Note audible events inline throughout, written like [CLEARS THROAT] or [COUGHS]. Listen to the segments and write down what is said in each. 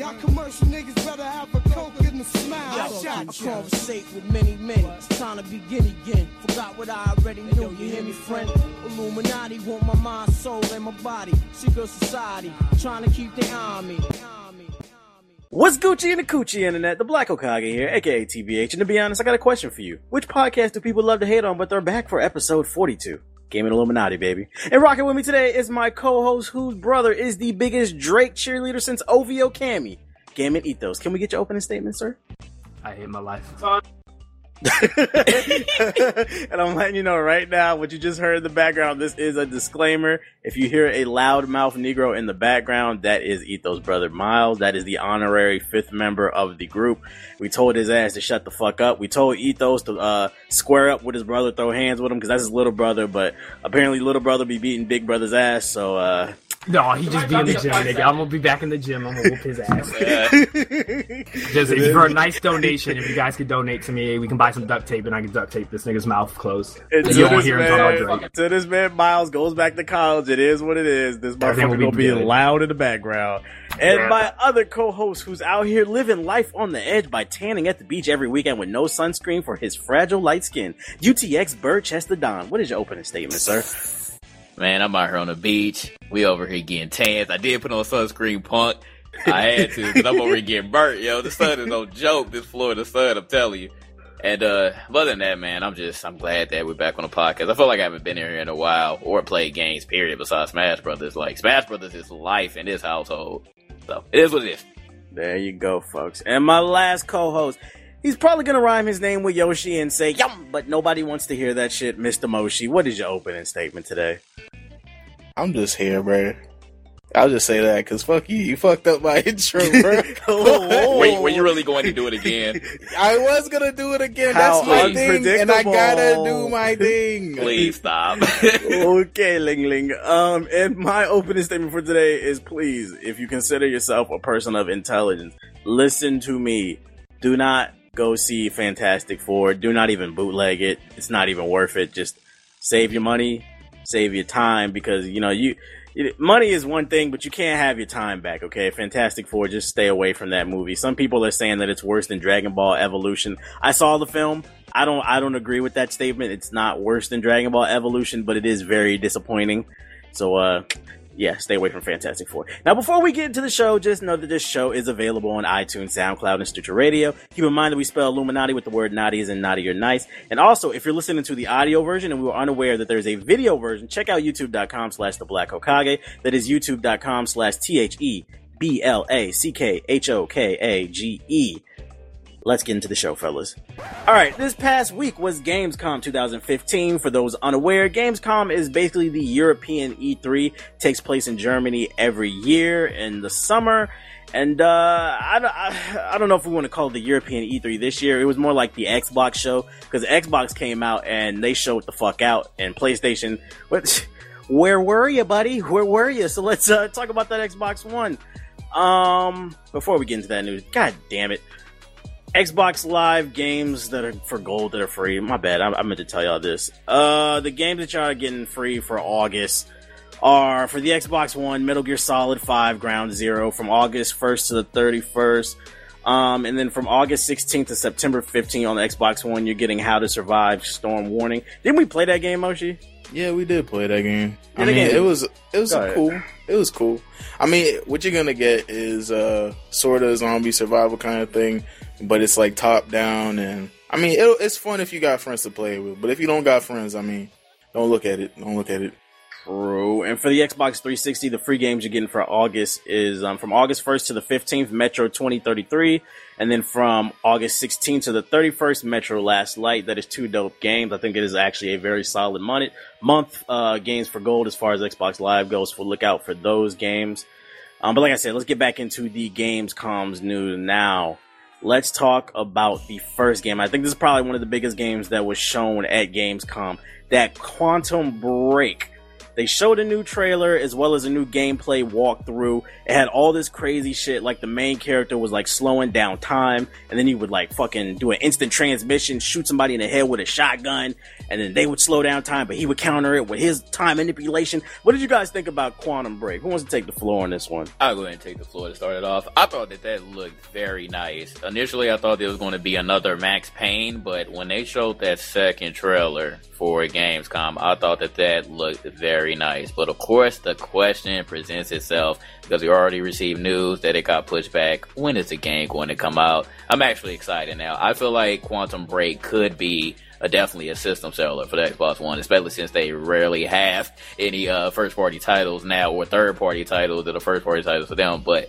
Y'all commercial niggas better have a coke and a smile. I I shot you. conversate with many men. It's time to begin again. Forgot what I already knew. You hear me, friend? Illuminati want my mind, soul, and my body. Secret society trying to keep their eye on me. What's Gucci and the Coochie Internet? The Black Hokage here, aka TBH. And to be honest, I got a question for you. Which podcast do people love to hate on, but they're back for episode 42? Gaming Illuminati, baby. And rocking with me today is my co-host, whose brother is the biggest Drake cheerleader since OVO Cammy. Gaming Ethos. Can we get your opening statement, sir? I hate my life. [LAUGHS] and I'm letting you know right now, what you just heard in the background, this is a disclaimer. If you hear a loudmouth Negro in the background, that is Ethos' brother Miles. That is the honorary fifth member of the group. We told his ass to shut the fuck up. We told Ethos to uh, square up with his brother, throw hands with him, because that's his little brother. But apparently, little brother be beating big brother's ass. So uh, No, he just be in the gym, nigga. I'm gonna be back in the gym. I'm gonna whoop his ass. [LAUGHS] Just if for a nice donation, if you guys could donate to me, we can buy some duct tape and I can duct tape this nigga's mouth closed. And And to you won't this, hear him talk about man, Drake. to this man, Miles goes back to college. It is what it is. This Everything will motherfucker be gonna be good. loud in the background. And Yeah. my other co-host, who's out here living life on the edge by tanning at the beach every weekend with no sunscreen for his fragile light skin, UTX Bird Chester Don. What is your opening statement, sir? Man, I'm out here on the beach. We over here getting tans. I did put on sunscreen, punk. I had to, because I'm over here getting burnt, yo. The sun is no joke. This Florida sun, I'm telling you. And uh other than that, man, I'm just I'm glad that we're back on the podcast. I feel like I haven't been here in a while or played games, period, besides Smash Brothers. Like Smash Brothers is life in this household. So it is what it is. There you go, folks. And my last co-host, he's probably gonna rhyme his name with Yoshi and say yum, but nobody wants to hear that shit, Mr. Moshi. What is your opening statement today? I'm just here, bro. I'll just say that because fuck you. You fucked up my [LAUGHS] intro, bro. [LAUGHS] Were, were you really going to do it again? [LAUGHS] I was gonna do it again. How That's my thing, and I gotta do my thing. Please stop. okay, Ling Ling. Um, and my opening statement for today is please, if you consider yourself a person of intelligence, listen to me. Do not go see Fantastic Four. Do not even bootleg it. It's not even worth it. Just save your money, save your time because, you know, you, money is one thing, but you can't have your time back, okay? Fantastic Four, just stay away from that movie. Some people are saying that it's worse than Dragon Ball Evolution. I saw the film. I don't I don't agree with that statement. It's not worse than Dragon Ball Evolution, but it is very disappointing. So uh yeah, stay away from Fantastic Four. Now, before we get into the show, just know that this show is available on iTunes, SoundCloud, and Stitcher Radio. Keep in mind that we spell Illuminati with the word naughty as in naughty or nice. And also, if you're listening to the audio version and we were unaware that there's a video version, check out youtube.com slash the Black Hokage. That is youtube.com slash T H E B L A C K H O K A G E. Let's get into the show, fellas. All right, this past week was Gamescom 2015. For those unaware, Gamescom is basically the European E3. Takes place in Germany every year in the summer. And uh, I, I, I don't know if we want to call it the European E3 this year. It was more like the Xbox show because Xbox came out and they showed the fuck out, and PlayStation. What? [LAUGHS] Where were you, buddy? Where were you? So let's uh, talk about that Xbox One. Um, before we get into that news, god damn it. Xbox Live games that are for gold that are free. My bad. I, I meant to tell y'all this. Uh, the games that y'all are getting free for August are for the Xbox One, Metal Gear Solid 5 Ground Zero from August 1st to the 31st. Um, and then from August 16th to September 15th on the Xbox One, you're getting How to Survive Storm Warning. Didn't we play that game, Moshi? Yeah, we did play that game. Yeah, I mean, game- it was it was cool. It was cool. I mean, what you're gonna get is uh sort of zombie survival kind of thing, but it's like top down, and I mean, it, it's fun if you got friends to play with. But if you don't got friends, I mean, don't look at it. Don't look at it. True. And for the Xbox 360, the free games you're getting for August is um, from August 1st to the 15th, Metro 2033. And then from August 16th to the 31st, Metro Last Light. That is two dope games. I think it is actually a very solid month, month uh, games for gold as far as Xbox Live goes. So look out for those games. Um, but like I said, let's get back into the games Gamescom's news now. Let's talk about the first game. I think this is probably one of the biggest games that was shown at Gamescom. That Quantum Break They showed a new trailer as well as a new gameplay walkthrough. It had all this crazy shit, like the main character was like slowing down time, and then he would like fucking do an instant transmission, shoot somebody in the head with a shotgun, and then they would slow down time, but he would counter it with his time manipulation. What did you guys think about Quantum Break? Who wants to take the floor on this one? I'll go ahead and take the floor to start it off. I thought that that looked very nice. Initially, I thought there was going to be another Max Payne, but when they showed that second trailer for Gamescom, I thought that that looked very nice. But of course, the question presents itself because we already received news that it got pushed back. When is the game going to come out? I'm actually excited now. I feel like Quantum Break could be a, definitely a system seller for the Xbox One, especially since they rarely have any uh, first party titles now or third party titles that are first party titles for them. But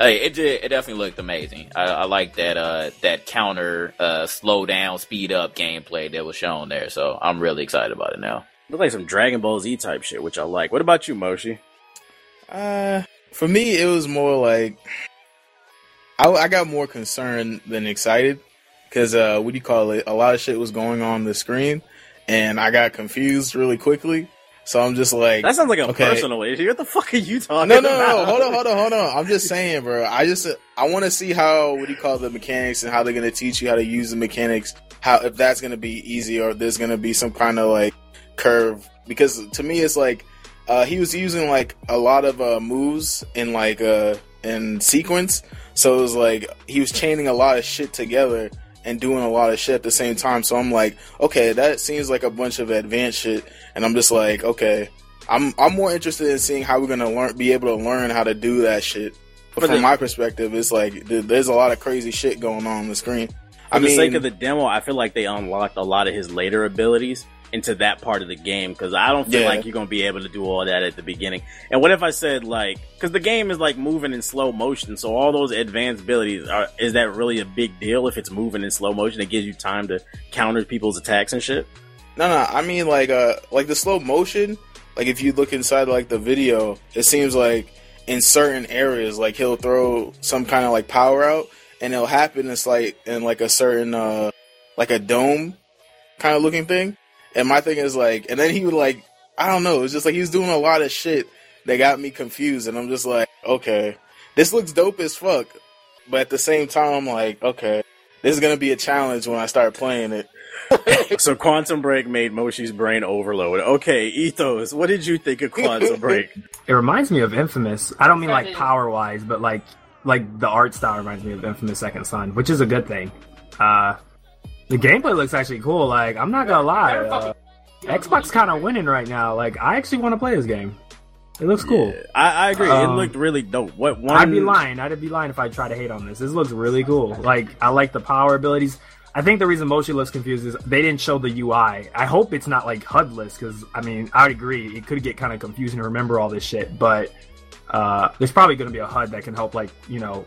Hey, it did, it definitely looked amazing. I, I like that uh that counter uh slow down, speed up gameplay that was shown there. So I'm really excited about it now. Look like some Dragon Ball Z type shit, which I like. What about you, Moshi? Uh, for me, it was more like I, I got more concerned than excited because uh, what do you call it? A lot of shit was going on the screen, and I got confused really quickly. So I'm just like that sounds like a okay. personal issue. What the fuck are you talking? No, no, about? no. Hold on, hold on, hold on. I'm just saying, bro. I just I want to see how what do you call the mechanics and how they're gonna teach you how to use the mechanics. How if that's gonna be easy or if there's gonna be some kind of like curve. Because to me, it's like uh, he was using like a lot of uh, moves in like uh in sequence. So it was like he was chaining a lot of shit together and doing a lot of shit at the same time. So I'm like, okay, that seems like a bunch of advanced shit, and I'm just like, okay, I'm I'm more interested in seeing how we're gonna learn, be able to learn how to do that shit. But from the, my perspective, it's like there's a lot of crazy shit going on on the screen. For I the mean, sake of the demo, I feel like they unlocked a lot of his later abilities into that part of the game because I don't feel yeah. like you're gonna be able to do all that at the beginning. And what if I said like, because the game is like moving in slow motion, so all those advanced abilities are is that really a big deal if it's moving in slow motion? It gives you time to counter people's attacks and shit. No, no, I mean like uh like the slow motion. Like if you look inside like the video, it seems like in certain areas, like he'll throw some kind of like power out, and it'll happen. It's like in like a certain uh like a dome kind of looking thing and my thing is like, and then he would like, I don't know, it's just like he was doing a lot of shit that got me confused, and I'm just like, okay, this looks dope as fuck, but at the same time, I'm like, okay, this is gonna be a challenge when I start playing it. [LAUGHS] so Quantum Break made Moshi's brain overload. Okay, Ethos, what did you think of Quantum [LAUGHS] Break? It reminds me of Infamous. I don't mean like power wise, but like like the art style reminds me of Infamous Second Son, which is a good thing. Uh, the gameplay looks actually cool. Like, I'm not gonna lie, uh, Xbox kind of winning right now. Like, I actually want to play this game. It looks cool. Yeah, I, I, agree. Um, it looked really dope. What one? I'd be lying. I'd be lying if I try to hate on this. This looks really cool. Like, I like the power abilities. I think the reason Moshi looks confused is they didn't show the UI. I hope it's not like HUDless because I mean I would agree it could get kind of confusing to remember all this shit. But uh, there's probably going to be a HUD that can help like you know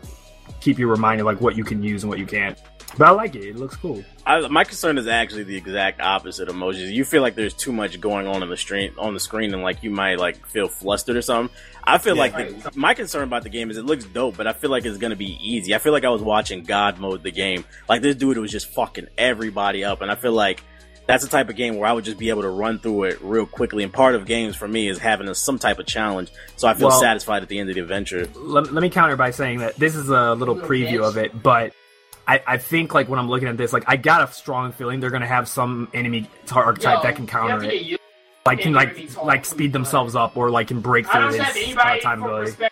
keep you reminded like what you can use and what you can't. But I like it. It looks cool. I, my concern is actually the exact opposite of Moshi's. You feel like there's too much going on in the screen on the screen, and like you might like feel flustered or something. I feel yeah, like right. the, my concern about the game is it looks dope, but I feel like it's gonna be easy. I feel like I was watching God mode the game. Like this dude was just fucking everybody up, and I feel like that's the type of game where I would just be able to run through it real quickly. And part of games for me is having a, some type of challenge, so I feel well, satisfied at the end of the adventure. Let, let me counter by saying that this is a little preview of it, but I, I think like when I'm looking at this, like I got a strong feeling they're gonna have some enemy archetype Yo, that can counter it, like can like like speed themselves up or like can break through his uh, time ability.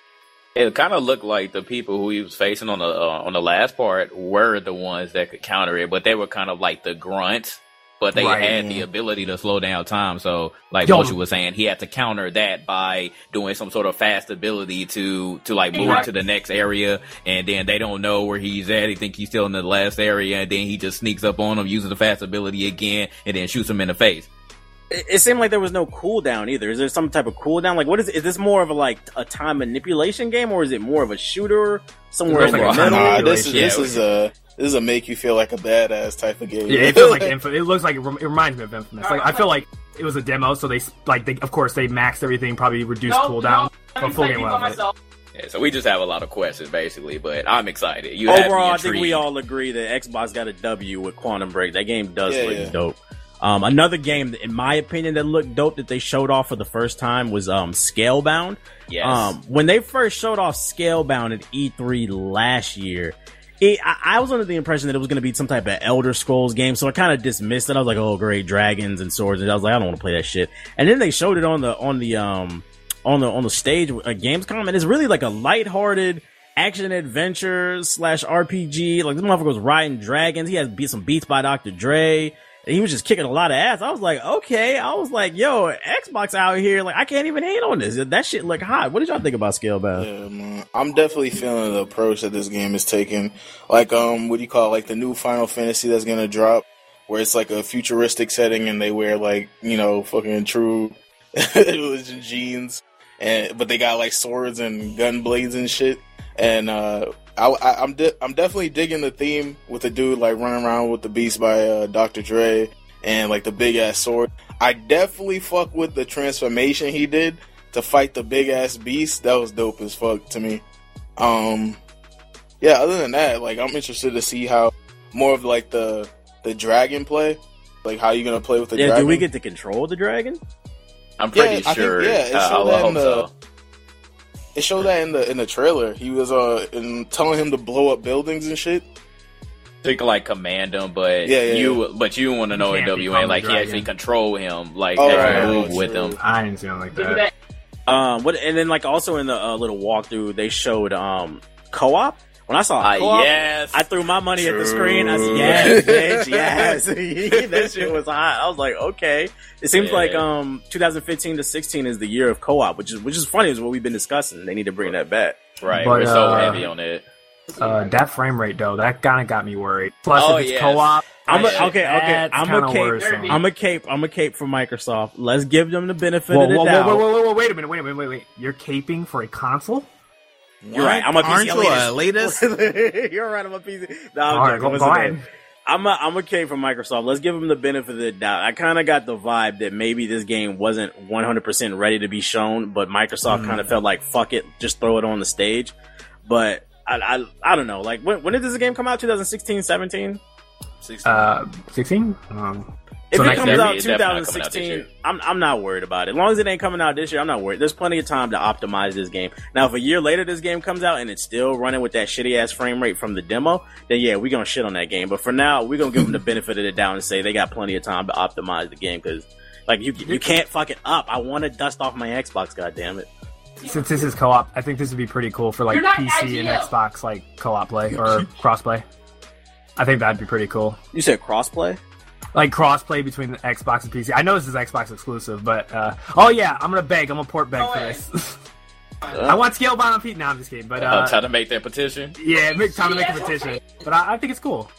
It kind of looked like the people who he was facing on the uh, on the last part were the ones that could counter it, but they were kind of like the grunts but they right. had the ability to slow down time. So, like Yo. Moshi was saying, he had to counter that by doing some sort of fast ability to to like move right. to the next area, and then they don't know where he's at. They think he's still in the last area, and then he just sneaks up on him, uses the fast ability again, and then shoots him in the face. It, it seemed like there was no cooldown either. Is there some type of cooldown? Like, what is? Is this more of a like a time manipulation game, or is it more of a shooter somewhere in the middle? Nah, this is this is a this is a make you feel like a badass type of game. Yeah, it feels like Infamous. It looks like it, reminds me of Infamous. Like I feel like it was a demo, so they like they of course they maxed everything, probably reduced nope, cooldown, nope, but full game well. Yeah, so we just have a lot of questions basically, but I'm excited. You Overall, I think we all agree that Xbox got a W with Quantum Break. That game does yeah, look yeah. dope. Um, another game, in my opinion, that looked dope that they showed off for the first time was um, Scalebound. Yes. Um, when they first showed off Scalebound at E3 last year, it, I, I was under the impression that it was going to be some type of Elder Scrolls game, so I kind of dismissed it. I was like, "Oh, great, dragons and swords," and I was like, "I don't want to play that shit." And then they showed it on the on the um on the on the stage at Gamescom, and it's really like a lighthearted action adventure slash RPG. Like this motherfucker was riding dragons. He has beat some beats by Dr. Dre. He was just kicking a lot of ass. I was like, okay. I was like, yo, Xbox out here. Like, I can't even hate on this. That shit look hot. What did y'all think about Scalebound? Yeah, man. I'm definitely feeling the approach that this game is taking. Like, um, what do you call it? like the new Final Fantasy that's gonna drop, where it's like a futuristic setting and they wear like you know fucking true religion [LAUGHS] jeans, and but they got like swords and gun blades and shit. And uh, I, I, I'm di- I'm definitely digging the theme with the dude like running around with the beast by uh, Dr. Dre and like the big ass sword. I definitely fuck with the transformation he did to fight the big ass beast. That was dope as fuck to me. Um, yeah. Other than that, like I'm interested to see how more of like the the dragon play, like how you gonna play with the Yeah, dragon. do we get to control the dragon? I'm pretty Yeah, I think- sure. yeah, it uh, showed I that in hope the- so. It showed that in the in the trailer. He was uh in telling him to blow up buildings and shit. So you can like command him, but Yeah, yeah, you but you want to know in can't like he actually control him, like Oh, right, move right, with true. him. I didn't see him like that. Um, what, and then like also in the uh, little walkthrough, they showed um co-op. When I saw co-op, yes. I threw my money at the screen. I said, "Yes, bitch, [LAUGHS] yes." [LAUGHS] that shit was hot. I was like, "Okay." It seems Yeah. like um 2015 to 16 is the year of co-op, which is which is funny. Is what we've been discussing. They need to bring that back. Right, But, we're so uh, heavy on it. Uh, that frame rate though, that kind of got me worried. Plus, Oh, if it's yes. co-op, I'm a, okay, okay. I'm a cape. worrisome. I'm a cape. I'm a cape for Microsoft. Let's give them the benefit whoa, of the whoa, whoa, doubt. whoa, whoa, whoa, whoa, wait a minute, wait a minute, wait, wait. You're caping for a console? [LAUGHS] You're right. I'm a Aren't PC you a elitist? elitist. You're right. I'm a PC. No, I'm All right, joking. go, What's go the name? ahead. I'm a I'm a K from Microsoft. Let's give them the benefit of the doubt. I kind of got the vibe that maybe this game wasn't 100% ready to be shown, but Microsoft kind of felt like fuck it, just throw it on the stage. But I I, I don't know. Like when when did this game come out? 2016, 17? Uh, 16? Um, If So it comes year. out It's definitely not coming out 2016. I'm I'm not worried about it. As long as it ain't coming out this year, I'm not worried. There's plenty of time to optimize this game. Now, if a year later this game comes out and it's still running with that shitty ass frame rate from the demo, then yeah, we're gonna shit on that game. But for now, we're gonna give them the benefit of the doubt and say they got plenty of time to optimize the game because, like, you you can't fuck it up. I want to dust off my Xbox. God damn it. since this is co-op, I think this would be pretty cool for like PC and Xbox like co-op play or crossplay. I think that'd be pretty cool. You said crossplay? Like crossplay between the Xbox and PC. I know this is Xbox exclusive, but uh, oh yeah, I'm gonna beg. I'm gonna port beg for this. [LAUGHS] I want Scalebound on Pete. Now I'm just kidding, but Uh, uh, trying to make that petition. yeah, make time to make a petition. But I, I think it's cool.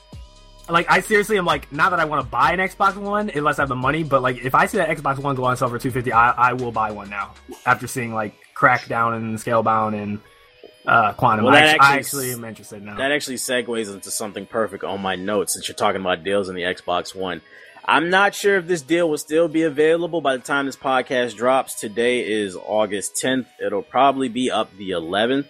Like I seriously am like not that I want to buy an Xbox One unless I have the money, but like if I see that Xbox One go on sale for 250, I, I will buy one now after seeing like Crackdown and Scalebound and uh, Quantum. Well, I, actually, I actually- am interested now. That actually segues into something perfect on my notes since you're talking about deals in the Xbox One. I'm not sure if this deal will still be available by the time this podcast drops. Today is August 10th. It'll probably be up the 11th,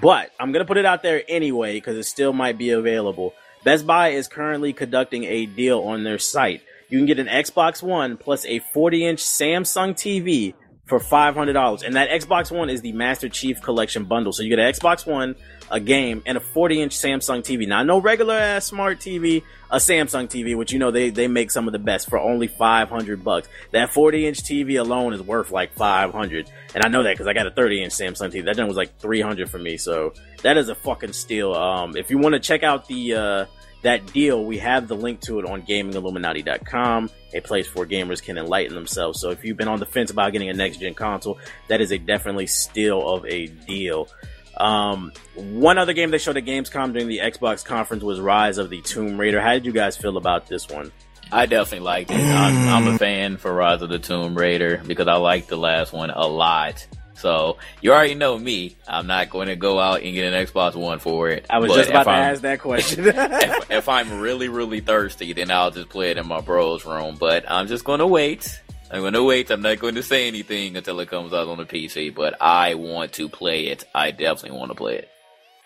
but I'm going to put it out there anyway because it still might be available. Best Buy is currently conducting a deal on their site. You can get an Xbox One plus a 40 inch Samsung TV for $500. And that Xbox One is the Master Chief Collection bundle. So you get an Xbox One, a game, and a 40 inch Samsung TV. Now, no regular ass smart TV, a Samsung TV, which you know they, they make some of the best for only 500 bucks. That 40 inch TV alone is worth like 500. And I know that because I got a 30 inch Samsung TV. That one was like 300 for me. So that is a fucking steal. Um, if you want to check out the, uh, that deal, we have the link to it on gamingilluminati.com, a place where gamers can enlighten themselves. So if you've been on the fence about getting a next gen console, that is a definitely steal of a deal. Um, one other game they showed at Gamescom during the Xbox conference was Rise of the Tomb Raider. How did you guys feel about this one? I definitely liked it. I'm, I'm a fan for Rise of the Tomb Raider because I liked the last one a lot. So you already know me. I'm not going to go out and get an Xbox One for it. I was But just about to I'm- ask that question. [LAUGHS] if, if I'm really, really thirsty, then I'll just play it in my bro's room. But I'm just going to wait. I'm going to wait. I'm not going to say anything until it comes out on the PC. But I want to play it. I definitely want to play it.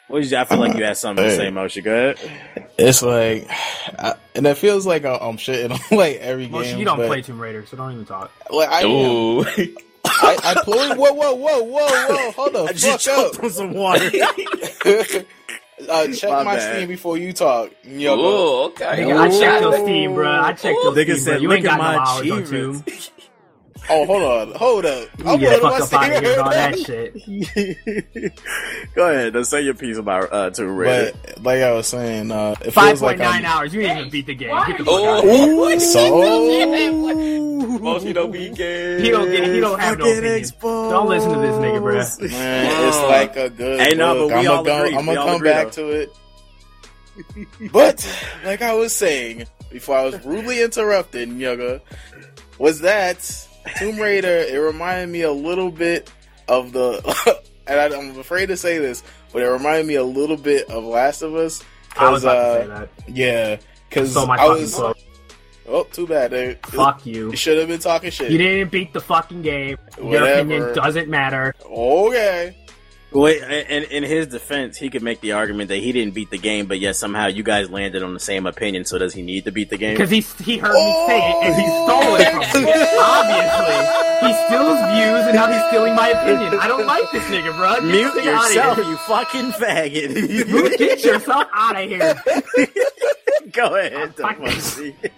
What did you, I feel like you had something to Hey. say, Moshi. Go ahead. It's like, I, and it feels like I- I'm shitting [LAUGHS] on like every game. You don't but, play Tomb Raider, so don't even talk. Like I, am. [LAUGHS] Ooh. I, I play. Whoa, whoa, whoa, whoa, whoa! Hold the I just fuck choked up. on some water. [LAUGHS] uh, check My my. Steam before you talk. Yo, Ooh, okay. Nigga, I checked your Steam, bro. I checked your Nigga Steam, bro. said, You "Look ain't at got no my hours on achievements." Tomb. [LAUGHS] Oh, hold on, hold up. I'm get the going to fuck up my out of here with all that shit. [LAUGHS] Go ahead. Let's say your piece about uh, Tomb Raider. But like I was saying, uh, it Five point like nine I'm, hours. You didn't even beat the game. Get the fuck Oh. out. of here. So Most you don't be gay. He don't get. He don't have no opinion. exposed. Don't listen to this nigga, bro. Man, it's like a good. Hey, no, but we I'm all gonna, agree. I'm gonna come agree, back to it. [LAUGHS] But like I was saying before, I was rudely interrupted. Yoga, was that Tomb Raider? It reminded me a little bit of the, [LAUGHS] and I, I'm afraid to say this, but it reminded me a little bit of Last of Us. I was about uh, to say that. Yeah, because So my I was. quote. Oh, too bad, dude. Fuck you. You should have been talking shit. You didn't beat the fucking game. Your opinion doesn't matter. Okay. Wait, in, in his defense, he could make the argument that he didn't beat the game, but yet somehow you guys landed on the same opinion. So does he need to beat the game? Because he he heard me say it and he stole it from me. Oh! Obviously, he steals views and now he's stealing my opinion. I don't like this nigga, bro. Get Mute this yourself, here. you fucking faggot. Get yourself out of here. [LAUGHS] Go ahead, Fuck.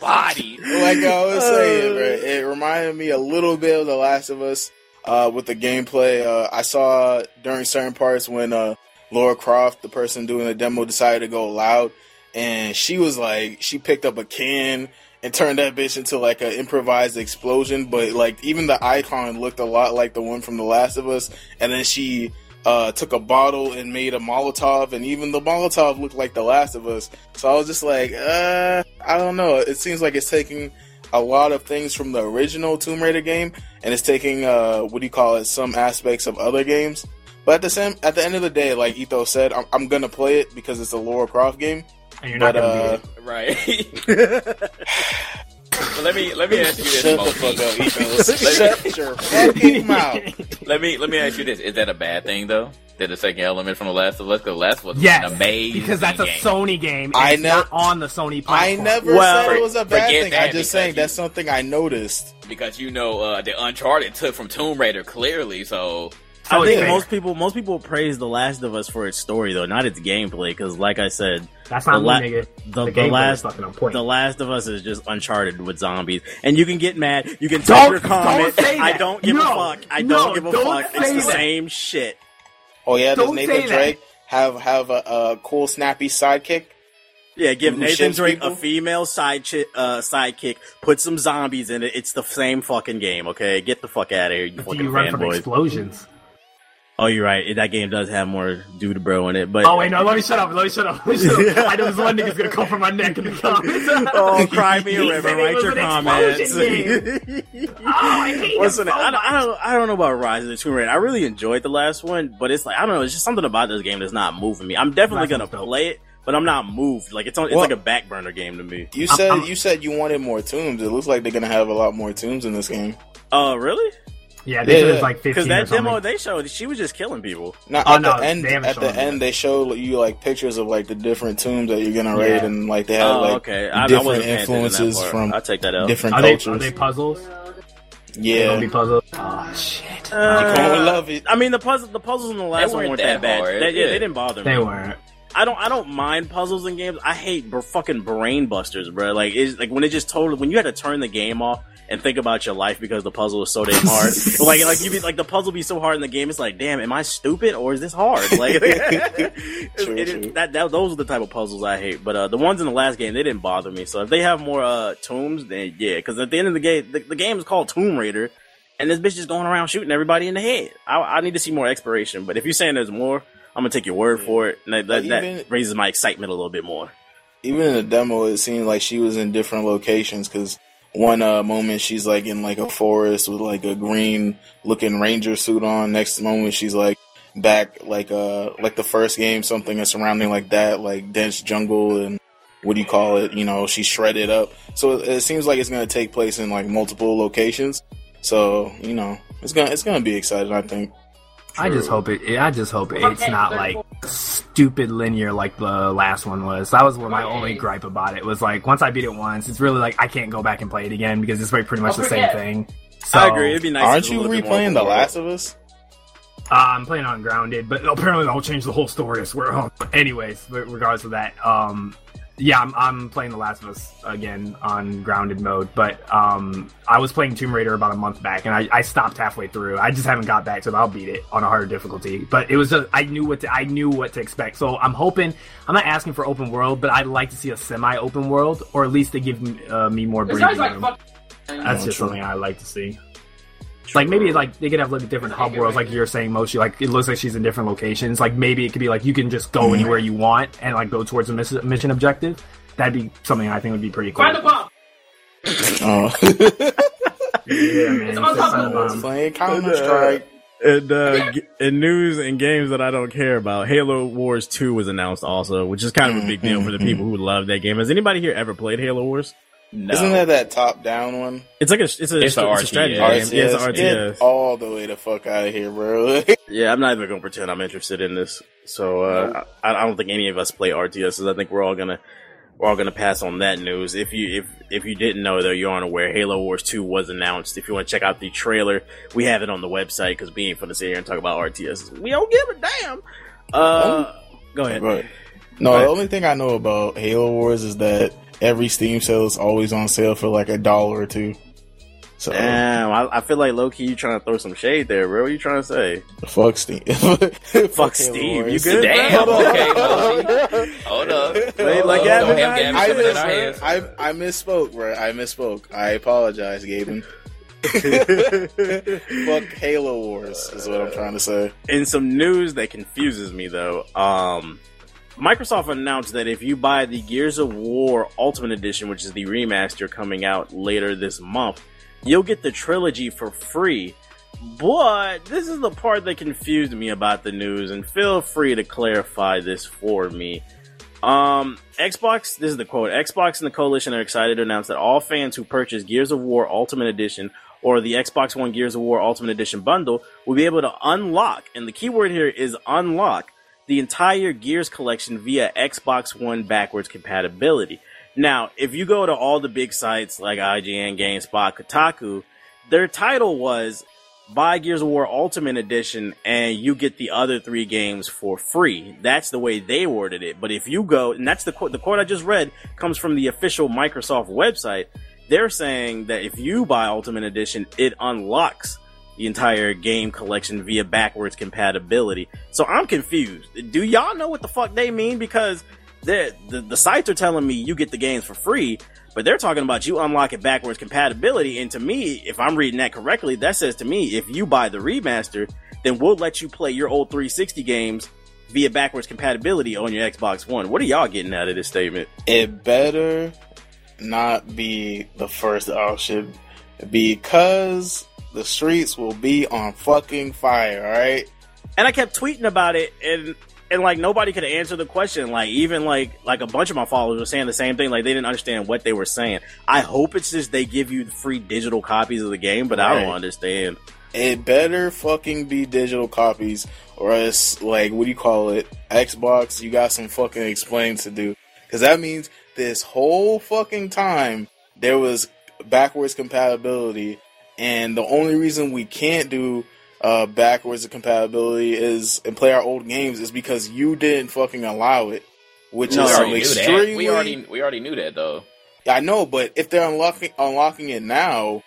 Body. like I was saying, uh. right, it reminded me a little bit of The Last of Us uh, with the gameplay. Uh, I saw during certain parts when uh, Laura Croft, the person doing the demo, decided to go loud, and she was like, she picked up a can and turned that bitch into like an improvised explosion. But like, even the icon looked a lot like the one from The Last of Us, and then she. Uh, took a bottle and made a Molotov, and even the Molotov looked like The Last of Us. So I was just like, uh, I don't know. It seems like it's taking a lot of things from the original Tomb Raider game, and it's taking uh, what do you call it, some aspects of other games. But at the same, at the end of the day, like Etho said, I'm, I'm gonna play it because it's a Laura Croft game. And you're not gonna uh, beat it. Right. [LAUGHS] [SIGHS] but let me let me ask you this, shut the fuck up, Etho. shut your fucking [LAUGHS] mouth. Let me let me ask you this: Is that a bad thing though? That the second element from The Last of Us, because Last of Us was Yes, an amazing because that's a game. Sony game. And I it's know- not on the Sony platform. I never Well, said it was a bad thing. that I just because saying you- that's something I noticed. because you know uh, the Uncharted took from Tomb Raider clearly. So I Oh, think yeah. most people most people praise The Last of Us for its story though, not its gameplay. Because like I said, That's not the, la- me, the, The the last fucking on. The Last of Us is just Uncharted with zombies, and you can get mad. You can Don't- type your comment. don't say I don't give No, a fuck. I no, don't give a don't fuck. It's the that. same shit. Oh yeah, does Don't Nathan that. Drake have have a, a cool snappy sidekick? Yeah, give Nathan Drake people? a female side chi- uh, sidekick. Put some zombies in it. It's the same fucking game. Okay, get the fuck out of here, you Do fucking you run from fanboys. explosions? Oh, you're right. That game does have more dude bro in it, but Oh wait, no. Let me shut up. Let me shut up. Let me shut up. I know this one nigga's gonna come for my neck in the comments. Oh, cry me a river. Write your comments. explosion oh, I hate Listen, so I, don't, I don't, I don't know about Rise of the Tomb Raider. I really enjoyed the last one, but it's like I don't know. It's just something about this game that's not moving me. I'm definitely gonna dope. play it, but I'm not moved. Like it's on, it's Well- like a back burner game to me. You said I'm- you said you wanted more tombs. It looks like they're gonna have a lot more tombs in this game. Oh, really? Yeah, they Yeah, said yeah. it's like Because that or demo they showed, she was just killing people. Now Oh, at no, the end, they haven't at the them end, yet. they show you like pictures of like the different tombs that you're gonna Yeah. raid, and like they have Oh, like okay. I, I different wasn't paying attention to that influences from I'll take that out. different are they cultures. are they puzzles? Yeah, gonna be puzzles. Oh shit, Uh, gonna love it. I mean, the puzzle, the puzzles in the last They one weren't weren't that, that bad. hard, They, yeah, yeah. they didn't bother me. they weren't. I don't I don't mind puzzles in games. I hate br- fucking brain busters, bro. Like it's like when it just totally when you had to turn the game off and think about your life because the puzzle is so damn hard. [LAUGHS] like like you be like the puzzle be so hard in the game. It's like, damn, am I stupid or is this hard? [LAUGHS] Like [LAUGHS] it- True, it- true. that, that those are the type of puzzles I hate. But uh, the ones in the last game they didn't bother me. So if they have more uh tombs, then yeah. Because at the end of the game, the, the game is called Tomb Raider. And this bitch is going around shooting everybody in the head. I, I need to see more exploration. But if you're saying there's more, I'm gonna take your word for it. And that, that, even- that raises my excitement a little bit more. Even in the demo, it seemed like she was in different locations because one uh, moment she's like in like a forest with like a green looking ranger suit on. Next moment she's like back like uh like the first game, something is surrounding like that, like dense jungle and what do you call it? You know, she's shredded up. So it, it seems like it's gonna take place in like multiple locations. So you know, it's gonna it's gonna be exciting. I think. I just hope it. I just hope it's not like stupid linear like the last one was. That was what my only gripe about it was like once I beat it once, it's really like I can't go back and play it again because it's very pretty much the same thing. So, I agree. It'd be nice. Aren't if you was a little bit more replaying The. Last of Us? Uh, I'm playing on Grounded, but apparently they'll change the whole story. I swear. [LAUGHS] Anyways, re- regardless of that, um, yeah, I'm, I'm playing The Last of Us again on Grounded mode. But um, I was playing Tomb Raider about a month back, and I, I stopped halfway through. I just haven't got back, so I'll beat it on a harder difficulty. But it was just I knew what to, I knew what to expect. So I'm hoping I'm not asking for open world, but I'd like to see a semi-open world, or at least to give me, uh, me more This breathing guy's like room. fuck. That's just something I like to see. Like maybe like they could have like different hub worlds, like you're saying, Moshi. Like it looks like she's in different locations. Like maybe it could be like you can just go mm. anywhere you want and like go towards a mission objective. That'd be something I think would be pretty cool. Find the bomb. [LAUGHS] Oh, [LAUGHS] Yeah, man. It's on top of the playing Counter Strike. And uh, g- in news and games that I don't care about, Halo Wars 2 was announced also, which is kind of a mm, big deal mm, for the people who love that game. Has anybody here ever played Halo Wars? No. Isn't that that top down one? It's like a it's a, It's it's a a, strategy RTS. game. Yeah, it's an Get all the way the fuck out of here, bro. [LAUGHS] Yeah, I'm not even gonna pretend I'm interested in this. So uh, I, I don't think any of us play RTSs. I think we're all gonna we're all gonna pass on that news. If you if if you didn't know though, you're unaware. Halo Wars 2 was announced. If you want to check out the trailer, we have it on the website because we ain't gonna sit here and talk about RTSs. We don't give a damn. Uh, go ahead. Right. No, the only thing I know about Halo Wars is that every Steam sale is always on sale for like a dollar or two. So Damn, I, I feel like low key you trying to throw some shade there, bro. What you trying to say? fuck Steam. [LAUGHS] Fuck Halo Steve. You Wars. good? Damn. bro? [LAUGHS] Okay. Hold up. Wait, like Hold Gaben up. Don't have Gaben I, sitting miss. I, I misspoke, bro. I misspoke. I apologize, Gaben. [LAUGHS] Fuck Halo Wars is what I'm trying to say. in some news that confuses me though, um, Microsoft announced that if you buy the Gears of War Ultimate Edition, which is the remaster coming out later this month, you'll get the trilogy for free. But this is the part that confused me about the news, and feel free to clarify this for me. Um, Xbox, this is the quote Xbox and the Coalition are excited to announce that all fans who purchase Gears of War Ultimate Edition or the Xbox One Gears of War Ultimate Edition bundle will be able to unlock, and the keyword here is unlock, the entire Gears collection via Xbox One backwards compatibility. Now, if you go to all the big sites like IGN, GameSpot, Kotaku, their title was buy Gears of War Ultimate Edition and you get the other three games for free. That's the way they worded it. But if you go, and that's the quote, the quote I just read comes from the official Microsoft website. They're saying that if you buy Ultimate Edition, it unlocks the entire game collection via backwards compatibility. So I'm confused. Do y'all know what the fuck they mean? Because the, the sites are telling me you get the games for free, but they're talking about you unlocking backwards compatibility. And to me, if I'm reading that correctly, that says to me, if you buy the remaster, then we'll let you play your old 360 games via backwards compatibility on your Xbox One. What are y'all getting out of this statement? It better not be the first option because the streets will be on fucking fire, alright? And I kept tweeting about it, and and like nobody could answer the question. Like even like like a bunch of my followers were saying the same thing. Like they didn't understand what they were saying. I hope it's just they give you free digital copies of the game, but I don't understand. It better fucking be digital copies, or else, like, what do you call it? Xbox, you got some fucking explaining to do. Because that means this whole fucking time there was backwards compatibility, and the only reason we can't do uh, backwards compatibility is and play our old games is because you didn't fucking allow it, which No, We is already knew extremely. that. We already we already knew that though. I know, but if they're unlocking unlocking it now,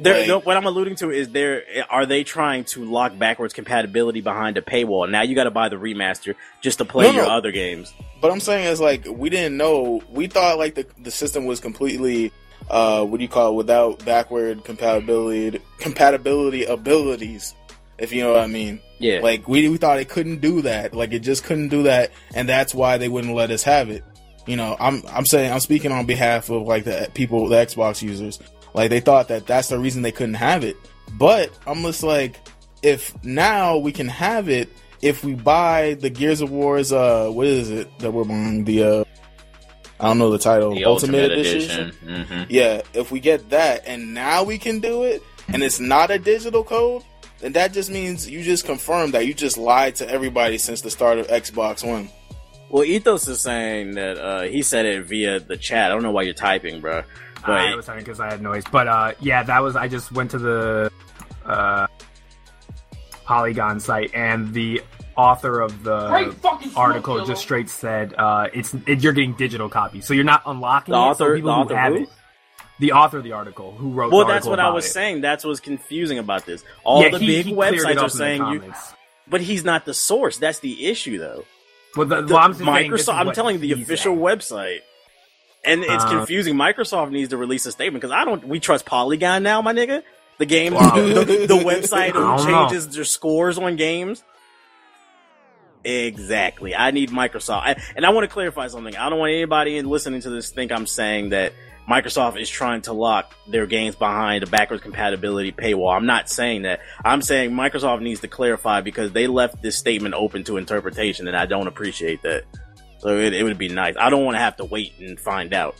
They're, Like- no, what I'm alluding to is there are they trying to lock backwards compatibility behind a paywall? Now you got to buy the remaster just to play No, your no. other games. But I'm saying is like we didn't know. We thought like the the system was completely uh what do you call it without backward compatibility compatibility abilities. If you know what I mean. Yeah, Like we we thought it couldn't do that. Like it just couldn't do that, and that's why they wouldn't let us have it. You know, I'm I'm saying I'm speaking on behalf of like the people, the Xbox users. Like they thought that that's the reason they couldn't have it. But I'm just like, if now we can have it, if we buy the Gears of War's, uh, what is it that we're buying? The uh, I don't know the title, The Ultimate, Edition. hmm yeah, if we get that and now we can do it and it's not a digital code, then that just means you just confirmed that you just lied to everybody since the start of Xbox One. Well, Ethos is saying that uh, he said it via the chat. I don't know why you're typing, bro. But I was typing because I had noise, but uh, yeah, that was. I just went to the uh, Polygon site, and the author of the article just straight said uh, it's it, you're getting digital copies, so you're not unlocking The it. author- so people the who author have who? it, the author of the article who wrote. well, the that's article what I was it. saying. That's what's confusing about this. All Yeah, the he- big he websites are saying you, but he's not the source. That's the issue, though. Well, the, The- well, I'm just saying Microsoft. I'm telling the official at. website. And it's Uh, confusing. Microsoft needs to release a statement because I don't. We trust Polygon now, my nigga. The game, Wow. the, the website I don't who know. changes their scores on games. Exactly. I need Microsoft, I, and I want to clarify something. I don't want anybody in listening to this think I'm saying that Microsoft is trying to lock their games behind a backwards compatibility paywall. I'm not saying that. I'm saying Microsoft needs to clarify because they left this statement open to interpretation, and I don't appreciate that. So it, it would be nice. I don't want to have to wait and find out.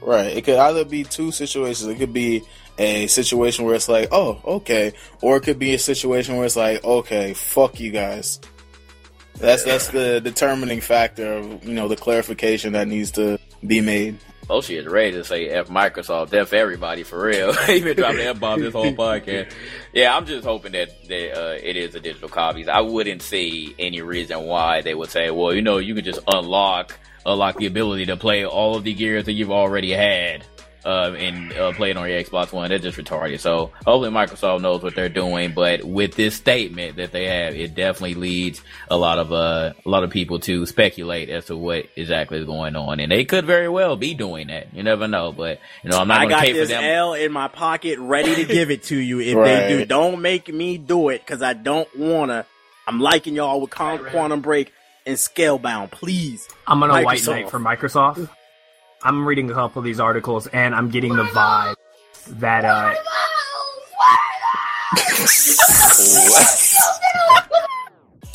Right. It could either be two situations. It could be a situation where it's like, oh, okay, or it could be a situation where it's like, okay, fuck you guys. That's that's the determining factor of you know the clarification that needs to be made. Moshi is ready to say F Microsoft, F everybody for real. [LAUGHS] he been dropping F bomb this whole podcast. Yeah, I'm just hoping that, that uh, it is a digital copies. I wouldn't see any reason why they would say, well, you know, you can just unlock unlock the ability to play all of the gears that you've already had. Uh, and uh, play it on your Xbox One. They're just retarded. So hopefully Microsoft knows what they're doing. But with this statement that they have, it definitely leads a lot of uh, a lot of people to speculate as to what exactly is going on, and they could very well be doing that. You never know. But you know, I'm not I going to got pay for this them. L in my pocket, ready to give it to you if Right. they do. Don't make me do it because I don't wanna. I'm liking y'all with Con- Quantum Break and Scalebound. Please, I'm on a white knight for Microsoft. I'm reading a couple of these articles, and I'm getting the vibe that uh,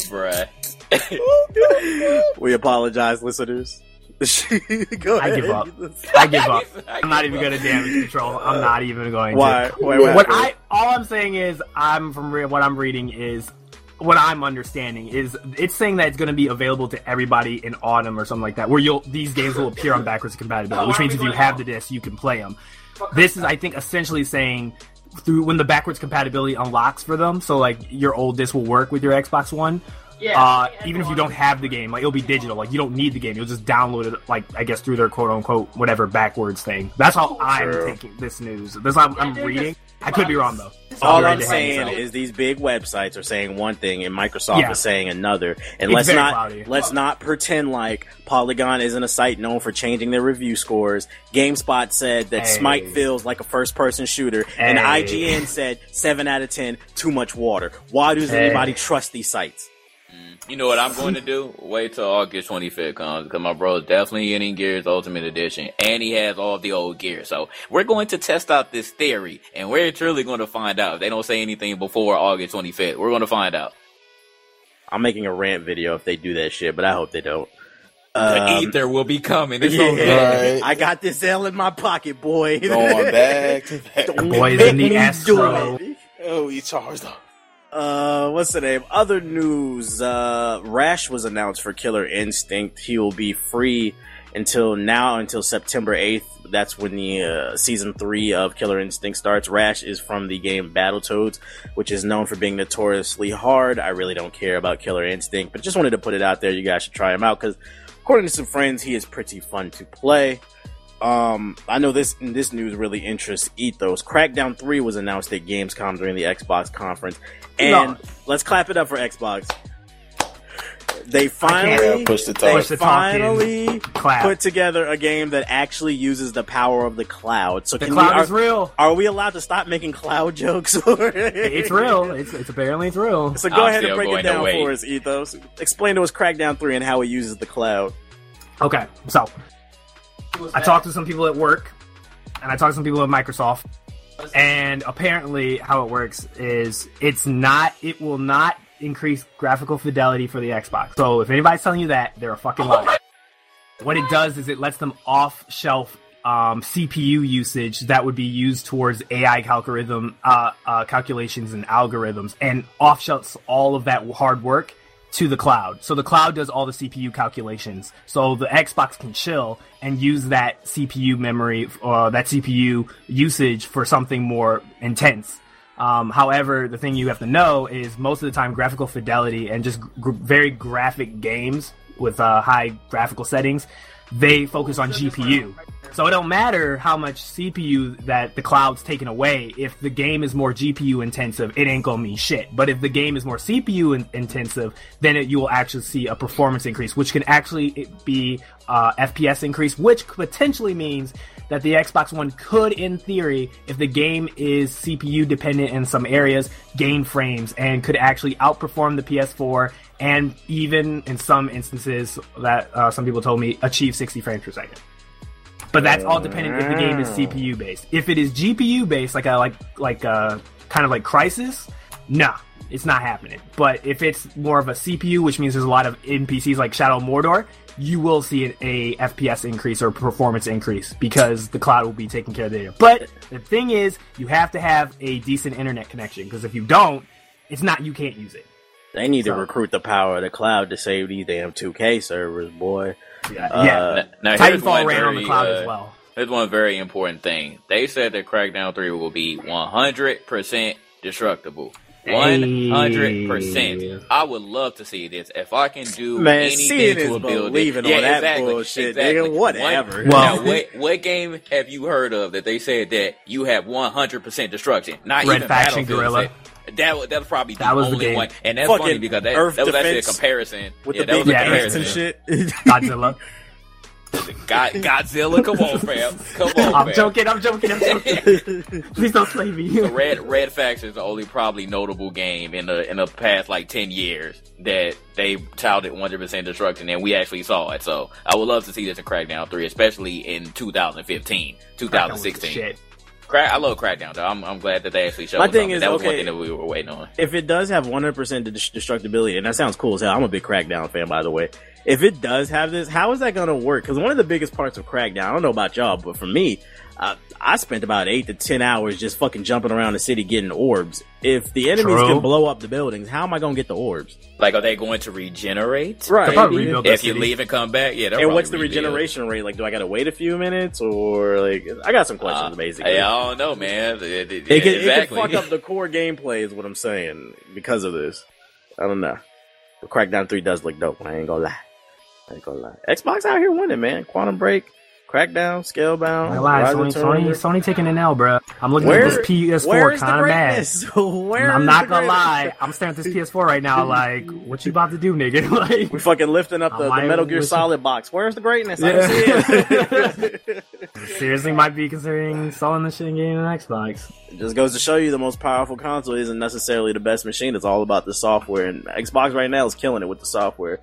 Bruh. [LAUGHS] we apologize, listeners. [LAUGHS] Go I ahead. give up. I give up. [LAUGHS] I'm not even going to damage control. I'm not even going Why? to. Why? What? I all I'm saying is I'm from re- what I'm reading is what I'm understanding is it's saying that it's going to be available to everybody in autumn or something like that, where you'll these games will appear on backwards compatibility, which means if you have the disc, you can play them. This is, I think, essentially saying through when the backwards compatibility unlocks for them, so like your old disc will work with your Xbox One. Uh, even if you don't have the game, like it'll be digital. Like you don't need the game. You'll just download it, like I guess through their quote unquote whatever backwards thing. That's how I'm True. taking this news. That's how I'm, I'm reading. I could be wrong though. All I'm saying is these big websites are saying one thing and Microsoft Yeah. is saying another. And It's let's not cloudy. let's not pretend like Polygon isn't a site known for changing their review scores. GameSpot said that Hey. Smite feels like a first person shooter, and IGN said seven out of ten, too much water. Why does Hey. anybody trust these sites? You know what I'm going to do? Wait till August 25th comes because my bro's definitely getting Gears Ultimate Edition and he has all the old gear. So we're going to test out this theory and we're truly going to find out. If they don't say anything before August 25th, we're going to find out. I'm making a rant video if they do that shit, but I hope they don't. The Um, ether will be coming. It's yeah, okay. [LAUGHS] Right. I got this L in my pocket, boy. Going back to [LAUGHS] back. Don't Boys make in the me do Astro. it. Oh, he charged up. Uh, what's the name? Other news. Uh, Rash was announced for Killer Instinct. He will be free until now, until September 8th. That's when the uh, season three of Killer Instinct starts. Rash is from the game Battletoads, which is known for being notoriously hard. I really don't care about Killer Instinct, but just wanted to put it out there. You guys should try him out because, according to some friends, he is pretty fun to play. Um, I know this this news really interests Ethos. Crackdown 3 was announced at Gamescom during the Xbox conference. And No. let's clap it up for Xbox. They finally push the they talk. Push the finally Clap. put together a game that actually uses the power of the cloud. So The can cloud we, are, is real. are we allowed to stop making cloud [LAUGHS] jokes? It's real. It's, it's apparently it's real. So go I'm ahead and break it down for us, Ethos. Explain to us Crackdown 3 and how it uses the cloud. Okay, so I talked to some people at work, and I talked to some people at Microsoft, and apparently, how it works is it's not. It will not increase graphical fidelity for the Xbox. So if anybody's telling you that, they're a fucking liar. [LAUGHS] What it does is it lets them off-shelf um, CPU usage that would be used towards AI algorithm uh, uh, calculations and algorithms, and off-shelves all of that hard work to the cloud. So the cloud does all the CPU calculations. So the Xbox can chill and use that CPU memory, uh, that CPU usage for something more intense. Um, however, the thing you have to know is most of the time graphical fidelity and just gr- very graphic games with uh, high graphical settings, they focus on GPU. So it don't matter how much CPU that the cloud's taken away. If the game is more GPU intensive, it ain't gonna mean shit. But if the game is more CPU in- intensive, then it, you will actually see a performance increase, which can actually be uh, FPS increase, which potentially means that the Xbox One could, in theory, if the game is CPU dependent in some areas, gain frames and could actually outperform the PS4 and even in some instances that uh, some people told me achieve 60 frames per second. But that's all dependent if the game is CPU based. If it is GPU based, like a like like a kind of like Crysis, nah, it's not happening. But if it's more of a CPU, which means there's a lot of NPCs like Shadow Mordor, you will see an, a FPS increase or performance increase because the cloud will be taking care of the data. But the thing is, you have to have a decent internet connection because if you don't, it's not you can't use it. They need to recruit the power of the cloud to save these damn 2K servers, boy. Yeah, Uh, yeah. Now, here's Titanfall one ran on the cloud uh, as well. There's one very important thing. They said that Crackdown 3 will be 100% destructible. 100%. I would love to see this. If I can do Man, anything seeing to a building. believing on yeah, that exactly, bullshit, exactly. nigga. Whatever. One- Well- now, what, what game have you heard of that they said that you have 100% destruction? Not Red even Faction Battlefield Guerrilla. said- That was that was probably the That was the only game. one, and that's Fucking funny because that, Earth that was actually a comparison. With yeah, the that big was a Yeah, comparison. and shit. [LAUGHS] Godzilla. God, Godzilla, come on, fam, come on, I'm fam. joking. I'm joking. I'm joking. [LAUGHS] Please don't slay me. The Red Red Faction is the only probably notable game in the in the past like ten years that they touted 100 percent destruction, and we actually saw it. So I would love to see this in Crackdown 3, especially in 2015, 2016. Crack, I love Crackdown though. I'm, I'm glad that they actually showed. My thing something. is, that was one thing that we were waiting on. if it does have 100% destructibility, and that sounds cool as hell, I'm a big Crackdown fan, by the way. If it does have this, how is that going to work? Because one of the biggest parts of Crackdown, I don't know about y'all, but for me, uh, I spent about eight to ten hours just fucking jumping around the city getting orbs. If the enemies True. can blow up the buildings, how am I going to get the orbs? Like, are they going to regenerate? Right. They'll probably rebuild that If you leave and come back, yeah. And what's the rebuild. regeneration rate? Like, do I got to wait a few minutes, or like, I got some questions Uh, basically. Hey, I don't know, man. It, it- It yeah, could, exactly. it could fuck up [LAUGHS] the core gameplay, is what I'm saying, because of this. I don't know. But Crackdown 3 does look dope, I ain't gonna lie. I ain't gonna lie. Xbox out here winning, man. Quantum Break, Crackdown, Scalebound, I lied. Of Sony, Sony, Sony taking an L, bro. I'm looking Where- at this PS4 kind of mad. [LAUGHS] Where I'm not gonna lie. I'm staring at this PS4 right now. Like, what you about to do, nigga? [LAUGHS] like, We fucking lifting up the, the Metal Gear listen- Solid box. Where's the greatness? I don't see it. [LAUGHS] seriously, might be considering selling this shit and getting an Xbox. It just goes to show you the most powerful console isn't necessarily the best machine. It's all about the software, and Xbox right now is killing it with the software.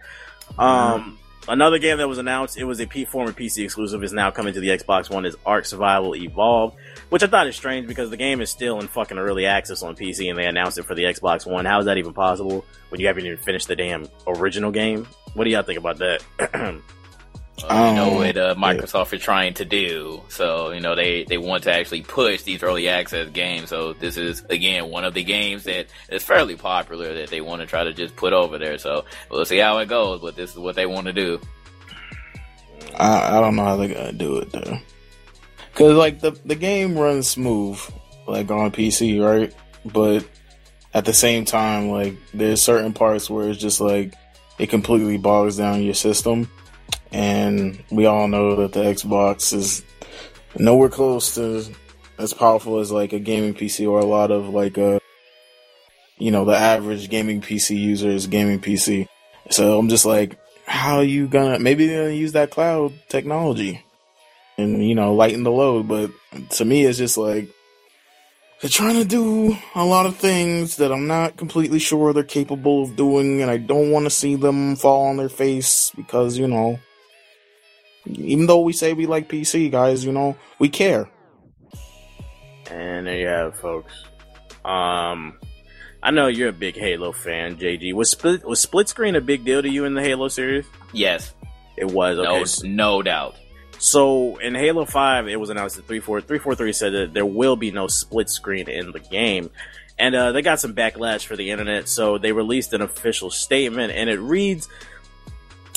Um, another game that was announced, it was a P- former PC exclusive, is now coming to the Xbox One. Is Ark Survival Evolved, which I thought is strange because the game is still in fucking early access on PC, and they announced it for the Xbox One. How is that even possible when you haven't even finished the damn original game? What do y'all think about that? [CLEARS THROAT] You know Um, what uh, Microsoft is trying to do. So you know they they want to actually push these early access games. So this is again one of the games that is fairly popular that they want to try to just put over there. So we'll see how it goes. But this is what they want to do. I, I don't know how they're gonna do it though. Cause like the the game runs smooth, like on PC, right? But at the same time, like there's certain parts where it's just like it completely bogs down your system, and we all know that the Xbox is nowhere close to as powerful as like a gaming PC or a lot of like a you know the average gaming PC user's gaming PC. So I'm just like, how are you gonna maybe they're gonna use that cloud technology and you know lighten the load but to me it's just like they're trying to do a lot of things that i'm not completely sure they're capable of doing and i don't want to see them fall on their face because you know even though we say we like pc guys you know we care And there you have it, folks. Um, I know you're a big Halo fan, JG. Was split was split screen a big deal to you in the Halo series? Yes, It was. Okay. no, no doubt. So in Halo Five, it was announced that three four three four three said that there will be no split screen in the game, and uh, they got some backlash for the internet. So they released an official statement, and it reads.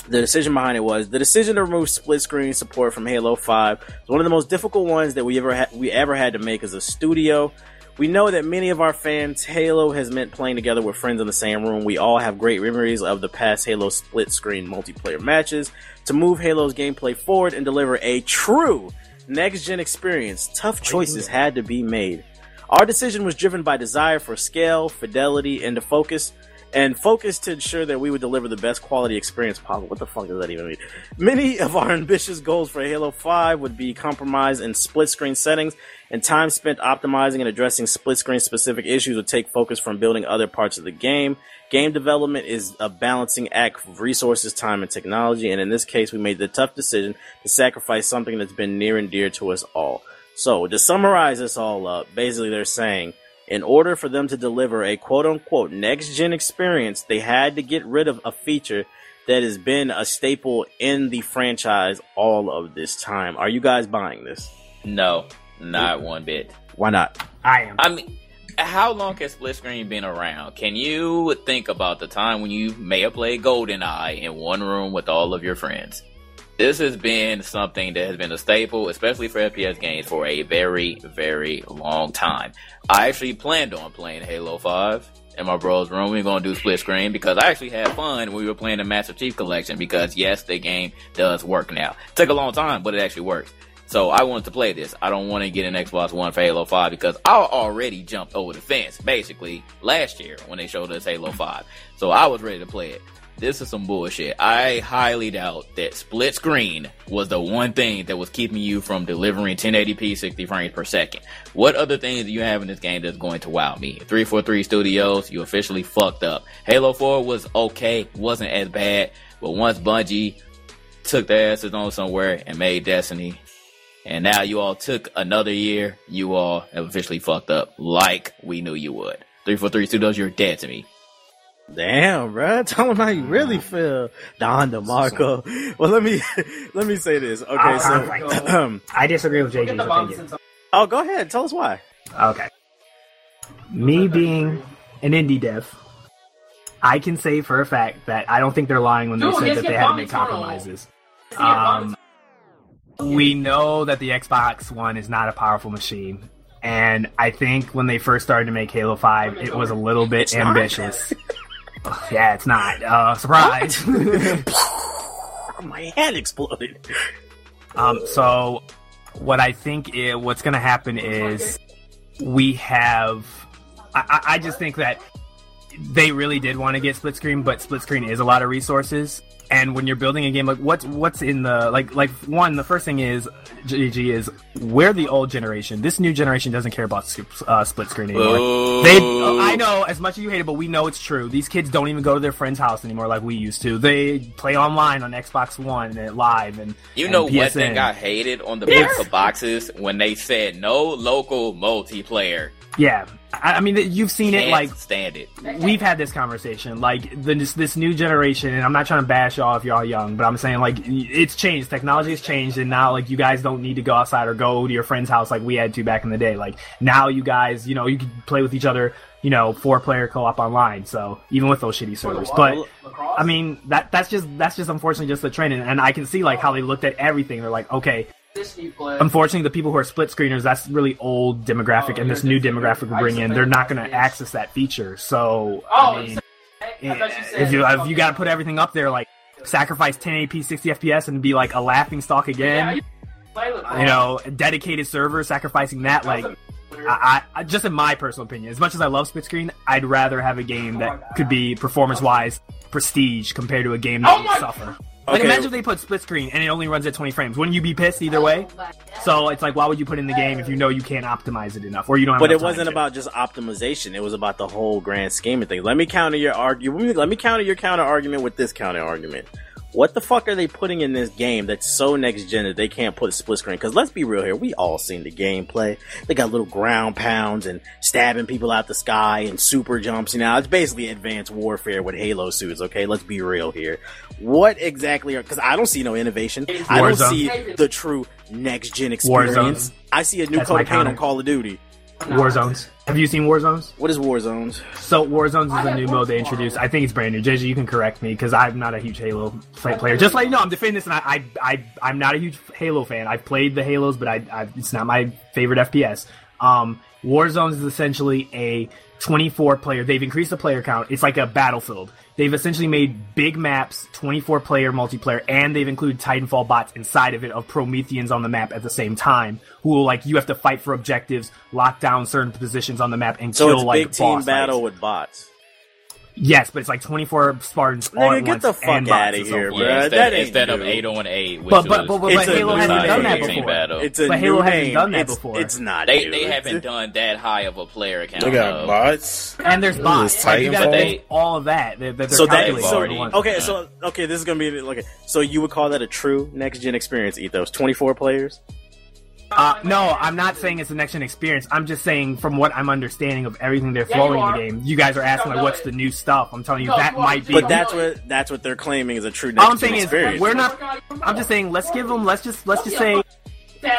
The decision behind it was the decision to remove split screen support from Halo 5 is one of the most difficult ones that we ever had we ever had to make as a studio. We know that many of our fans, Halo has meant playing together with friends in the same room. We all have great memories of the past Halo split screen multiplayer matches. To move Halo's gameplay forward and deliver a true next gen experience, tough choices had to be made. Our decision was driven by desire for scale, fidelity, and to focus, and focus to ensure that we would deliver the best quality experience possible. What the fuck does that even mean? Many of our ambitious goals for Halo 5 would be compromised in split screen settings, and time spent optimizing and addressing split screen specific issues would take focus from building other parts of the game. Game development is a balancing act of resources, time, and technology, and in this case, we made the tough decision to sacrifice something that's been near and dear to us all. So, to summarize this all up, basically they're saying, in order for them to deliver a quote unquote next gen experience, they had to get rid of a feature that has been a staple in the franchise all of this time. Are you guys buying this? No, not one bit. Why not? I am. I mean, how long has split screen been around? Can you think about the time when you may have played GoldenEye in one room with all of your friends? This has been something that has been a staple, especially for FPS games, for a very, very long time. I actually planned on playing Halo 5 in my bro's room. We are going to do split screen because I actually had fun when we were playing the Master Chief Collection because, yes, the game does work now. It took a long time, but it actually works. So I wanted to play this. I don't want to get an Xbox One for Halo 5 because I already jumped over the fence, basically, last year when they showed us Halo 5. So I was ready to play it. This is some bullshit. I highly doubt that split screen was the one thing that was keeping you from delivering 1080p 60 frames per second. What other things do you have in this game that's going to wow me? 343 Studios, you officially fucked up. Halo 4 was okay, wasn't as bad, but once Bungie took their asses on somewhere and made Destiny, and now you all took another year, you all have officially fucked up like we knew you would. 343 Studios, you're dead to me. Damn, bro. [LAUGHS] Tell them how you really feel, Don DeMarco. [LAUGHS] Well, let me [LAUGHS] let me say this. Okay, Uh, so [CLEARS THROAT] I disagree with JJ's opinion. oh, go ahead. Tell us why. Okay. Me being an indie dev, I can say for a fact that I don't think they're lying when they Dude, said that they had to Bomb make compromises. Let's get Bomb Um, we know that the Xbox One is not a powerful machine. And I think when they first started to make Halo 5, it was a little bit ambitious. Ugh, yeah, it's not. Uh, surprise. [LAUGHS] [LAUGHS] My head exploded. Um, so what I think i what's going to happen is we have. I I just think that they really did want to get split screen, but split screen is a lot of resources. And when you're building a game, like what's what's in the like like one, the first thing is GG is we're the old generation. This new generation doesn't care about uh, split screen anymore. Boo. They, oh, I know as much as you hate it, but we know it's true. These kids don't even go to their friend's house anymore like we used to. They play online on Xbox One and live and You and know what PSN. thing I hated on the Yes. box of boxes when they said no local multiplayer. Yeah, I, I mean you've seen it Can't like stand it. we've had this conversation like the, this this new generation and i'm not trying to bash y'all if y'all young but i'm saying like it's changed. Technology has changed and now like you guys don't need to go outside or go to your friend's house like we had to back in the day. Like now you guys you know you can play with each other you know four player co-op online so even with those shitty servers. But i mean that that's just that's just unfortunately just the trend and, and i can see like how they looked at everything. They're like okay unfortunately the people who are split screeners that's really old demographic and this new demographic we bring in they're not going to access that feature. So i mean if you if you got to put everything up there like sacrifice 1080p 60 fps and be like a laughing stock again you know dedicated server sacrificing that like I, I just in my personal opinion as much as i love split screen i'd rather have a game that could be performance wise prestige compared to a game that would suffer like Okay. imagine if they put split screen and it only runs at 20 frames wouldn't you be pissed either way so it's like why would you put in the game if you know you can't optimize it enough or you don't have But it wasn't to? about just optimization. It was about the whole grand scheme of things. Let me counter your argument. Let me counter your counter argument with this counter argument. What the fuck are they putting in this game that's so next gen that they can't put a split screen? Because let's be real here, we all seen the gameplay. They got little ground pounds and stabbing people out the sky and super jumps. You know, it's basically advanced warfare with Halo suits. Okay, let's be real here. What exactly are? Because I don't see no innovation. I don't see the true next gen experience. Warzone. I see a new That's code of paint on Call of Duty. War Zones. Have you seen War Zones? What is War Zones? So War Zones is a new mode they introduced. I think it's brand new. JJ, you can correct me because I'm not a huge Halo play- player. Just like you know, I'm defending this, and I, I, I, I'm not a huge Halo fan. I've played the Halos, but I, I it's not my favorite FPS. Um, War Zones is essentially a 24 player. They've increased the player count. It's like a battlefield. They've essentially made big maps, 24 player multiplayer, and they've included Titanfall bots inside of it of Prometheans on the map at the same time. Who will like you have to fight for objectives, lock down certain positions on the map, and So kill it's like big team battle fights. with bots. Yes, but it's like 24 Spartans all Nigga, at get once the fuck and bots outta here, forth. bruh. Yeah, that instead, ain't instead of new. eight oh on eight, which But- but- was but- but Halo hasn't done that before. It's a But new Halo hasn't name. done that it's, before. It's not. they new. they It's- haven't done that high of a player count. They got bots. And there's bots. Like, you gotta think all of that. They're, they're So that so all at okay so okay this is gonna be okay so you would call that a true next gen experience ethos 24 players Uh, no, I'm not saying it's a next gen experience. I'm just saying from what I'm understanding of everything they're throwing in the game. You guys are asking like, what's the new stuff? I'm telling you that might be. but that's what that's what they're claiming is a true all I'm next gen saying experience is we're not. I'm just saying let's give them. Let's just let's just say,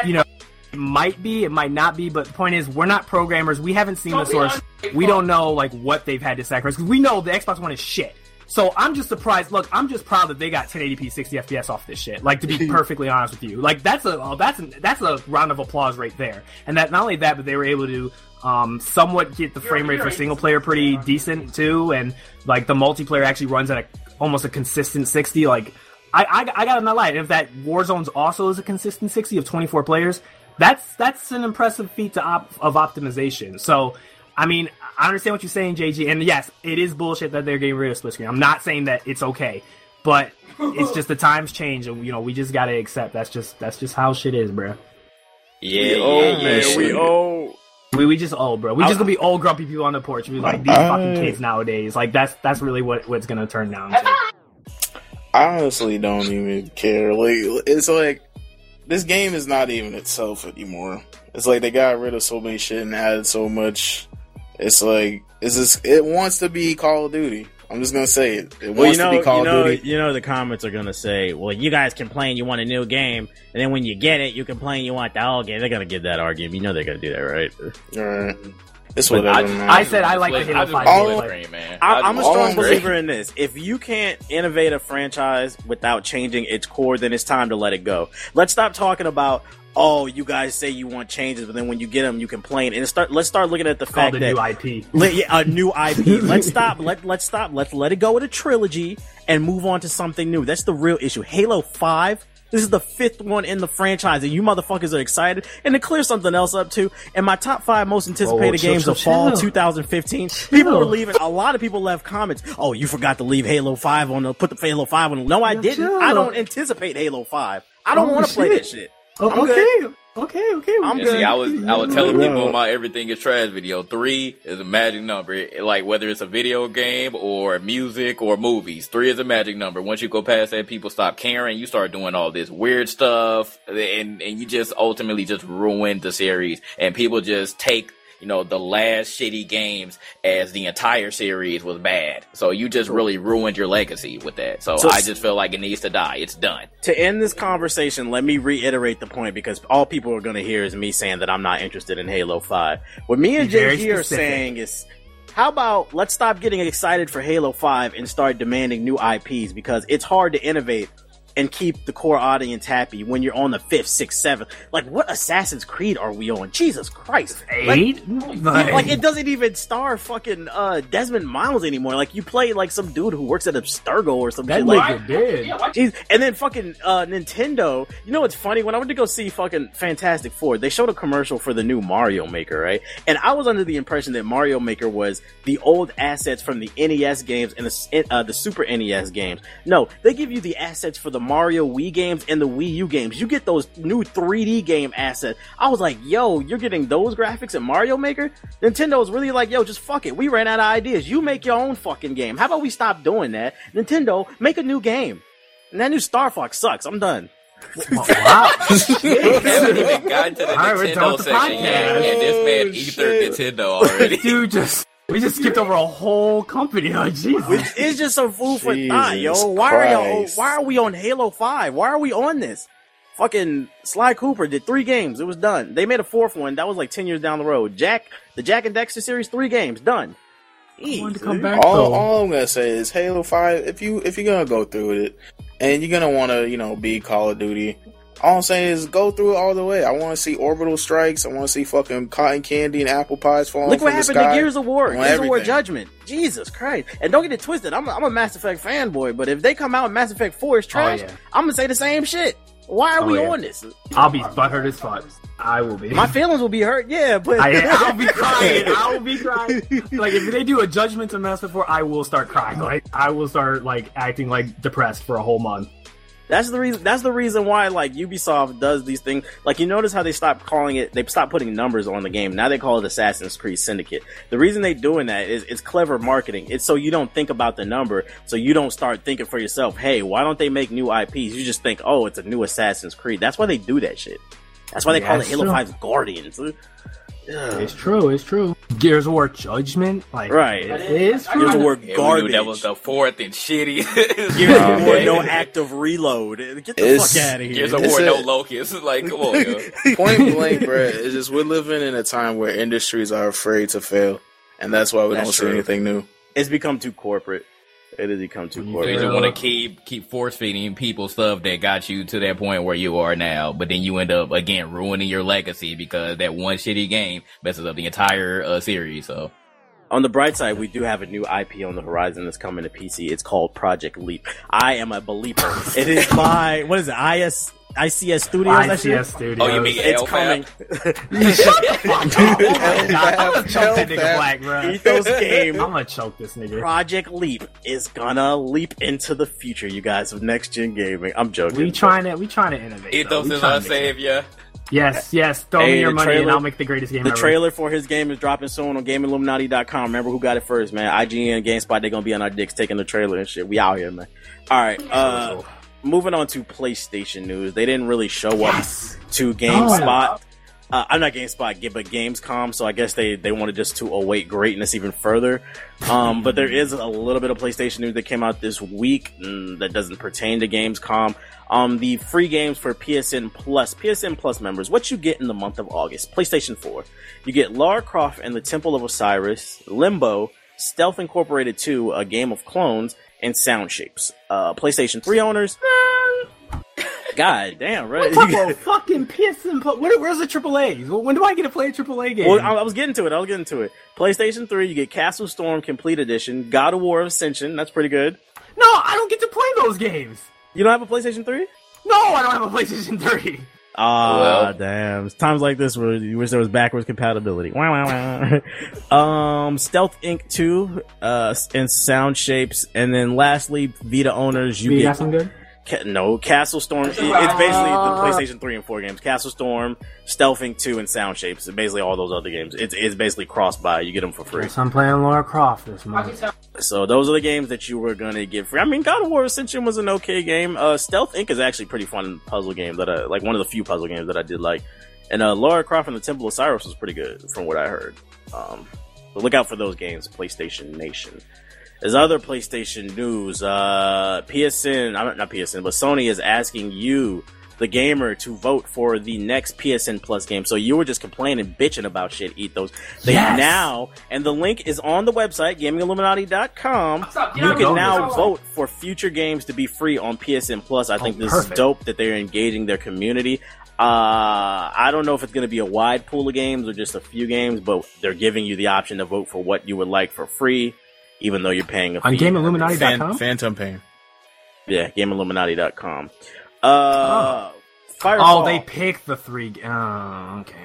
you know, it might be, it might not be. But the point is, we're not programmers. We haven't seen the source. We don't know like what they've had to sacrifice because we know the Xbox One is shit. So I'm just surprised. Look, I'm just proud that they got 1080p 60 FPS off this shit. Like to be [LAUGHS] perfectly honest with you, like that's a oh, that's a, that's a round of applause right there. And that not only that, but they were able to um, somewhat get the frame rate for single player pretty decent too, and like the multiplayer actually runs at a almost a consistent 60. Like I I, I gotta not lie, if that Warzone's also is a consistent 60 of 24 players, that's that's an impressive feat to op- of optimization. So. I mean, I understand what you're saying, JG, and yes, it is bullshit that they're getting rid of split screen. I'm not saying that it's okay, but it's just the times change, and you know we just gotta accept that's just that's just how shit is, bro. Yeah, oh yeah, man yeah. we owe We we just old, bro. We just gonna be old grumpy people on the porch. We like these I- fucking kids nowadays. Like that's that's really what what's gonna turn down to. I honestly don't even care. Like it's like this game is not even itself anymore. It's like they got rid of so many shit and added so much. It's like it's just it wants to be Call of Duty. I'm just gonna say it. It well, wants you know, to be Call you know, of Duty. you know, the comments are gonna say, "Well, you guys complain you want a new game, and then when you get it, you complain you want the old game." They're gonna give that argument. You know they're gonna do that, right? Alright. It's whatever. I- man. I said I like the Split- Halo I just Five want split gameplay. screen, man. I, I I'm a strong want split believer in this. If you can't innovate a franchise without changing its core, then it's time to let it go. Let's stop talking about. Oh, you guys say you want changes, but then when you get them, you complain. And start. Let's start looking at the fact a that new IP. Let- yeah, a new [LAUGHS] IP. let's stop. Let let's stop. Let's let it go with a trilogy and move on to something new. That's the real issue. Halo Five. This is the fifth one in the franchise, and you motherfuckers are excited. And to clear something else up too, in my top five most anticipated chill, games chill, of fall chill. 2015, people were leaving. A lot of people left comments. Oh, you forgot to leave Halo Five on the put the Halo Five on. No, I didn't. I don't anticipate Halo Five. I don't Oh, want to play that shit. Oh, okay, okay, okay. I'm good. see, I was I was telling people my everything is trash video. Three is a magic number. Like whether it's a video game or music or movies, three is a magic number. Once you go past that, people stop caring. You start doing all this weird stuff, and and you just ultimately just ruin the series. And people just take you know the last shitty games as the entire series was bad. So you just really ruined your legacy with that. So, So- I just feel like it needs to die. It's done. to end this conversation, let me reiterate the point because all people are going to hear is me saying that I'm not interested in Halo 5. What me and Be very JG are saying is, how about let's stop getting excited for Halo 5 and start demanding new IPs because it's hard to innovate and keep the core audience happy when you're on the fifth, sixth, seventh. Like, what Assassin's Creed are we on? Jesus Christ. Like, Eight. like it doesn't even star fucking uh Desmond Miles anymore. Like you play like some dude who works at Abstergo or something. that shit like nigga did. Jeez. And then fucking uh, Nintendo. You know what's funny? When I went to go see fucking Fantastic Four, they showed a commercial for the new Mario Maker, right? And I was under the impression that Mario Maker was the old assets from the NES games and the uh, the Super NES games. No, they give you the assets for the Mario Wii games and the Wii U games. You get those new 3D game assets. I was like, yo, you're getting those graphics in Mario Maker? Nintendo was really like, yo, just fuck it. We ran out of ideas. You make your own fucking game. How about we stop doing that? Nintendo, make a new game. And that new Star Fox sucks. I'm done. [LAUGHS] Wow. We haven't even gotten to the All right, we're done Nintendo with the section yet, and this man Oh, ethered. Nintendo already. Dude, just we just skipped over a whole company. Like [LAUGHS] oh, Jesus. It's just some food for thought, yo. Jesus Why are y'all, why are we on Halo 5? Why are we on this? Fucking Sly Cooper did three games. It was done. They made a fourth one. That was like 10 years down the road. Jak, the Jak and Daxter series, three games, done. I wanted to come back all, all I'm gonna say is Halo Five. If you if you're gonna go through with it, and you're gonna want to you know be Call of Duty, all I'm saying is go through it all the way. I want to see orbital strikes. I want to see fucking cotton candy and apple pies falling Look from what the happened sky. to Gears of War. I want Gears of War. Judgment. Jesus Christ. And don't get it twisted. I'm a, I'm a Mass Effect fanboy, but if they come out with Mass Effect 4 is oh, trash, Oh, yeah. I'm going to say the same shit. Why are Oh, we yeah. on this? I'll be butthurt as fuck. I will be. My feelings will be hurt, yeah, but I, [LAUGHS] I'll be crying. I will be crying. Like if they do a Judgment to Mass Effect 4, I will start crying. Like I will start like acting like depressed for a whole month. That's the reason. That's the reason why, like Ubisoft does these things. Like you notice how they stopped calling it. They stopped putting numbers on the game. Now they call it Assassin's Creed Syndicate. The reason they doing that is it's clever marketing. It's so you don't think about the number, so you don't start thinking for yourself. Hey, why don't they make new IPs? You just think, oh, it's a new Assassin's Creed. That's why they do that shit. That's why they Yeah, call it Halo. 5's Guardians. Ugh. It's true. It's true. Gears of War Judgment, like Right. it is true. Gears of War Yeah, we knew garbage. that was the fourth and shitty. [LAUGHS] Gears of War Okay. no active reload. Get the It's- fuck out of here. Gears of It's War, a- no Locust. [LAUGHS] Like, come on, yo. [LAUGHS] Point blank, bro. It's just we're living in a time where industries are afraid to fail, and that's why we That's don't true. see anything new. It's become too corporate. It has become too You So you just want to keep keep force feeding people stuff that got you to that point where you are now, but then you end up again ruining your legacy because that one shitty game messes up the entire uh, series. So On the bright side, we do have a new IP on the horizon that's coming to PC. It's called Project Leap. I am a believer. it is [LAUGHS] by what is it? IS ICS Studios. that shit? ICS Studios. Oh, you mean It's LFAB? coming. [LAUGHS] I'm gonna choke that nigga black, bro. Ethos [LAUGHS] game. I'm gonna choke this nigga. Project Leap is gonna leap into the future, you guys, of next gen gaming. I'm joking. We trying to we trying to innovate. Ethos is our it. savior. Yes, yes. Throw Hey, me your money and I'll make the greatest game The ever. trailer for his game is dropping soon on GameIlluminati.com. Remember who got it first, man? IGN and GameSpot, they're gonna be on our dicks taking the trailer and shit. We out here, man. Alright, uh moving on to PlayStation news. They didn't really show up to GameSpot. Uh, I'm not GameSpot, but Gamescom, so I guess they, they wanted just to await greatness even further. Um, but there is a little bit of PlayStation news that came out this week mm, that doesn't pertain to Gamescom. Um, the free games for PSN Plus, PSN Plus members, what you get in the month of August, PlayStation 4. You get Lara Croft and the Temple of Osiris, Limbo, Stealth Incorporated 2, A Game of Clones, and Sound Shapes. Uh, PlayStation 3 owners, god damn, right? Talk about fucking PSN. Plus. Where, where's the AAA's? When do I get to play a AAA game? Well, I, I was getting to it. I was getting to it. PlayStation 3, you get Castle Storm Complete Edition, God of War Ascension. That's pretty good. no, I don't get to play those games. You don't have a PlayStation 3? No, I don't have a PlayStation 3. Ah, Well. damn. It's times like this where you wish there was backwards compatibility. Wow, wow, wow. um, Stealth Inc. 2, uh, and Sound Shapes. And then lastly, Vita owners, you You get got some good? Ca- no, Castle Storm. it- It's basically the PlayStation 3 and 4 games. Castle Storm, Stealth Inc. 2, and Sound Shapes. And basically all those other games. It's, it's basically cross buy. You get them for free. Yes, I'm playing Lara Croft this month. So those are the games that you were gonna get free. I mean, God of War Ascension was an okay game. Uh, Stealth Inc. is actually a pretty fun puzzle game that I, like one of the few puzzle games that I did like. And, uh, Lara Croft and the Temple of Cyrus was pretty good from what I heard. Um, so look out for those games, PlayStation Nation. There's other PlayStation news. Uh, PSN, I'm not, not PSN, but Sony is asking you, the gamer, to vote for the next PSN Plus game. So you were just complaining, bitching about shit, Ethos. They Yes! now, and the link is on the website, gamingilluminati.com. You can now this vote for future games to be free on PSN Plus. I think Oh, this is dope that they're engaging their community. Uh, I don't know if it's going to be a wide pool of games or just a few games, but they're giving you the option to vote for what you would like for free, even though you're paying a On fee. GameIlluminati.com? Phantom Pain. Yeah, GameIlluminati.com. Uh, Firefall. Oh, they picked the three. Oh, okay.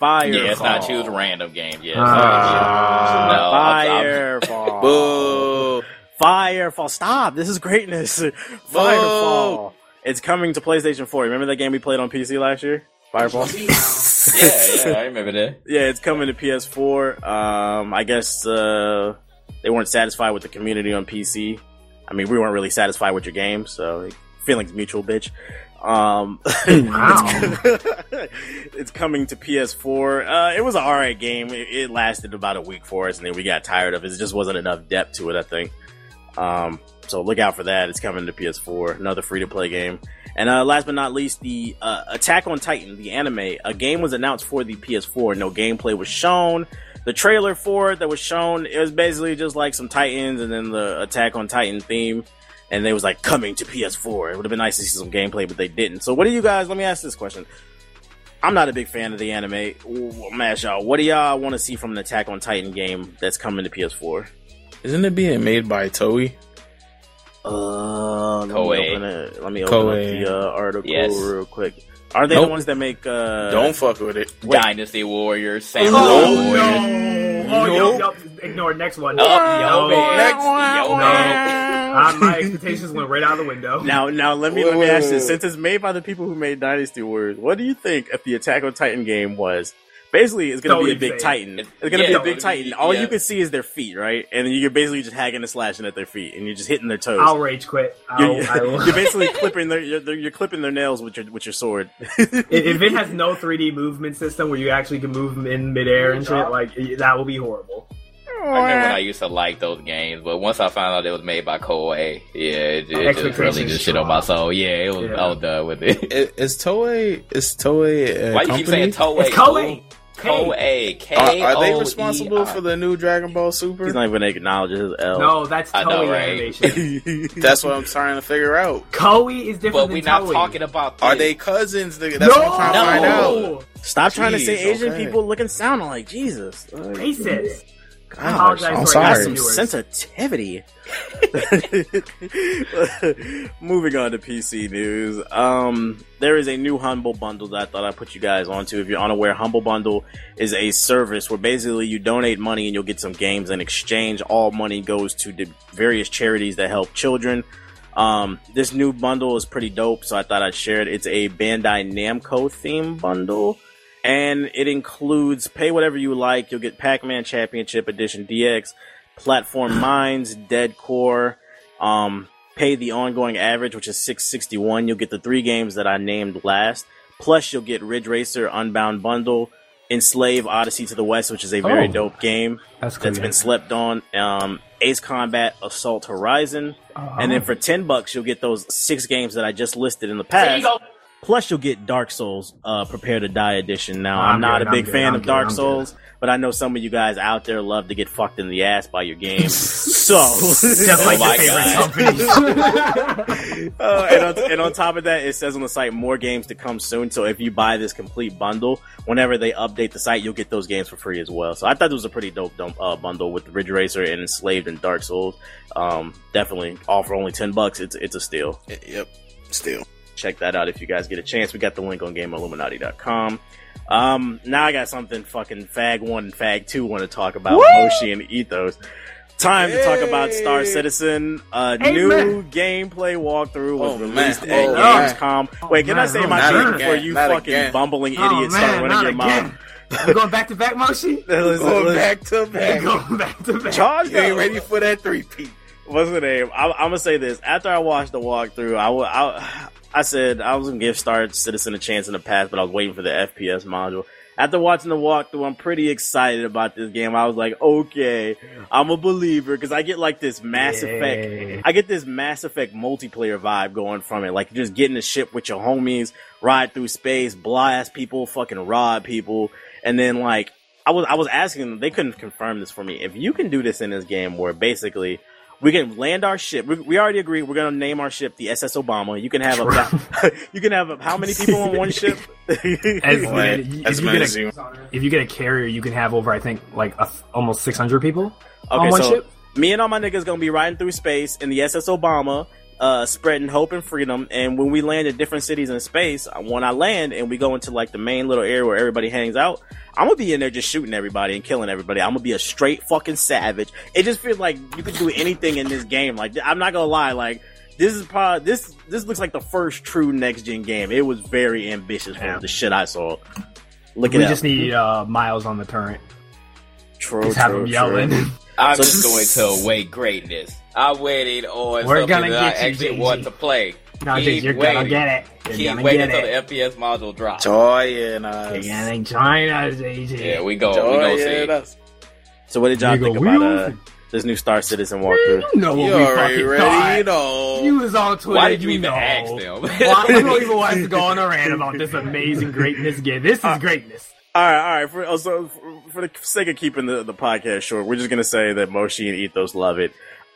Firefall. Yeah, it's not choose random games. Yeah, Ah. no, I'm- I'm- Firefall. [LAUGHS] Boo! Firefall. Stop. This is greatness. Firefall. It's coming to PlayStation 4. Remember that game we played on PC last year? Firefall? [LAUGHS] yeah, yeah, I remember that. yeah, it's coming to PS4. Um, I guess, uh, they weren't satisfied with the community on PC. I mean, we weren't really satisfied with your game, so feelings mutual, bitch. Um, [LAUGHS] Wow. [LAUGHS] it's coming to PS4. Uh, it was an alright game. It, it lasted about a week for us, and then we got tired of it. It just wasn't enough depth to it, I think. Um, so look out for that. It's coming to PS4. Another free to play game. And uh, last but not least, the uh, Attack on Titan, the anime. A game was announced for the PS4. No gameplay was shown. The trailer for it that was shown, it was basically just like some Titans and then the Attack on Titan theme. And they was like coming to PS4. It would have been nice to see some gameplay, but they didn't. So what do you guys? Let me ask this question. I'm not a big fan of the anime. Ooh, I'm ask y'all, what do y'all want to see from an Attack on Titan game that's coming to PS4? Isn't it being made by Toei? Uh, let Koei. me open it. Let me open Koei. up the uh, article Yes. real quick. Are they the ones that make? uh Don't fuck with it. Wait. Dynasty Warriors, Samurai Oh, Warriors. no. Oh, yo, yo, ignore next one. Oh, yo, No. man. Next. Yo, No. man. Uh, my expectations went right out of the window. [LAUGHS] Now, now let me let me ask this: since it's made by the people who made Dynasty Warriors, what do you think if the Attack on Titan game was? Basically, it's going to be a big fake. Titan. It's going to Yeah, be a big Titan. be- All yeah. you can see is their feet, right? And you're basically just hacking and slashing at their feet, and you're just hitting their toes. I'll rage quit. I'll, You're, I [LAUGHS] will. you're basically clipping their you're, you're clipping their nails with your with your sword. [LAUGHS] if if it has no 3D movement system where you actually can move them in midair and shit, like that will be horrible. I remember when I used to like those games, but once I found out it was made by Koei, yeah, it, it just really Expectations just shit on my soul. Yeah, it was. Yeah. I was done with it. I- Is Toei is Toei a Why you company? keep saying Toei? It's Koei. Koei. K Are, are they O responsible for the new Dragon Ball Super? He's not even acknowledging his L. No, that's I Toei know, right? animation. [LAUGHS] That's what I'm trying to figure out. Koei is different But we're not Toei. talking about. Are they cousins? nigga? no, what I'm trying to find no. out. Stop trying to say Asian okay. people looking sound like Jesus. Racist. I apologize I'm for sorry. Some sensitivity. [LAUGHS] Moving on to PC news. Um, there is a new Humble Bundle that I thought I'd put you guys onto. If you're unaware, Humble Bundle is a service where basically you donate money and you'll get some games in exchange. All money goes to the various charities that help children. Um, this new bundle is pretty dope, so I thought I'd share it. It's a Bandai Namco theme bundle and it includes pay whatever you like. You'll get Pac-Man Championship Edition DX, Platformines, Dead Core. Um, pay the ongoing average, which is 661. You'll get the three games that I named last. Plus, you'll get Ridge Racer Unbound Bundle, Enslave Odyssey to the West, which is a very Oh. dope game That's cool. that's been slept on. Um, Ace Combat Assault Horizon, and then for ten bucks you'll get those six games that I just listed in the past. Plus, you'll get Dark Souls, uh, Prepare to Die edition. Now, I'm, I'm not good, a big good, fan I'm of good, Dark I'm good. Souls, but I know some of you guys out there love to get fucked in the ass by your game. [LAUGHS] so, Just like Oh my your favorite company. [LAUGHS] [LAUGHS] uh, and, on, and on top of that, it says on the site more games to come soon. So if you buy this complete bundle, whenever they update the site, you'll get those games for free as well. So I thought it was a pretty dope dump, uh, bundle with Ridge Racer and Enslaved and Dark Souls. Um, definitely all for only ten bucks. It's it's a steal. Yep. Still. Check that out if you guys get a chance. We got the link on GameIlluminati.com. Um, now I got something fucking Fag One and Fag Two want to talk about Moshi and Ethos. Time to talk about Star Citizen. A Hey, new man. gameplay walkthrough was Oh, released man. at Oh, man. Gamescom. Wait, can I say Oh, my not shit again. before you Not fucking again. bumbling Oh, idiots start running not your again. mouth? We're going back to back, Moshi? [LAUGHS] Listen, Going listen. back to We're back. going back to back. Charge You ain't ready for that three P. what's the name? I, I'm gonna say this. After I watched the walkthrough, I, wa- I, I said I was gonna give Star Citizen a chance in the past, but I was waiting for the FPS module. After watching the walkthrough, I'm pretty excited about this game. I was like, okay, I'm a believer because I get like this Mass. Effect. I get this Mass Effect multiplayer vibe going from it. Like just getting a ship with your homies, ride through space, blast people, fucking rob people, and then like I was I was asking them, they couldn't confirm this for me. If you can do this in this game, where basically we can land our ship, we, we already agreed we're gonna name our ship the SS Obama. You can have a, [LAUGHS] you can have a, how many people on one ship? [LAUGHS] As, Right. if, As you get a, if you get a carrier, you can have over, I think, like a, almost 600 people on Okay, one so ship. me and all my niggas gonna be riding through space in the SS Obama, uh, spreading hope and freedom. And when we land at different cities in space, uh, when I land and we go into like the main little area where everybody hangs out, I'm gonna be in there just shooting everybody and killing everybody. I'm gonna be a straight fucking savage. It just feels like you could do anything in this game. Like I'm not gonna lie, like. This is probably this. This looks like the first true next gen game. It was very ambitious Yeah. for the shit I saw. Look We just need uh, Miles on the turret. True, Just have true, him yelling. true. [LAUGHS] I'm just going to await greatness. I'm waiting on We're something gonna that I get you, actually JG. want to play. no, Keep Jake, you're waiting. gonna get it. You're Keep gonna waiting get until it. the FPS module drops. Joy and us. You're gonna join us, JG. Yeah, we go. we go see. us. So what did y'all think about uh, this new Star Citizen walkthrough. You know what You we already fucking ready? thought. You know. You was on Twitter. Why did you you even know. ask them? Why we don't even want to go on a rant about this amazing greatness game. This is [LAUGHS] greatness. All right, all right. For, also, for, for the sake of keeping the, the podcast short, we're just gonna say that Moshi and Ethos love it.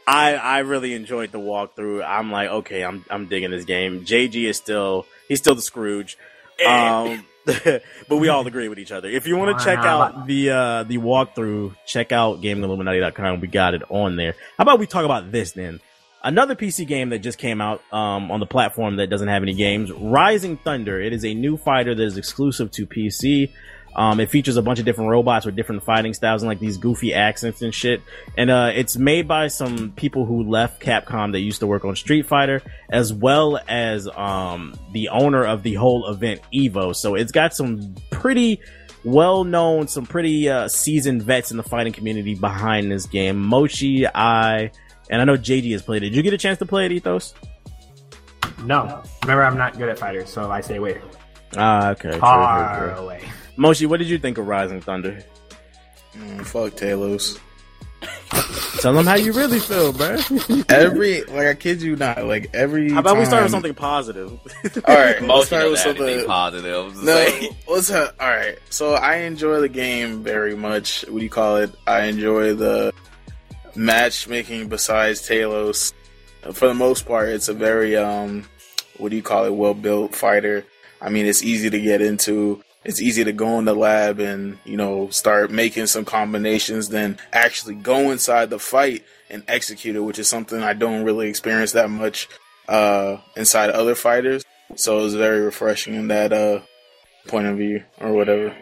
I I really enjoyed the walkthrough. I'm like, okay, I'm I'm digging this game. JG is still he's still the Scrooge. Um, [LAUGHS] but we all agree with each other. If you want to check out the uh the walkthrough, check out gamingilluminati.com. We got it on there. How about we talk about this then? Another PC game that just came out um, on the platform that doesn't have any games, Rising Thunder. It is a new fighter that is exclusive to PC. Um, it features a bunch of different robots with different fighting styles and like these goofy accents and shit. And uh, it's made by some people who left Capcom that used to work on Street Fighter, as well as um, the owner of the whole event, Evo. So it's got some pretty well known, some pretty uh, seasoned vets in the fighting community behind this game. Moshi, I, and I know JD has played it. Did you get a chance to play it, Ethos? No. Remember, I'm not good at fighters, so I stay away. Ah, okay. true, true, Far true. away. Moshi, what did you think of Rising Thunder? Mm, fuck Talos. Tell them how you really feel, bro. Every like I kid you not, like every. How about we start with something positive? All right, [LAUGHS] let's Most start of with that anything something. positive. to No, say. let's have, all right. So I enjoy the game very much. What do you call it? I enjoy the matchmaking. Besides Talos, for the most part, it's a very um, what do you call it? Well built fighter. I mean, it's easy to get into. It's easy to go in the lab and you know start making some combinations, then actually go inside the fight and execute it, which is something I don't really experience that much uh, inside other fighters. So it was very refreshing in that uh, point of view or whatever.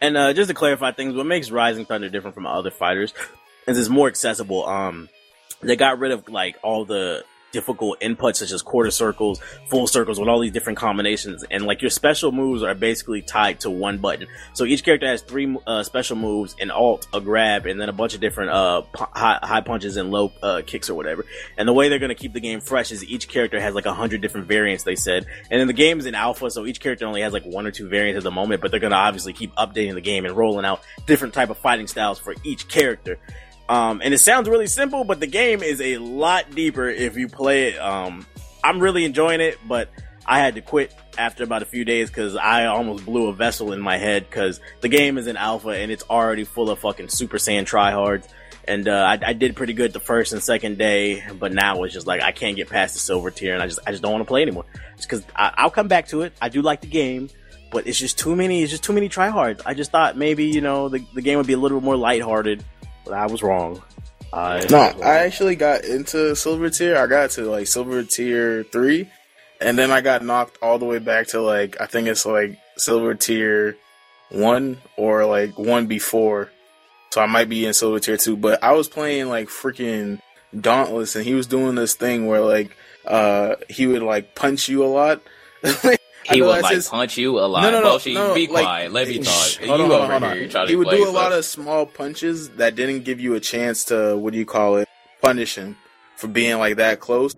And uh, just to clarify things, what makes Rising Thunder different from other fighters is it's more accessible. Um, they got rid of like all the difficult inputs such as quarter circles, full circles with all these different combinations, and like your special moves are basically tied to one button. So each character has three uh, special moves: an alt, a grab, and then a bunch of different uh, high, high punches and low uh, kicks or whatever. And the way they're going to keep the game fresh is each character has like a hundred different variants. They said, and then the game is in alpha, so each character only has like one or two variants at the moment. But they're going to obviously keep updating the game and rolling out different type of fighting styles for each character. Um, and it sounds really simple, but the game is a lot deeper if you play it. Um, I'm really enjoying it, but I had to quit after about a few days because I almost blew a vessel in my head because the game is in alpha and it's already full of fucking Super Saiyan tryhards. And uh, I, I did pretty good the first and second day, but now it's just like I can't get past the silver tier, and I just I just don't want to play anymore. Because I'll come back to it. I do like the game, but it's just too many. It's just too many tryhards. I just thought maybe you know the the game would be a little bit more lighthearted, I was wrong. I No, wrong. I actually got into silver tier. I got to like silver tier three, and then I got knocked all the way back to like I think it's like silver tier one or like one before. So I might be in silver tier two. But I was playing like freaking Dauntless, and he was doing this thing where like uh he would like punch you a lot. [LAUGHS] I He would like his- punch you a lot. No, no, no, Moshi, no, be like- quiet. Let me talk. Shh, you hold on, hold over on, hold on. He would do a stuff. lot of small punches that didn't give you a chance to what do you call it punish him for being like that close,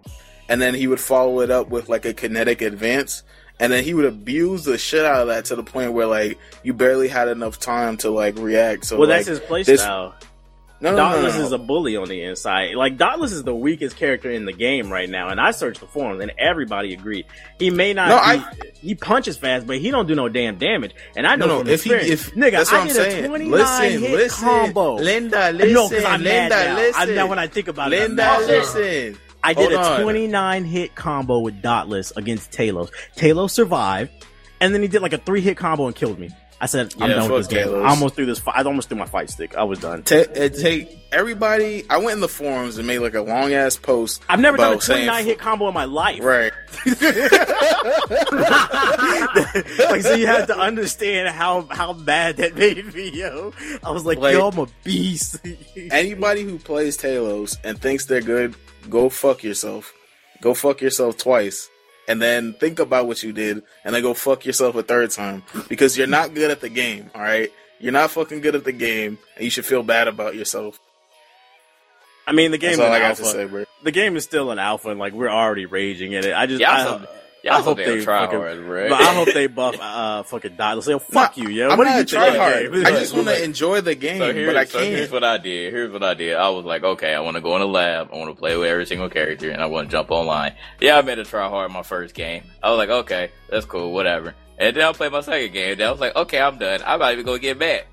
and then he would follow it up with like a kinetic advance, and then he would abuse the shit out of that to the point where like you barely had enough time to like react. So well, like, that's his playstyle. this- No, no, Dauntless no, no. is a bully on the inside. Like Dauntless is the weakest character in the game right now, and I searched the forums, and everybody agreed. He may not. No, be, I- he punches fast, but he don't do no damn damage. And I know No, from If he, experience, if nigga, that's I what I'm did saying. a twenty nine listen, hit listen, combo. Linda, listen, no, because I'm mad Linda, now. listen. I'm now when I think about it. I'm Linda, listen. I did Hold a on. 29 hit combo with Dauntless against Talos. Talos survived, and then he did like a three hit combo and killed me. I said, I'm Yeah, done with this game. I almost threw this. I almost threw my fight stick. I was done. Ta- it take everybody. I went in the forums and made like a long ass post. I've never done a about saying- hit combo in my life. Right. [LAUGHS] [LAUGHS] like so you have to understand how how bad that made me, yo. I was like, Like- yo, I'm a beast. [LAUGHS] Anybody who plays Talos and thinks they're good, go fuck yourself. Go fuck yourself twice. And then think about what you did, and then go fuck yourself a third time. Because you're not good at the game, alright? You're not fucking good at the game, and you should feel bad about yourself. I mean, the game That's is all I got alpha. to say, bro. The game is still an alpha, and like we're already raging at it. I just, Yeah, I, also- Y'all I hope damn they fucking- tryhards, bro. But I hope they buff [LAUGHS] uh fucking die. Let's say, fuck you, yo. I'm what do not you think of the tryhard. game? I just want to enjoy the game, So here's, but I so can't. Here's what I did. Here's what I did. I was like, okay, I want to go in the lab. I want to play with every single character, and I want to jump online. Yeah, I made a try hard my first game. I was like, okay, that's cool, whatever. And then I played my second game. Then I was like, okay, I'm done. I'm not even gonna get mad.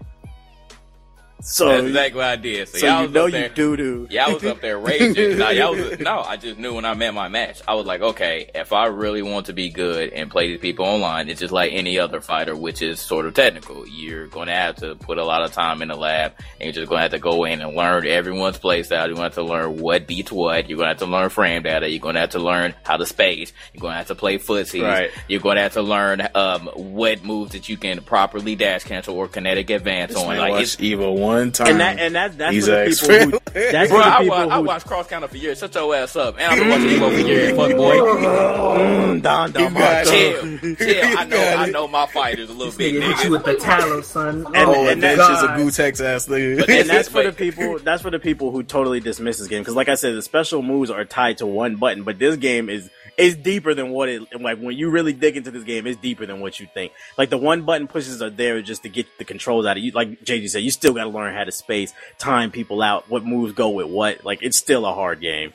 So, That's exactly what I did. So, so y'all you was know up there. you doo doo. Yeah, I was up there raging. no, y'all was, no, I just knew when I met my match. I was like, okay, if I really want to be good and play these people online, it's just like any other fighter, which is sort of technical. You're going to have to put a lot of time in the lab, and you're just going to have to go in and learn everyone's playstyle. You're going to have to learn what beats what. You're going to have to learn frame data. You're going to have to learn how to space. You're going to have to play footsies. Right. You're going to have to learn um, what moves that you can properly dash cancel or kinetic advance This on. Like it's Evo one time. And that and that that's He's for the an people who that's Bro, for the I, people wa- I who watched Cross Counter for years. Shut your ass up. And I've been watching Evo for years, fuck boy. [LAUGHS] Mm, Don Don You got Marco. Chill, [LAUGHS] chill. I know, I know my fighters a little bit. nigga hit you with the Talos, son. And- oh, and my That's just a God. Gutex ass nigga. and [LAUGHS] that's for the people. That's for the people who totally dismiss this game. Because, like I said, the special moves are tied to one button, but this game is is deeper than what it. Like when you really dig into this game, it's deeper than what you think. Like the one button pushes are there just to get the controls out of you. Like JG said, you still got to learn how to space, time people out, what moves go with what. Like it's still a hard game.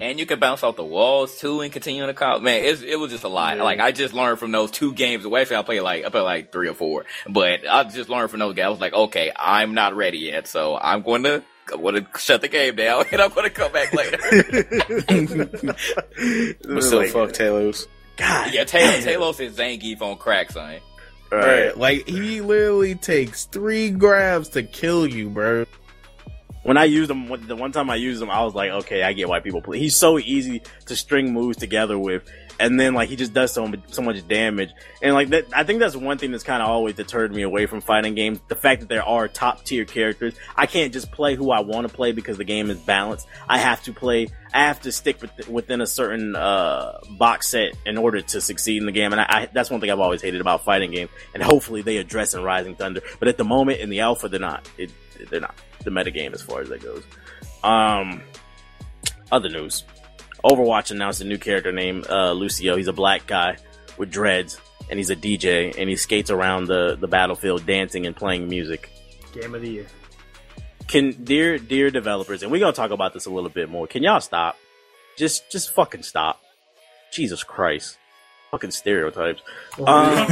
And you can bounce off the walls too and continue to call. Man, it's, it was just a lot. Like I just learned from those two games. Well, Actually, I played like I played like three or four, but I just learned from those guys. I was like, okay, I'm not ready yet, so I'm going to. I'm going to shut the game down [LAUGHS] and I'm going to come back later. [LAUGHS] but still, Like, fuck Talos. God, yeah, Taylor, Talos is Zangief on crack, son. Right. Like he literally takes three grabs to kill you, bro. when I used him, the one time I used him, I was like, okay, I get why people play. He's so easy to string moves together with, and then like he just does so much, so much damage. And like that, I think that's one thing that's kind of always deterred me away from fighting games. The fact that there are top tier characters. I can't just play who I want to play because the game is balanced. I have to play. I have to stick with, within a certain uh, box set in order to succeed in the game. And I, I, that's one thing I've always hated about fighting games. And hopefully they address in Rising Thunder. But at the moment in the alpha, they're not. It, they're not the metagame as far as that goes. Um, other news: Overwatch announced a new character named uh, Lucio. He's a black guy with dreads, and he's a DJ, and he skates around the the battlefield dancing and playing music. Game of the year. Can dear dear developers, and we're gonna talk about this a little bit more. Can y'all stop? Just just fucking stop. Jesus Christ. Fucking stereotypes. [LAUGHS] Um,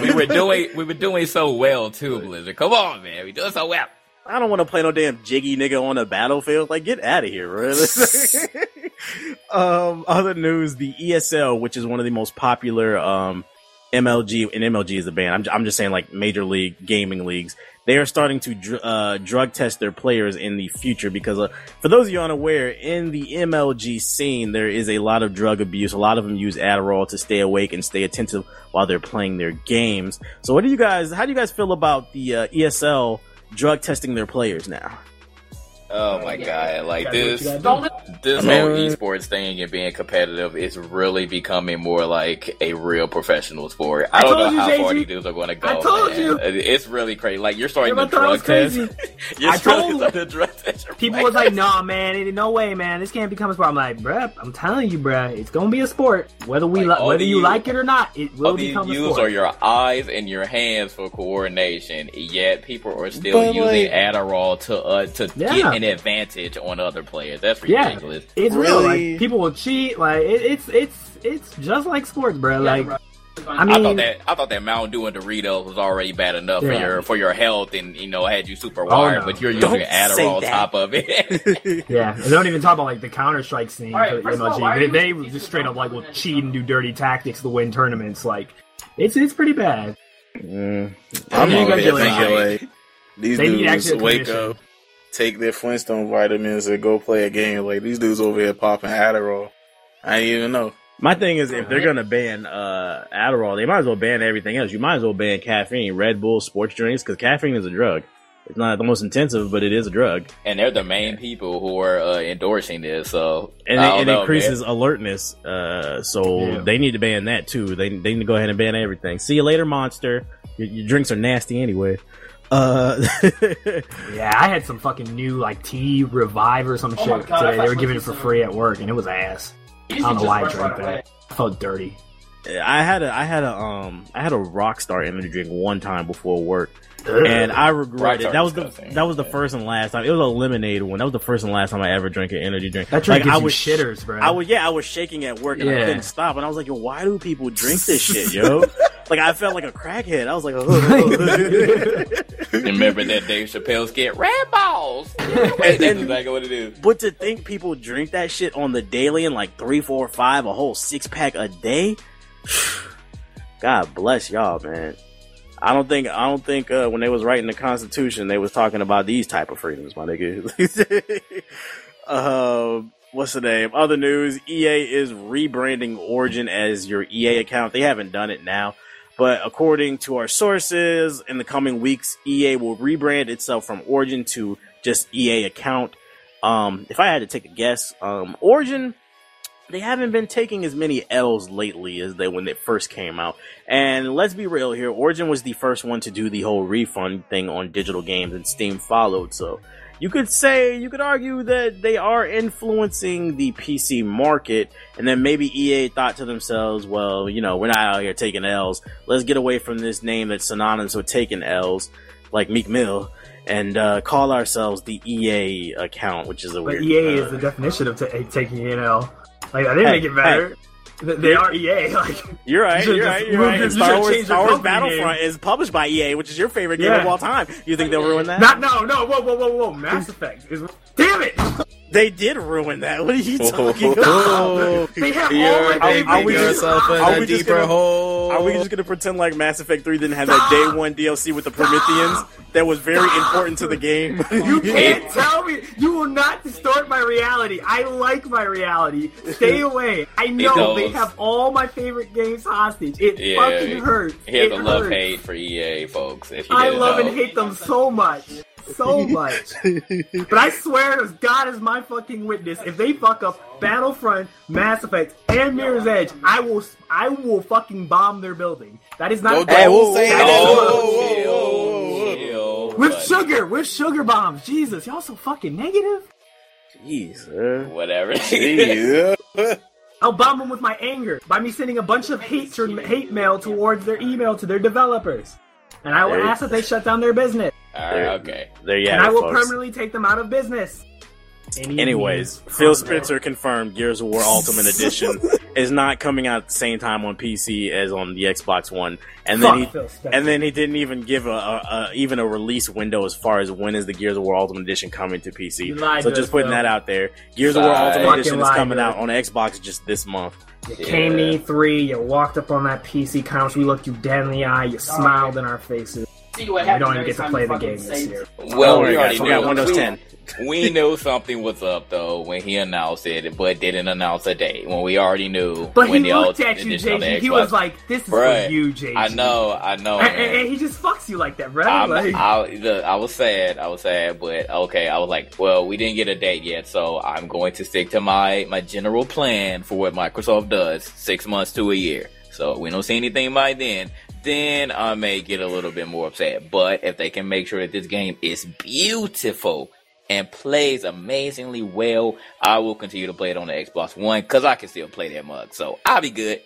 we were doing we were doing so well too, Blizzard. Come on, man, we doing so well. I don't want to play no damn jiggy nigga on a battlefield. Like, get out of here, really. [LAUGHS] um, other news: the ESL, which is one of the most popular um MLG, and MLG is a band. I'm, I'm just saying, like major league gaming leagues. They are starting to dr- uh, drug test their players in the future because, uh, for those of you unaware, in the MLG scene, there is a lot of drug abuse. A lot of them use Adderall to stay awake and stay attentive while they're playing their games. So, what do you guys? How do you guys feel about the uh, ESL drug testing their players now? Oh my god, like Gotta do this this I mean- whole esports thing and being competitive is really becoming more like a real professional sport. I, I don't know you, how far these dudes are going to go. I told man. you. it's really crazy. Like you're starting Everyone to thought I drug test. crazy. [LAUGHS] you're I starting told- to drug test. People was like, "Nah, man, ain't no way, man. This can't become a sport." I'm like, "Bruh, I'm telling you, bruh, it's gonna be a sport. Whether we Like, li- whether the you like it or not, it will All you become a sport." are your eyes and your hands for coordination. Yet people are still But, using like- Adderall to uh, to Yeah. get an advantage on other players. That's yeah, ridiculous. it's real. Like people will cheat. Like it, it's it's it's just like sports, bruh. Like I I mean, thought that I thought that Mountain Dew and Doritos was already bad enough for your for your health and you know had you super wired, no. but you're Don't using Adderall on top of it. [LAUGHS] Yeah, and they don't even talk about like the Counter Strike scene All right, for the all, MLG. They, they just straight up like will cheat and do dirty tactics to win tournaments. Like it's it's pretty bad. Mm, I'm You over guys here thinking like- like these They need dudes actual wake up, take their Flintstone vitamins, and go play a game. Like these dudes over here popping Adderall. I didn't even know. My thing is, if they're gonna ban uh, Adderall, they might as well ban everything else. You might as well ban caffeine, Red Bull, sports drinks, because caffeine is a drug. It's not the most intensive, but it is a drug, and they're the main people who are uh, endorsing this. So and it, it know, increases man. alertness. Uh, so Yeah. they need to ban that too. They they need to go ahead and ban everything. See you later, monster. Your, your drinks are nasty anyway. Uh, [LAUGHS] Yeah, I had some fucking new like tea revive or some Oh shit my God, today. They were giving it for free at work, and it was ass. I don't know why I drank right that. I felt dirty. I had a I had a um I had a Rockstar energy drink one time before work, and I [LAUGHS] regret it. That was the disgusting. that was the first and last time. It was a lemonade one. That was the first and last time I ever drank an energy drink. That drink like, I was you shitters, bro. I was yeah, I was shaking at work and I couldn't stop, and I was like, yo, why do people drink this shit, yo? [LAUGHS] like I felt like a crackhead. I was like, oh. [LAUGHS] Remember that Dave Chappelle's get red balls. That's exactly what it is. But to think people drink that shit on the daily and like three, four, five, a whole six pack a day. [SIGHS] God bless y'all, man. I don't think I don't think uh, when they was writing the Constitution they was talking about these type of freedoms, my nigga. uh, [LAUGHS] what's the name? Other news: EA is rebranding Origin as your EA account. They haven't done it now, but according to our sources, in the coming weeks, EA will rebrand itself from Origin to just EA account. Um, if I had to take a guess, um, Origin, they haven't been taking as many L's lately as they when they first came out. And let's be real here, Origin was the first one to do the whole refund thing on digital games, and Steam followed. So you could say, you could argue that they are influencing the PC market, and then maybe EA thought to themselves, well, you know, we're not out here taking L's. Let's get away from this name that's synonymous with taking L's, like Meek Mill, and uh, call ourselves the EA account, which is a But weird. EA uh, is the definition of ta taking an L. Like I didn't Hey, make it better. Th- They are EA. [LAUGHS] Like You're right. You're right. You're right. it- And you Star Wars, Star Wars Battlefront name. is published by EA, which is your favorite game Yeah. of all time. You think they'll ruin that? not no no whoa whoa whoa whoa Mass Effect is damn it. They did ruin that. What are you [LAUGHS] oh. talking about? Oh, They have all you're my digging are we just- are we just gonna- hole. Are we just gonna pretend like Mass Effect 3 didn't have that day [LAUGHS] one DLC with the Prometheans that was very important to the game? You [LAUGHS] can't tell me. You will not distort my reality. I like my reality. Stay away. I know they have all my favorite games hostage. It Yeah, fucking hurts. He has it a love hurts. hate for EA folks. If you I love know. and hate them so much. So [LAUGHS] much. but I swear as God is my fucking witness, if they fuck up Battlefront, Mass Effect, and Mirror's Edge, I will I will fucking bomb their building. That is not Don't- don't That is- say that that. is- Whoa, Oh, whoa, whoa, whoa. With sugar, with sugar bombs. Jesus, y'all so fucking negative. Jeez, uh, Whatever. [LAUGHS] Yeah. [LAUGHS] I'll bomb them with my anger by me sending a bunch of hate hate mail towards their email to their developers, and I will ask that they shut down their business, Alright, okay. there you and have I it, will folks. permanently take them out of business. Any Anyways, Phil. Spencer confirmed Gears of War Ultimate Edition [LAUGHS] is not coming out at the same time on PC as on the Xbox One, and then Fuck he Phil and then he didn't even give a, a, a even a release window as far as when is the Gears of War Ultimate Edition coming to PC. So just putting Phil. that out there. Gears of War Ultimate Edition is coming out on Xbox just this month. You came to Yeah. E3, you walked up on that PC couch, we looked you dead in the eye, you smiled in our faces. See what We don't even get to play the game this year. Well, oh, we worry, already guys, we got. Windows 10. we knew something was up though when he announced it, but didn't announce a date. When we already knew. But when he the looked at you, edition JG. He was like, "This is Bruh, for you, JG." I know, I know. And, and- and he just fucks you like that, bro. I'm, like, I, look, I was sad. I was sad, but okay. I was like, well, we didn't get a date yet, so I'm going to stick to my my general plan for what Microsoft does: six months to a year. So we don't see anything by then. Then I may get a little bit more upset. But if they can make sure that this game is beautiful and plays amazingly well, I will continue to play it on the Xbox One because I can still play that mug. So I'll be good.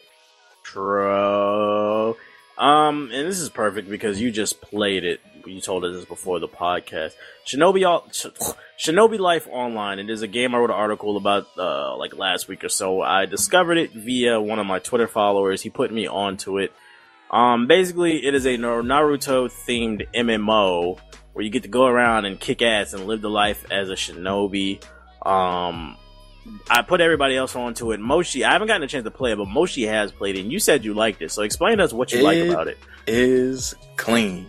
True. Um, and this is perfect because you just played it. You told us this before the podcast. Shinobi, all Sh- Shinobi Life Online. It is a game I wrote an article about uh, like last week or so. I discovered it via one of my Twitter followers. He put me onto it. Um, basically, it is a Naruto themed MMO where you get to go around and kick ass and live the life as a shinobi. Um, I put everybody else onto it. Moshi, I haven't gotten a chance to play it, but Moshi has played it, and you said you liked it. So explain to us what you like It- about it. is clean.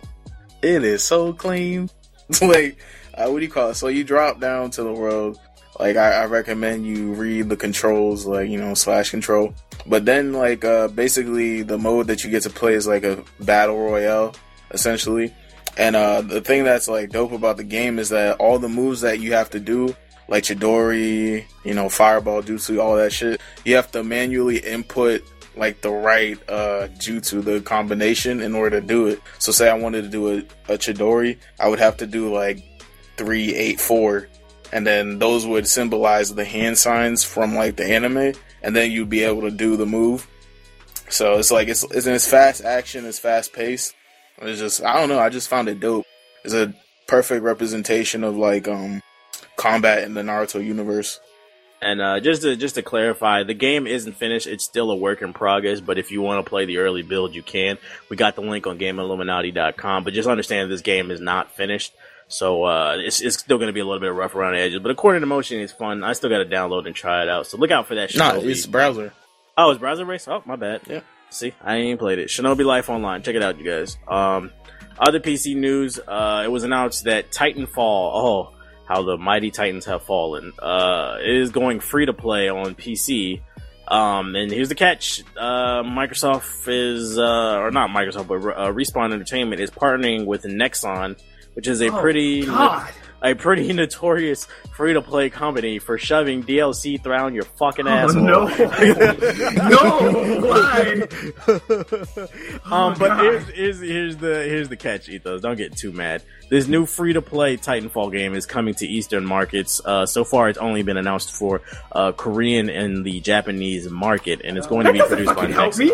It is so clean. [LAUGHS] like, uh, what do you call it? So you drop down to the world. Like, I, I recommend you read the controls, like you know, slash control. But then, like, uh, basically, the mode that you get to play is like a battle royale, essentially. And uh, the thing that's like dope about the game is that all the moves that you have to do, like Chidori, you know, Fireball, Jutsu, all that shit, you have to manually input like the right uh jutsu, the combination in order to do it. So say I wanted to do a, a Chidori, I would have to do like three, eight, four, and then those would symbolize the hand signs from like the anime, and then you'd be able to do the move. So it's like it's it's, it's fast action, it's fast paced. It's just I don't know. I just found it dope. It's a perfect representation of like um combat in the Naruto universe. And uh, just to just to clarify, the game isn't finished. It's still a work in progress. But if you want to play the early build, you can. We got the link on GameIlluminati.com. But just understand this game is not finished, so uh, it's, it's still going to be a little bit rough around the edges. But according to Moshi, it's fun. I still got to download and try it out. So look out for that. No, Shinobi. it's browser. Oh, it's browser based. Oh, my bad. Yeah. See, I ain't even played it. Shinobi Life Online. Check it out, you guys. Um, other PC news. Uh, it was announced that Titanfall. Oh, how the mighty Titans have fallen. Uh, is going free to play on PC. Um, and here's the catch: uh, Microsoft is, uh, or not Microsoft, but uh, Respawn Entertainment is partnering with Nexon, which is a Oh, pretty a pretty [LAUGHS] notorious free to play company for shoving DLC down your fucking Oh, asshole. no. [LAUGHS] no, why? um, Oh, but here's, here's here's the here's the catch, Ethos. Don't get too mad. This new free to play Titanfall game is coming to Eastern markets. Uh, so far, it's only been announced for uh, Korean and the Japanese market, and it's going to be produced by me.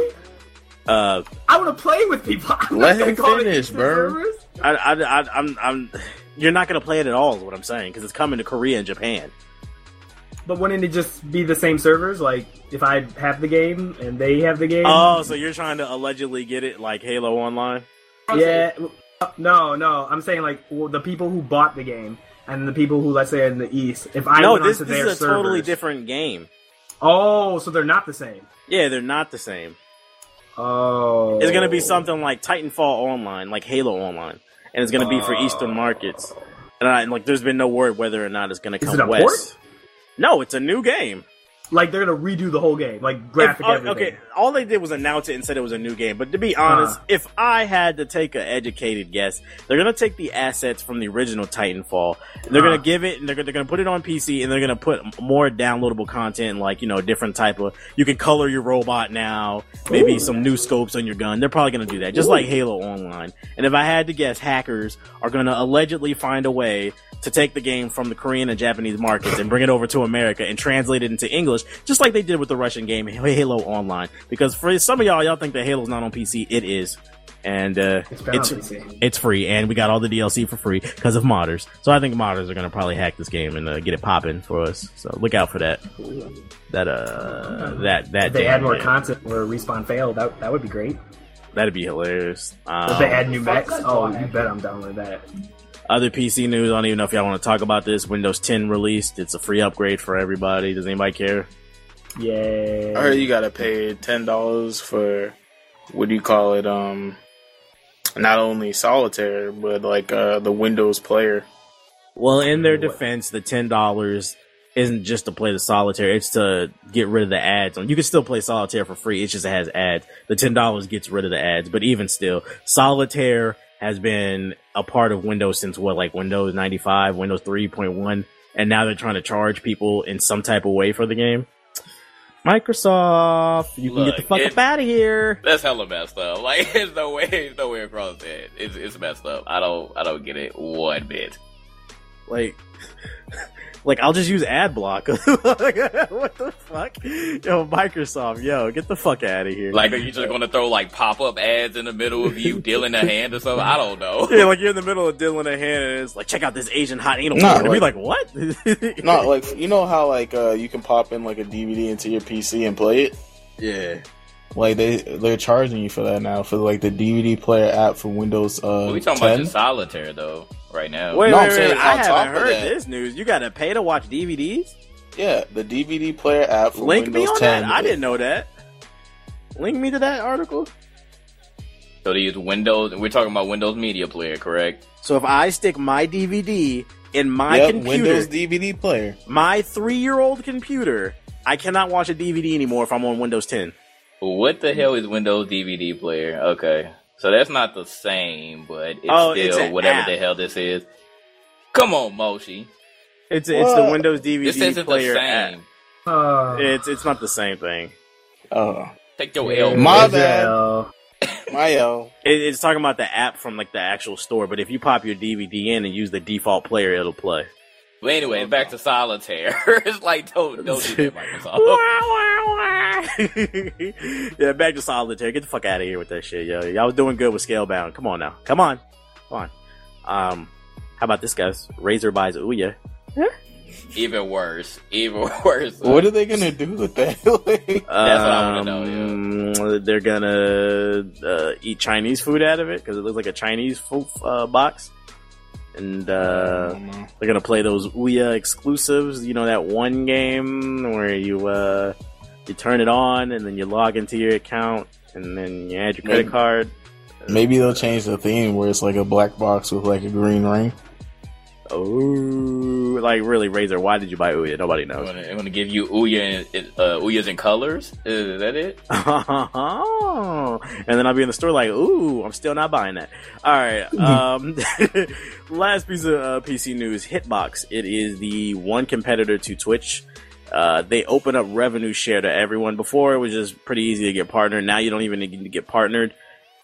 Uh, I want to play with people. [LAUGHS] I'm Let him finish, bro. I, I, I, I'm, I'm, you're not gonna play it at all, is what I'm saying, because it's coming to Korea and Japan. But wouldn't it just be the same servers? Like, if I have the game and they have the game? Oh, so you're trying to allegedly get it like Halo Online? yeah. No, no. I'm saying, like, well, the people who bought the game and the people who, let's say, in the East, if I no, went this, onto this their is a totally different game. Oh, so they're not the same. Yeah, they're not the same. Oh. It's gonna be something like Titanfall Online, like Halo Online, and it's gonna be for Eastern ah. markets. And I, like, there's been no word whether or not it's gonna Is come it a west. port? No, it's a new game. Like, they're to redo the whole game. Like, graphic If- uh, everything. okay, all they did was announce it and said it was a new game. But to be honest, Uh-huh. if I had to take an educated guess, they're gonna take the assets from the original Titanfall. They're Uh-huh. gonna give it, and they're, gonna- they're gonna put it on PC, and they're gonna put more downloadable content, like you know, different type of. You can color your robot now, maybe Ooh. some new scopes on your gun. They're probably gonna do that, just like Halo Online. And if I had to guess, hackers are gonna allegedly find a way to take the game from the Korean and Japanese markets and bring it over to America and translate it into English, just like they did with the Russian game Halo Online. Because for some of y'all, y'all think that Halo's not on PC. It is. And uh, It's it's it's free, and we got all the DLC for free because of modders. So I think modders are gonna probably hack this game and uh, get it popping for us. So look out for that. That uh, that that If they add more game. content where Respawn failed, that, that would be great. That'd be hilarious. Um, If they add new mechs, oh, you bet I'm down with that. Other PC news, I don't even know if y'all want to talk about this. Windows 10 released. It's a free upgrade for everybody. Does anybody care? Yeah. I heard you gotta pay ten dollars for what do you call it? Um, not only solitaire but like uh the Windows player. Well, in their defense, the $10 isn't just to play the solitaire. It's to get rid of the ads. You can still play solitaire for free. It just has ads. The $10 gets rid of the ads. But even still, solitaire has been a part of Windows since what, like Windows 95, Windows 3.1. And now they're trying to charge people in some type of way for the game. Microsoft, you can get the fuck it- up out of here. That's hella messed up. [LAUGHS] Like, there's no way, there's no way across that. It's, it's messed up. I don't, I don't get it one bit. Like, like I'll just use ad block. [LAUGHS] what the fuck? Yo, Microsoft, yo, get the fuck out of here. Like, are you just gonna throw like pop up ads in the middle of you dealing a hand or something? I don't know. [LAUGHS] yeah, like you're in the middle of dealing a hand and it's like, check out this Asian hot anal Nah, porn. And be like- like, what? [LAUGHS] Not like you know how like uh you can pop in like a DVD into your PC and play it. yeah. Like they they're charging you for that now for like the DVD player app for Windows uh we talking 10. about just solitaire though, right now. Wait, No, wait, I'm wait, I haven't heard that- this news. You got to pay to watch DVDs. Yeah, the DVD player app for Link Windows me on 10. that. I didn't know that. Link me to that article. So they use Windows. We're talking about Windows Media Player, correct? So if I stick my DVD in my Yep, computer, Windows DVD player. my three-year-old computer, I cannot watch a DVD anymore if I'm on Windows 10. What the hell is Windows DVD Player? Okay, so that's not the same, but it's Oh, still it's whatever app. the hell this is. Come on, Moshi. It's it's the What? Windows This DVD isn't the player same. app. Uh, It's it's not the same thing. Oh, Take your yeah, L. My bad. Israel. my L. It, it's talking about the app from like the actual store. But if you pop your DVD in and use the default player, it'll play. But anyway, back to solitaire. [LAUGHS] it's like don't don't do that, [LAUGHS] Microsoft. [LAUGHS] yeah, back to solitaire. Get the fuck out of here with that shit, yo. Y'all was doing good with Scalebound. Come on now. Come on. Come on. Um, how about this, guys? Razer buys Ouya. Even worse. Even worse. What are they gonna do with that? Like, That's what I wanna know, Um, They're gonna uh, eat Chinese food out of it because it looks like a Chinese food, uh, box. And uh, they're gonna play those Ouya exclusives. You know that one game where you uh, you turn it on and then you log into your account and then you add your credit Maybe. card. Maybe they'll change the theme where it's like a black box with like a green ring. Oh, like really, Razer? Why did you buy Ouya? Nobody knows. I'm gonna give you Ouya in, uh, Ouya's in colors. Is that it? [LAUGHS] and then I'll be in the store like, ooh, I'm still not buying that. All right. [LAUGHS] Um, [LAUGHS] last piece of uh, PC news: Hitbox. It is the one competitor to Twitch. Uh, they open up revenue share to everyone. Before it was just pretty easy to get partnered. Now you don't even need to get partnered.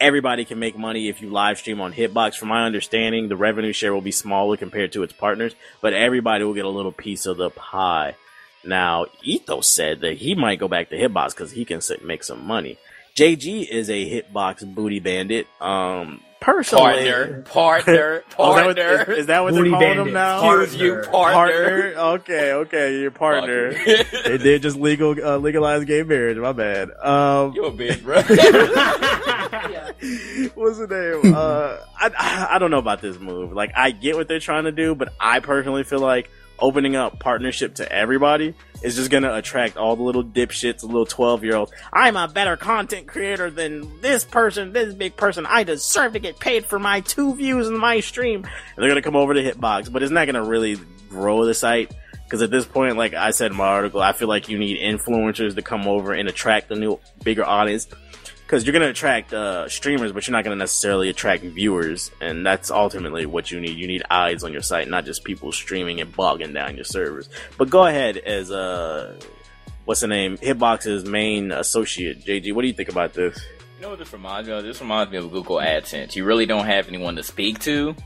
Everybody can make money if you live stream on Hitbox. From my understanding, the revenue share will be smaller compared to its partners, but everybody will get a little piece of the pie. Now, Ethos said that he might go back to Hitbox because he can sit, make some money. JG is a Hitbox booty bandit. Um, personally, Partner, partner, [LAUGHS] Oh, is that what- partner. is, is that what Booty they're calling bandit. him now? Excuse you, Partner. partner. Okay, okay, your partner. Partner. they did just legal uh, legalize gay marriage. My bad. Um, You a bitch, bro. [LAUGHS] [LAUGHS] [LAUGHS] what's the name? [LAUGHS] Uh, I I don't know about this move. Like, I get what they're trying to do, but I personally feel like opening up partnership to everybody is just gonna attract all the little dipshits, the little twelve year olds. I'm a better content creator than this person, this big person. I deserve to get paid for my two views in my stream. And they're gonna come over to Hitbox, but it's not gonna really grow the site. Because at this point, like I said in my article, I feel like you need influencers to come over and attract a new, bigger audience because you're going to attract uh, streamers, but you're not going to necessarily attract viewers, and that's ultimately what you need. You need eyes on your site, not just people streaming and bogging down your servers. But go ahead as uh, what's the name? Hitbox's main associate, JG. What do you think about this? You know what this reminds me of? This reminds me of Google AdSense. You really don't have anyone to speak to,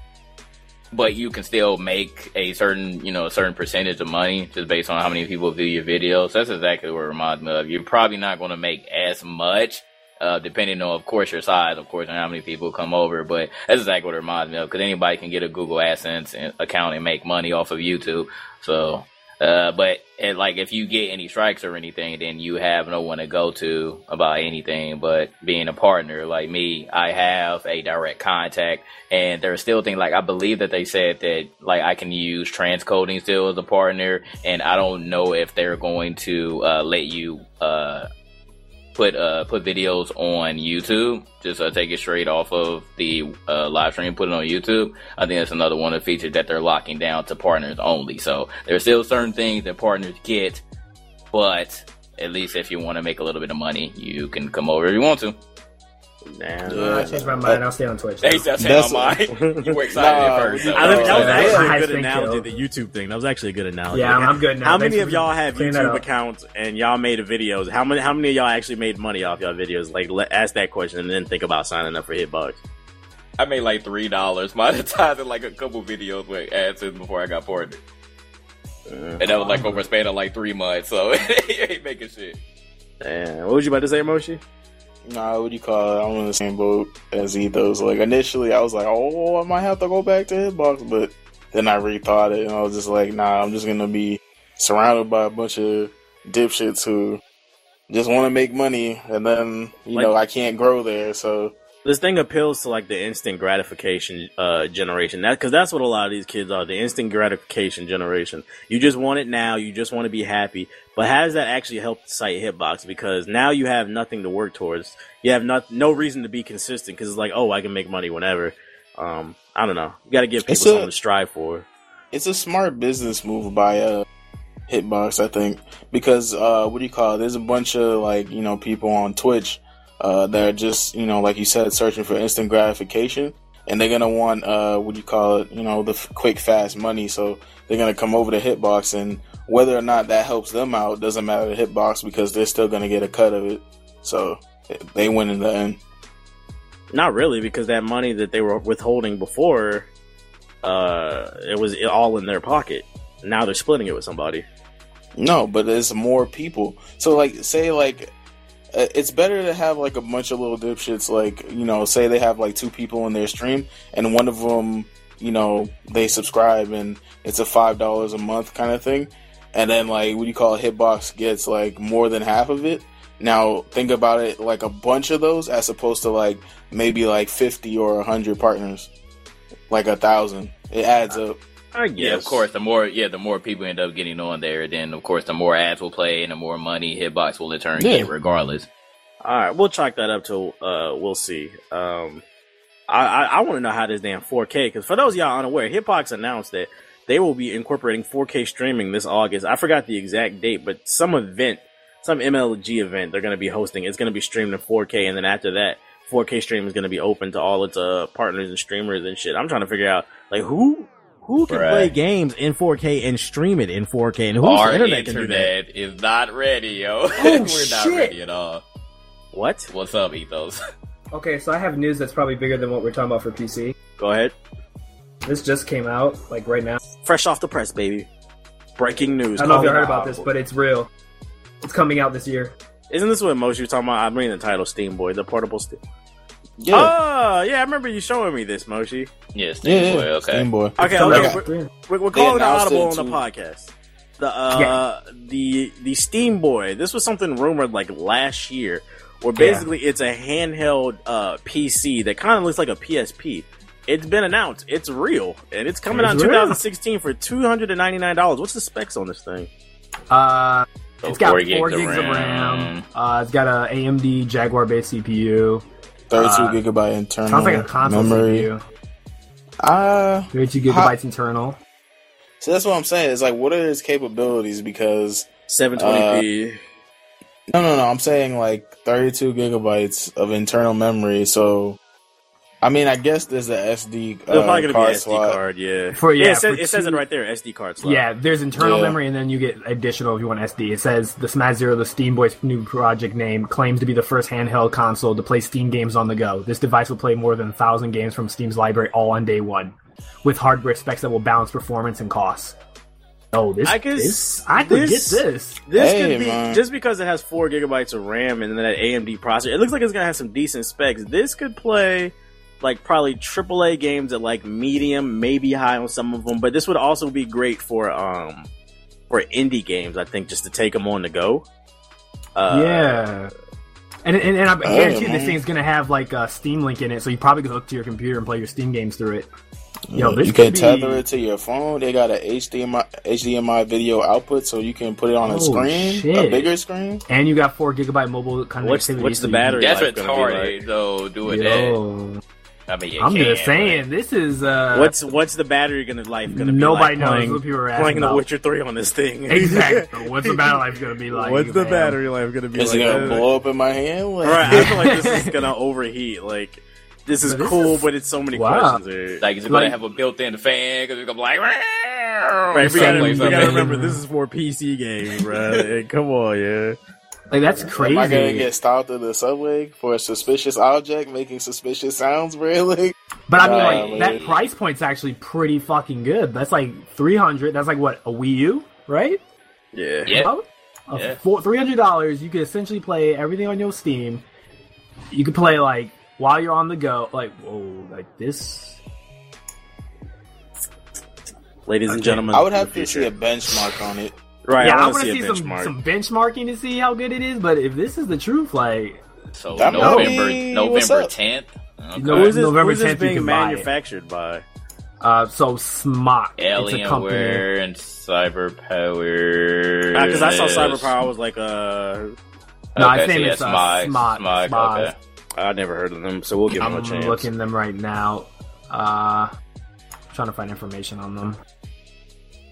but you can still make a certain, you know, a certain percentage of money just based on how many people view your videos. That's exactly what it reminds me of. You're probably not going to make as much, uh, depending on, of course, your size, of course, and how many people come over. But that's exactly what it reminds me of because anybody can get a Google AdSense account and make money off of YouTube. So, uh, but and like if you get any strikes or anything, then you have no one to go to about anything. But being a partner like me, I have a direct contact, and there's still things like I believe that they said that like I can use transcoding still as a partner, and I don't know if they're going to uh, let you uh, put uh put videos on YouTube. Just uh, take it straight off of the uh, live stream, put it on YouTube. I think that's another one of the features that they're locking down to partners only. So there's still certain things that partners get, but at least if you want to make a little bit of money, you can come over if you want to. Nah. Uh, I changed my mind. I'll stay on Twitch. Hey, that's That's- on mine. [LAUGHS] You were excited Nah, at first. we- I think that was actually a good analogy. The YouTube thing. That was actually a good analogy. Yeah, I'm- I'm good now. How Thanks many for of y'all have YouTube accounts and y'all made videos? How many? How many of y'all actually made money off y'all videos? Like, let, ask that question and then think about signing up for Hitbox. I made like three dollars [LAUGHS] monetizing like a couple videos with AdSense before I got partnered. And that was like over a span of like three months, so [LAUGHS] it ain't making shit. Damn. What was you about to say, Moshi? Nah, what do you call it? I'm in the same boat as Ethos. Like initially, I was like, oh, I might have to go back to Hitbox, but then I rethought it, and I was just like, nah, I'm just gonna be surrounded by a bunch of dipshits who just want to make money, and then you Like- know I can't grow there, so This thing appeals to like the instant gratification uh, generation. That because that's what a lot of these kids are. The instant gratification generation. You just want it now. You just want to be happy. But how does that actually help the site Hitbox? Because now you have nothing to work towards. You have not no reason to be consistent because it's like, oh, I can make money whenever. Um, I don't know. You got to give people a- something to strive for. it's a smart business move by uh Hitbox, I think, because uh what do you call it? There's a bunch of like you know people on Twitch uh that are just you know like you said searching for instant gratification, and they're gonna want uh what do you call it? You know the f- quick fast money, so they're gonna come over to Hitbox, and whether or not that helps them out doesn't matter to Hitbox because they're still gonna get a cut of it. So they win in the end. Not really, because that money that they were withholding before, uh, it was all in their pocket. Now they're splitting it with somebody. No, but there's more people. So like, say like, Uh, it's better to have like a bunch of little dipshits. Like you know, say they have like two people in their stream, and one of them, you know, they subscribe and it's a five dollars a month kind of thing, and then like what do you call it, Hitbox gets like more than half of it. Now think about it like a bunch of those as opposed to like maybe like fifty or hundred partners, like a thousand. It adds up. I guess. Yeah, of course. The more, yeah, the more people end up getting on there, then of course the more ads will play and the more money Hitbox will in turn Yeah. get, regardless. All right, we'll chalk that up to uh, we'll see. Um, I I, I want to know how this damn 4K because for those of y'all unaware, Hitbox announced that they will be incorporating 4K streaming this August. I forgot the exact date, but some event, some MLG event, they're going to be hosting. It's going to be streamed in 4K, and then after that, 4K stream is going to be open to all its uh partners and streamers and shit. I'm trying to figure out like who who can Right. play games in 4K and stream it in 4K, and whose Our internet, internet, can do that? is not ready, yo. Oh, [LAUGHS] We're not ready at all. What? What's up, Ethos? Okay, so I have news that's probably bigger than what we're talking about for PC. Go ahead. This just came out, like right now. Fresh off the press, baby. Breaking news. I don't know if you Calling heard about this, but it's real. It's coming out this year. Isn't this what Moshi was talking about? I'm reading the title Steam Boy, the portable Steam. Yeah, Oh, yeah, I remember you showing me this, Moshi. Yes, yeah, yeah, yeah. okay. Steam Boy. Okay, okay, we're, we're, we're calling it audible on the too. podcast. The uh, the the Steam Boy. This was something rumored like last year, where Yeah. basically it's a handheld uh, PC that kind of looks like a PSP. It's been announced. It's real, and it's coming out in It's real. 2016 for 299 dollars. What's the specs on this thing? Uh, So it's got four four gigs gigs, of of RAM. RAM. Uh, it's got a AMD Jaguar based CPU. 32 Uh, gigabyte internal Sounds like a console memory. CPU. Ah, 32 How- gigabytes internal. so that's what I'm saying. It's like, what are its capabilities? Because 720p. no, no, no. I'm saying like 32 gigabytes of internal memory. So, I mean, I guess there's a SD There's uh, probably gonna card be an SD slot. card, yeah. For- yeah, yeah, it, says, for it says it two- right there, SD card slot. Yeah, there's internal Yeah. memory, and then you get additional if you want SD. It says the Smash Zero, the Steam Boy's new project name, claims to be the first handheld console to play Steam games on the go. This device will play more than 1,000 games from Steam's library all on day one, with hardware specs that will balance performance and costs. Oh, this, I guess this I could this- get this. This Hey, could be man. just because it has four gigabytes of RAM and then that AMD processor. It looks like it's gonna have some decent specs. This could play like probably AAA games at like medium, maybe high on some of them. But this would also be great for um for indie games. I think just to take them on the go. Uh, yeah. And, and, and I Oh, guarantee this thing's gonna have like a Steam link in it, so you probably can hook to your computer and play your Steam games through it. Yo, this you can be- tether it to your phone. They got a HDMI HDMI video output, so you can put it on a Oh, screen, a bigger screen. And you got four gigabyte mobile connectivity. What's- what's the battery That's life gonna be retarded, like? though. Doing that. Yo, I mean, you I'm can, just but- saying, this is uh, What's what's the battery gonna life gonna be Nobody like knows playing, what people are asking playing The. Witcher Three on this thing? exactly. [LAUGHS] What's the battery life gonna be like? what's the man? battery life gonna be Is like? it gonna blow up in my hand? Like, Right, I feel like this is [LAUGHS] gonna overheat. Like this is But this cool, is- but it's so many Wow. questions here. Like, is it Like- gonna have a built-in fan? Because it's gonna be like, Right, we gotta, we gotta remember this is for PC games, bro. Come on, yeah. Like that's crazy. Am crazy. I gonna get stopped in the subway for a suspicious object making suspicious sounds, [LAUGHS] really? But I mean, Nah, like man. that price point's actually pretty fucking good. That's like three hundred. That's like what a Wii U, right? Yeah. Yeah. Yeah. four, three hundred dollars. You can essentially play everything on your Steam. You can play like while you're on the go. Like whoa, like this. Ladies and gentlemen, I would have the to see a benchmark on it. Right, yeah, I I want want to to see see some some benchmarking to see how good it is. But if this is the truth, like So That November, be- November 10th. Okay. No, Who is this, November who is 10th, you being can it. manufactured by? uh, so Smart, it's a company. Alienware and Cyberpower. Because I saw Cyberpower, I was like, uh, No, I think so it's uh, Smog, Smog, Smog, Smog. okay. I never heard of them, so we'll give them a I'm chance. looking them right now. Uh, trying to find information on them.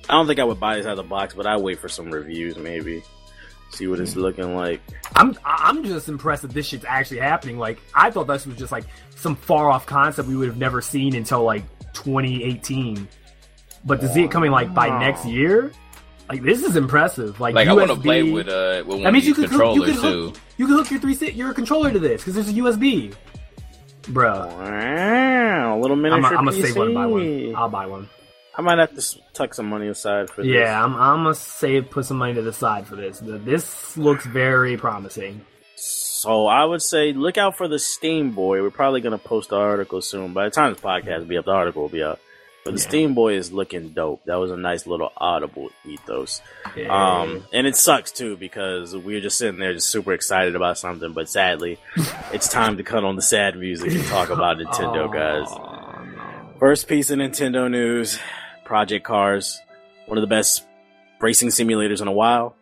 I don't think I would buy this out of the box, but I wait for some reviews, maybe. See what it's looking like. I'm I'm just impressed that this shit's actually happening. Like I thought this was just like some far off concept we would have never seen until like 2018. But to see it coming like by next year, like this is impressive. Like, Like, I want to play with, uh, with one That of means you could hook, you could too. hook, you could hook your three si- your controller to this because there's a USB, bro. Wow, a little miniature I'm gonna PC. save one and buy one. I'll buy one. I might have to tuck some money aside for this. Yeah, I'm, I'm gonna save, put some money to the side for this. This looks very promising. So I would say look out for the Steam Boy. We're probably gonna post the article soon. By the time this podcast will be up, the article will be up. But the Yeah. Steam Boy is looking dope. That was a nice little audible ethos. Yeah. Um, and it sucks too because we were just sitting there just super excited about something, but sadly, [LAUGHS] it's time to cut on the sad music and talk about [LAUGHS] Nintendo, guys. Oh, no. First piece of Nintendo news: Project Cars, one of the best racing simulators in a while,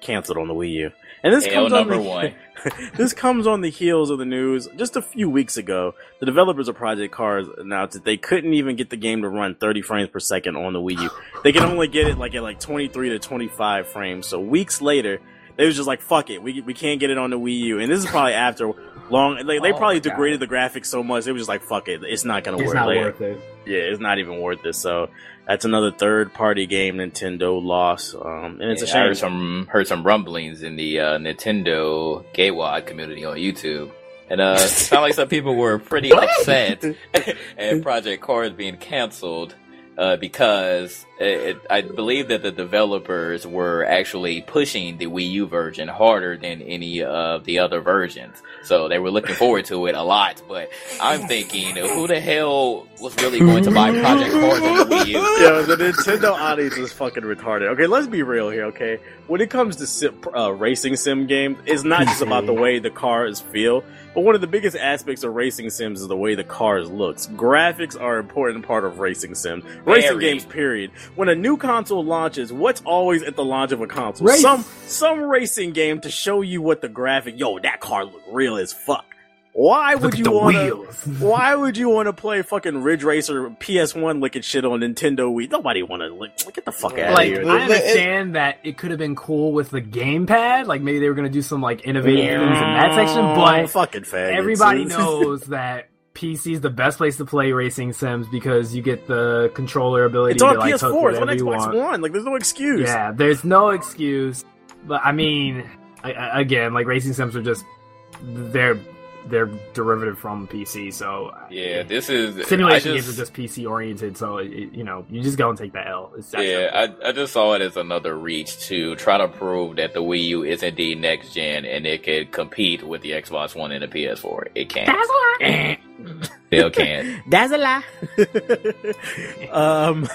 canceled on the Wii U. And this comes on the, one. [LAUGHS] this comes on the heels of the news. Just a few weeks ago, the developers of Project Cars announced that they couldn't even get the game to run 30 frames per second on the Wii U. They can only get it like at like 23 to 25 frames. So weeks later, they was just like, "Fuck it, we we can't get it on the Wii U." And this is probably after long. Like, they Oh, probably God. degraded the graphics so much, it was just like, "Fuck it, it's not gonna It's work." not Like, worth it. yeah, it's not even worth it. So that's another third party game Nintendo lost, um, and it's Yeah, a I shame. heard some heard some rumblings in the uh, Nintendo Gatewad community on YouTube. And uh, [LAUGHS] it sounded like some people were pretty [LAUGHS] upset [LAUGHS] at Project Cars being canceled uh, because it, it, I believe that the developers were actually pushing the Wii U version harder than any of the other versions. So they were looking forward to it a lot. But I'm thinking, who the hell was really going to buy Project Cars on the Wii U? [LAUGHS] Yo, the Nintendo audience is fucking retarded. Okay, let's be real here. Okay, when it comes to sim, uh, racing sim games, it's not just about the way the cars feel, but one of the biggest aspects of racing sims is the way the cars looks. Graphics are an important part of racing sims, racing Very. games. Period. When a new console launches, what's always at the launch of a console? Race. Some some racing game to show you what the graphic. Yo, that car look real as fuck. [LAUGHS] Why would you want to? Why would you want to play fucking Ridge Racer PS1 licking shit on Nintendo Wii? Nobody want to lick. Get the fuck out like of here. I understand that it could have been cool with the gamepad, like maybe they were gonna do some like innovative things in that section, but fucking faggots. everybody [LAUGHS] knows that PC is the best place to play racing sims because you get the controller ability it's on to like PS4. It's on whatever Xbox want. One. Like, there's no excuse. Yeah, there's no excuse. But I mean, I, I, again, like racing sims are just they're they're derivative from PC, so Yeah, this is simulation I games are just PC oriented. So it, you know, you just go and take the L. It's that Yeah, I, I just saw it as another reach to try to prove that the Wii U is indeed next gen and it could compete with the Xbox One and the PS4. It can't. [LAUGHS] Still can't. [LAUGHS] That's a lie. [LAUGHS] um,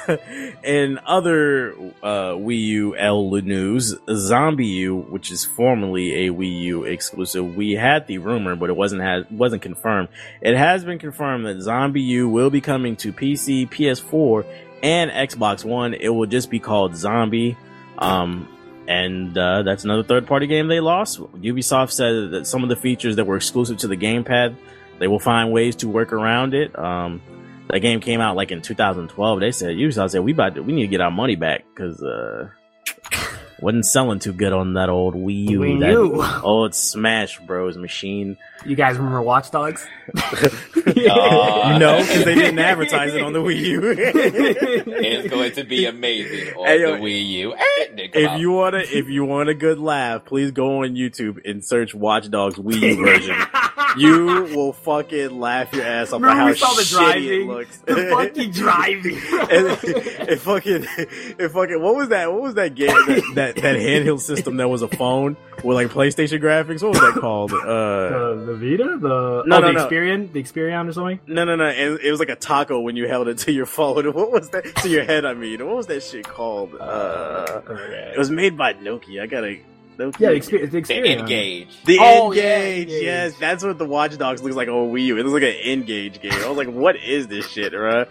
in other uh, Wii U L news, ZombiU, which is formerly a Wii U exclusive, we had the rumor, but it wasn't has wasn't confirmed. It has been confirmed that ZombiU will be coming to PC, PS4, and Xbox One. It will just be called Zombi. Um, and uh, that's another third party game they lost. Ubisoft said that some of the features that were exclusive to the gamepad they will find ways to work around it. Um, that game came out like in 2012. They said Ubisoft said we about to, we need to get our money back because uh, wasn't selling too good on that old Wii U. Wii that U. old Smash Bros. machine. You guys remember Watch Dogs? Aw. no, because they didn't [LAUGHS] advertise it on the Wii U. [LAUGHS] It's going to be amazing on Hey, yo, the Wii U. And if out. you wanna, if you want a good laugh, please go on YouTube and search Watch Dogs Wii U version. [LAUGHS] you will fucking laugh your ass off at Remember how we saw the shitty it looks. The fucking driving. and it fucking, it fucking, what was that? What was that game? That, that, that handheld system that was a phone with like PlayStation graphics? What was that called? Uh, the, the Vita, the No, oh, no, the no. Experian, the Experian or something. no, no, no. And it was like a taco when you held it to your phone. [LAUGHS] What was that? To your head, I mean. What was that shit called? Uh, it was made by Nokia. I gotta, Nokia. Yeah, the Experian. The the Experian. N-Gage. The Oh, yeah, N-Gage, N-Gage. yes, that's what the Watch Dogs looks like on Wii U. It looks like an N-Gage game. I was like, what is this shit, bro?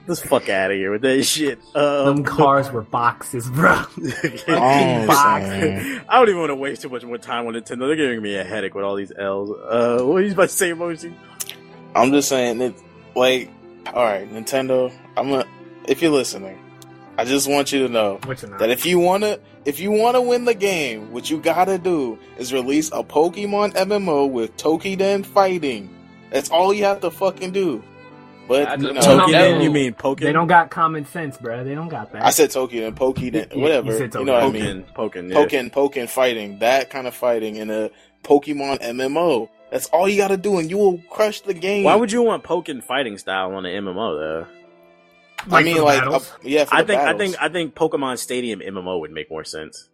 Get this fuck out of here with that shit. Um, Them cars were boxes, bro. [LAUGHS] Oh, box. I don't even want to waste too much more time on Nintendo. They're giving me a headache with all these L's. Uh, what are you about to say, Moshi? I'm just saying that, like, all right, Nintendo. I'm a. If you're listening, I just want you to know Which are not. that if you wanna, if you wanna win the game, what you gotta do is release a Pokemon MMO with Tokiden fighting. That's all you have to fucking do. But I you know, Tokiden? no. You mean Pokken? They don't got common sense, bro. They don't got that. I said Tokiden, Pokiden, You- whatever. you You, know what I mean? Pokken. Pokken. Yeah. Pokken, Pokken fighting, that kind of fighting in a Pokemon MMO. That's all you gotta do, and you will crush the game. Why would you want Pokken fighting style on an MMO though? I mean, for like, battles? uh, yeah. For I the think I think I think Pokemon Stadium MMO would make more sense.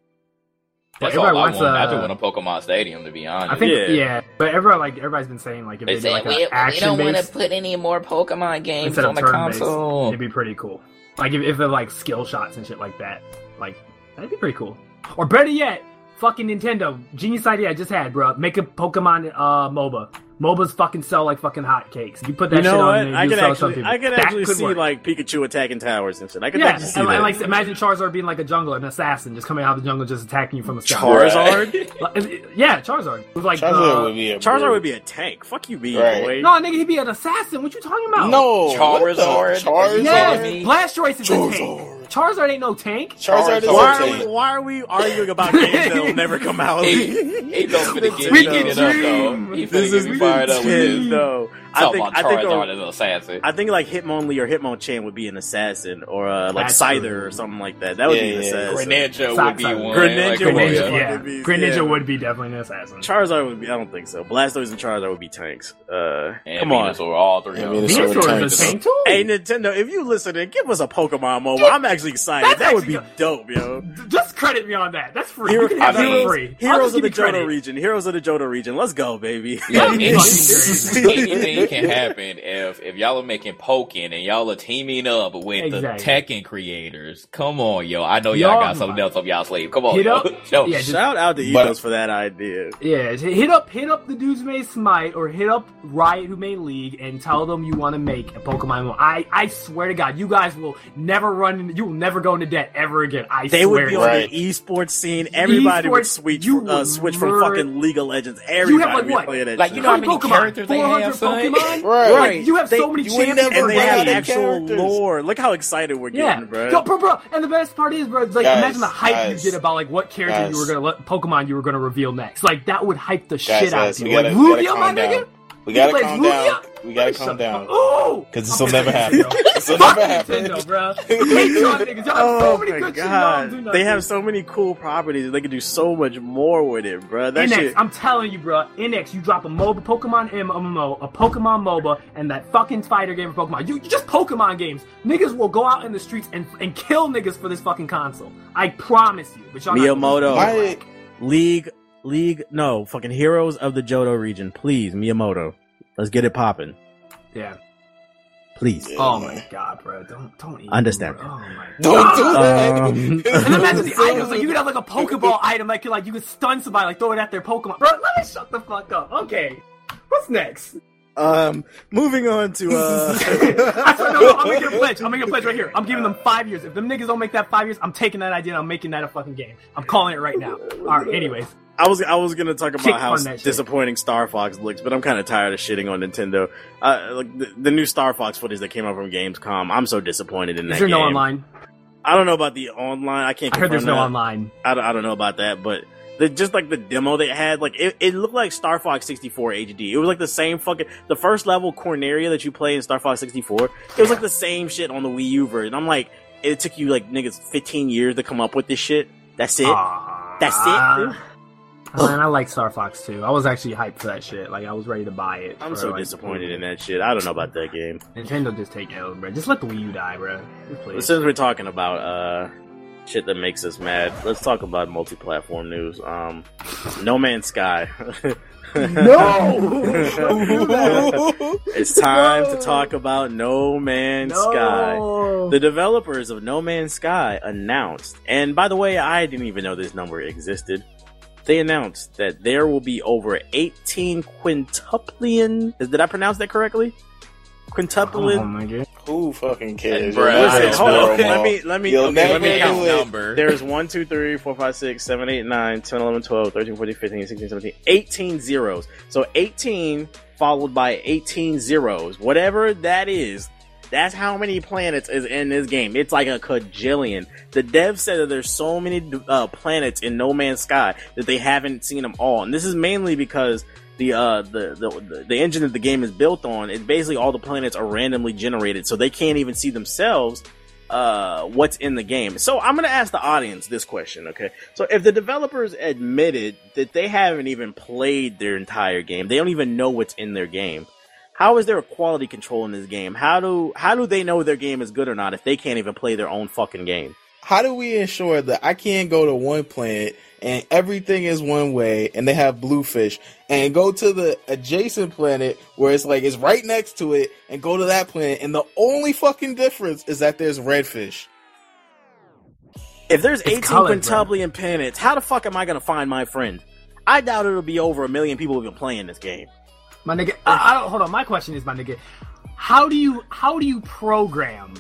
That's Everybody all I wants, want. I uh, just want a Pokemon Stadium to be honest. I think Yeah. yeah. but everybody like everybody's been saying like if they they do, like, we, an we don't want to put any more Pokemon games on the turn based, console. it'd be pretty cool. Like if, if they're like skill shots and shit like that, like that'd be pretty cool. Or better yet, fucking Nintendo, genius idea I just had, bro. Make a Pokemon uh MOBA. MOBAs fucking sell like fucking hotcakes. You put that You know shit what? on there, I you could sell actually something. I could That actually see work. like Pikachu attacking towers and shit. I could yeah, actually see and, that. and, like imagine Charizard being like a jungler, an assassin, just coming out of the jungle, just attacking you from the sky. Charizard. [LAUGHS] Like, yeah, Charizard. With like Charizard uh, would be a Charizard bird. would be a tank. Fuck you, be Right. boy. No, nigga, he'd be an assassin. What you talking about? No, Charizard? Charizard. Yes, me? Blastoise is a tank. Charizard ain't no tank. Charizard is Why a are, we, why are we arguing about games that'll [LAUGHS] never come out? He, he don't finna [LAUGHS] get We can heated up dream. though. He finna this get is me fired up with this. Nintendo. I think I think Charizard a- as an assassin. I think like Hitmonlee or Hitmonchan would be an assassin, or uh, like That's Scyther true. or something like that. That would be Yeah, an yeah. assassin. Greninja Side- would be side. one. Greninja like, would on, be- yeah. yeah. Would be- Greninja yeah. would be definitely an assassin. Charizard would be. I don't think so. Blastoise and Charizard would be tanks. Uh, And come on. Venusaur, all three Yeah, of them. Venusaur Venusaur is a tank too. Hey Nintendo, if you listen and give us a Pokemon mobile, I'm actually excited. That's that would be dope, yo. Just credit me on that. That's free. Hero- you can have I that mean, for free. Heroes of the give you Johto credit. region. Heroes of the Johto region. Let's go, baby. Yeah, That'd be any- fucking great. [LAUGHS] anything can happen if if y'all are making Pokken and y'all are teaming up with Exactly. the Tekken creators. Come on, yo. I know y'all, Y'all- got something else up y'all sleeve. Come on, Hit yo. up- [LAUGHS] Yo. yeah, just- Shout out to But- Ethos for that idea. Yeah, hit up hit up the dudes who made Smite or hit up Riot who made League and tell them you want to make a Pokemon. mobile. I I swear to God, you guys will never run. You will never go into debt ever again. I They swear. would be on Right. The esports scene. Everybody would switch, you uh, switch from fucking League of Legends. You Everybody have like would be what? playing that Like, shit. you know how many Pokemon? characters they have, son? Pokemon? Right. Like, you have They- so many you champions. and they run have actual characters. lore. Look how excited we're Yeah, getting, bro. Yo, bro, bro. And the best part is, bro, it's like Guys, imagine the hype guys, you get about like what character guys. you were gonna let Pokemon you were gonna reveal next. Like that would hype the Guys, shit out of you. like we gotta Rubio, my nigga. Down. We gotta calm Rubio? down. We gotta Shut calm the down. fuck- Oh, Because this will never happen. This will never happen. Nintendo, bro. Hate [LAUGHS] y'all niggas. Y'all have so Oh my good shit. y'all don't do god, they have so many cool properties. They can do so much more with it, bro. That NX, shit. I'm telling you, bro. NX, you drop a MOBA, Pokemon MMO, a Pokemon MOBA, and that fucking fighter game for Pokemon. You just Pokemon games. Niggas will go out in the streets and and kill niggas for this fucking console. I promise you. But y'all not- Miyamoto. League, League, no, fucking Heroes of the Johto region, please, Miyamoto. Let's get it popping, Yeah. please. Oh my god, bro. Don't don't even, Understand. Bro. Oh my Don't do god. that. Um, [LAUGHS] And imagine the items, like you could have like a Pokeball [LAUGHS] item, like you like you could stun somebody, like throw it at their Pokemon. Bro, let me shut the fuck up. Okay, what's next? Um, moving on to uh, [LAUGHS] I no, no, I'm making a pledge. I'm making a pledge right here. I'm giving them five years. If them niggas don't make that five years, I'm taking that idea and I'm making that a fucking game. I'm calling it right now. All right. Anyways, I was I was gonna talk Kick about how shit. disappointing Star Fox looks, but I'm kind of tired of shitting on Nintendo. Uh, like the, the new Star Fox footage that came out from Gamescom, I'm so disappointed in that is there game. no online? I don't know about the online. I can't. I heard there's confirm no online. I don't, I don't know about that, but the, just like the demo they had, like it, it looked like Star Fox 64 HD. It was like the same fucking the first level Corneria that you play in Star Fox 64. It was like the same shit on the Wii U version. I'm like, it took you like niggas 15 years to come up with this shit. That's it. Aw. That's it, dude? Man, I like Star Fox too. I was actually hyped for that shit. Like I was ready to buy it. I'm for, so like, disappointed in that shit. I don't know about that game. Nintendo just take L, bro. Just let the Wii U die, bro. Just since we're talking about uh shit that makes us mad, let's talk about multi-platform news. Um, No Man's Sky. No. [LAUGHS] [LAUGHS] It's time No. to talk about No Man's No. Sky. The developers of No Man's Sky announced, and by the way, I didn't even know this number existed. They announced that there will be over 18 quintuplian. Did I pronounce that correctly? Oh my god. Who fucking cares? Bruh, Listen, hold on. Let me let me You'll okay, let me count. number. There's 1, 2, 3, 4, 5, 6, 7, 8, 9, 10, 11, 12, 13, 14, 15, 16, 17, 18 zeros. So 18 followed by 18 zeros. Whatever that is, that's how many planets is in this game. It's like a cajillion. The dev said that there's so many uh, planets in No Man's Sky that they haven't seen them all. And this is mainly because the uh the, the the engine that the game is built on is basically all the planets are randomly generated so they can't even see themselves uh what's in the game. So I'm gonna ask the audience this question, okay? So if the developers admitted that they haven't even played their entire game, they don't even know what's in their game. How is there a quality control in this game? How do how do they know their game is good or not if they can't even play their own fucking game? How do we ensure that I can't go to one planet and everything is one way and they have bluefish and go to the adjacent planet where it's like it's right next to it and go to that planet and the only fucking difference is that there's redfish. If there's It's 18 colored, quintuplian planets, how the fuck am I gonna find my friend? I doubt it'll be over a million people who've been playing this game. My nigga, I, I don't, hold on. My question is, my nigga, how do you how do you program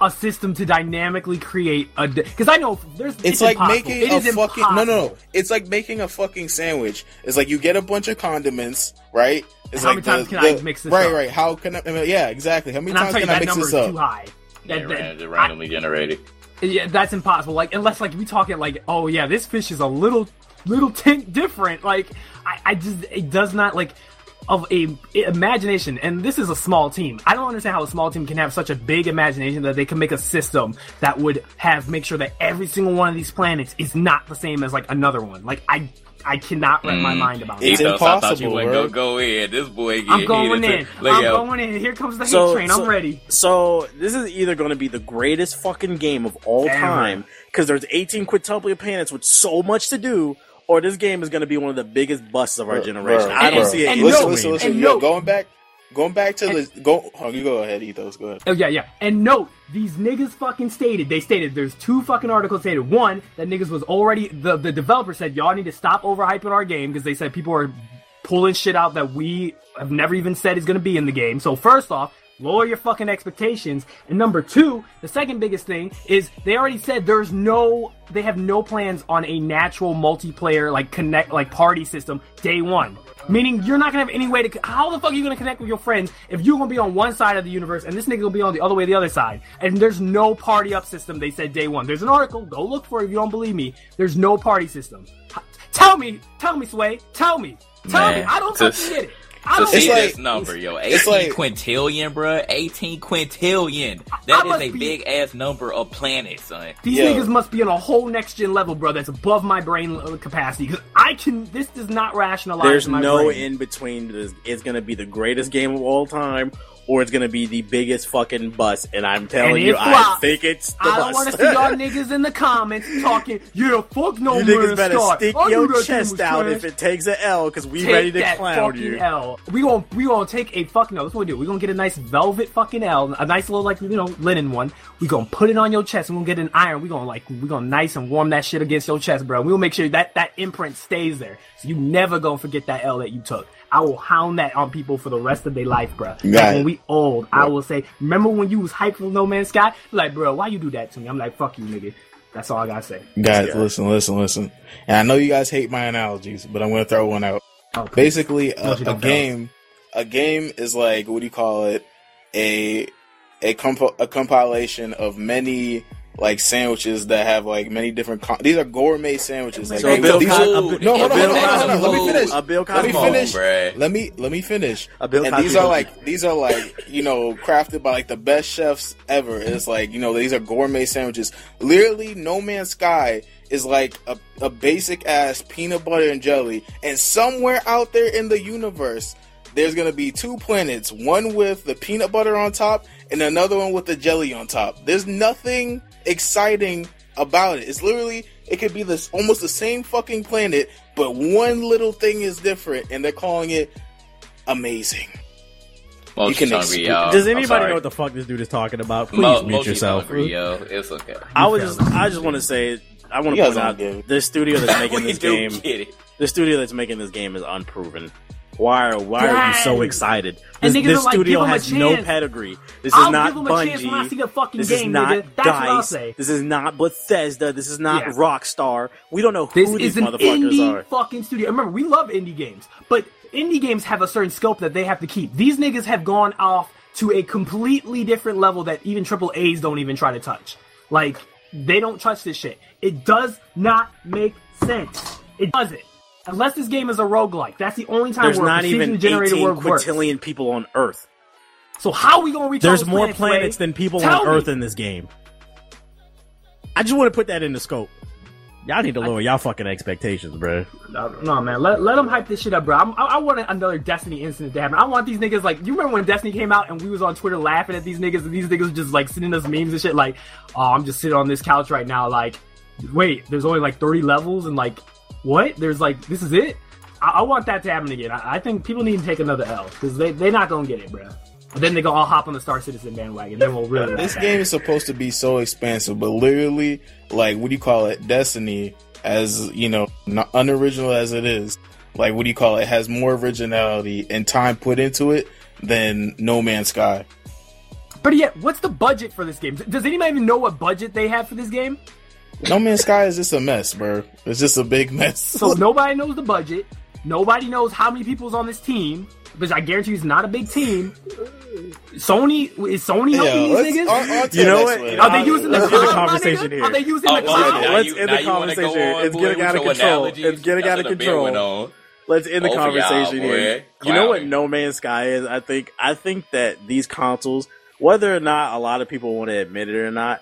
a system to dynamically create a? Because I know there's It's, like impossible. making It a is fucking no, no, no. It's like making a fucking sandwich. It's like you get a bunch of condiments, right? It's How like many times can I mix this right, up? right. How can I? I mean, yeah, exactly. How many And times telling you can I that mix number is this too up? high. Yeah, That- that- ran- they're randomly generated. Yeah, that's impossible. Like unless like we talking like, oh yeah, this fish is a little little tint different. Like I, I just it does not like of a imagination. And this is a small team. I don't understand how a small team can have such a big imagination that they can make a system that would have make sure that every single one of these planets is not the same as like another one. Like I I cannot wrap my Mm. mind about It's that. Ethos, I thought you impossible, wouldn't go go in. This boy get I'm going in. too. Look I'm at going in. Here comes the hate So, train. so- I'm ready. So this is either going to be the greatest fucking game of all Ever. time because there's 18 quintuplian planets with so much to do, or this game is going to be one of the biggest busts of our Bro, generation. bro, I don't bro. see it. And in listen, no, listen, listen. and Yo, no. going back, going back to the go. Oh, you go ahead, Ethos. Go ahead. Oh yeah, yeah. And note, these niggas fucking stated, they stated there's two fucking articles stated. One, that niggas was already the the developer said y'all need to stop overhyping our game because they said people are pulling shit out that we have never even said is gonna be in the game. So first off, lower your fucking expectations. And number two, the second biggest thing is they already said there's no they have no plans on a natural multiplayer like connect like party system day one. Meaning you're not gonna have any way to. How the fuck are you gonna connect with your friends if you're gonna be on one side of the universe and this nigga gonna be on the other way, the other side? And there's no party up system. They said day one. There's an article. Go look for it if you don't believe me. There's no party system. Tell me, tell me, Sway. Tell me, tell me. I don't to- fucking get it. I To don't see It's like- this number, yo, 18 it's like- quintillion, bruh, 18 quintillion. I That is a be- big ass number of planets, son. These Yo. niggas must be on a whole next gen level, bro. That's above my brain uh, capacity. Because I can. This does not rationalize. There's my no brain. in between. This. It's going to be the greatest game of all time, or it's to be the biggest fucking bust. And I'm telling And you, it I think it's the I don't want to see y'all [LAUGHS] niggas in the comments talking. Yeah, fuck no you niggas better Scott. stick your chest out trash. if it takes an L, because we Take ready to that clown fucking you. L. We gonna we gonna take a fucking L. That's what we do. We gonna get a nice velvet fucking L, a nice little like you know linen one. We gonna put it on your chest. We gonna get an iron. We gonna like we gonna nice and warm that shit against your chest, bro. We gonna make sure that that imprint stays there, so you never gonna forget that L that you took. I will hound that on people for the rest of their life, bro. Got Like, when we old, I will say, remember when you was hyped for No Man's Sky? Like, bro, why you do that to me? I'm like, fuck you, nigga. That's all I gotta say. Guys, Yeah. listen, listen, listen. And I know you guys hate my analogies, but I'm going to throw one out. Oh. Basically, a, a don't game, a game is like what do you call it? A a comp- a compilation of many like sandwiches that have like many different. Con- these are gourmet sandwiches. Like So Bill these Cosby- are- no, hold on, hold on, hold on, Cosby Let me finish. A Bill Let me finish. Let me let me finish. A Bill and these are like these are like you know crafted by like the best chefs ever. It's like you know these are gourmet sandwiches. Literally, No Man's Sky is like a, a basic ass peanut butter and jelly, and somewhere out there in the universe. There's gonna be two planets, one with the peanut butter on top and another one with the jelly on top. There's nothing exciting about it. It's literally it could be this almost the same fucking planet, but one little thing is different, and they're calling it amazing. Most can hungry, expl- y'all. Does anybody know what the fuck this dude is talking about? Please Mo- mute Moshi's yourself. hungry. It's okay. I was just, I just want to say, I want to guys point out [LAUGHS] don't get it. the studio that's making this game. The studio that's making this game is unproven. Why are why are you so excited? This, this like, studio give 'em a has no pedigree. This is I'll not give 'em a when I see the Bungie. fucking This is not nigga. That's what I'll Dice. say. This is not Bethesda. This is not Yeah. Rockstar. We don't know who This these is an motherfuckers indie are. fucking studio. Remember, we love indie games, but indie games have a certain scope that they have to keep. These niggas have gone off to a completely different level that even triple A's don't even try to touch. Like, they don't touch this shit. It does not make sense. It doesn't. Unless this game is a roguelike. That's the only time There's where not even generated 18 work works. quintillion people on Earth. So how are we gonna reach all There's more planets, planets than people Tell on me. Earth in this game. I just want to put that in the scope. Y'all need to lower y'all fucking expectations, bro. No, no, man. Let, let them hype this shit up, bro. I'm, I, I want another Destiny incident to happen. I want these niggas like. You remember when Destiny came out and we was on Twitter laughing at these niggas and these niggas just like sending us memes and shit like, oh, I'm just sitting on this couch right now. Like, wait, there's only like 30 levels and like, what? There's like, this is it. I, I want that to happen again. I, I think people need to take another L because they they not gonna get it, bro. And then they go all hop on the Star Citizen bandwagon. Then we'll really. This game is supposed to be so expansive, but literally, like, what do you call it? Destiny, as you know, not unoriginal as it is, like, what do you call it? Has more originality and time put into it than No Man's Sky. But yet, what's the budget for this game? Does anybody even know what budget they have for this game? No Man's Sky is just a mess, bro. It's just a big mess. So [LAUGHS] nobody knows the budget. Nobody knows how many people's on this team, because I guarantee you it's not a big team. Sony is Sony helping let's- these niggas? on- on to You know what? Are they using the Let's get the cloud, conversation nigga? here. Are they using Oh, the oh, cloud? Oh, now Let's you- end the conversation. go on, It's boy, getting out of control. analogies? It's getting That's out of what the big control. one. Let's end the Both of y'all, conversation here. You know what No Man's Sky is? I think I think that these consoles, whether or not a lot of people want to admit it or not,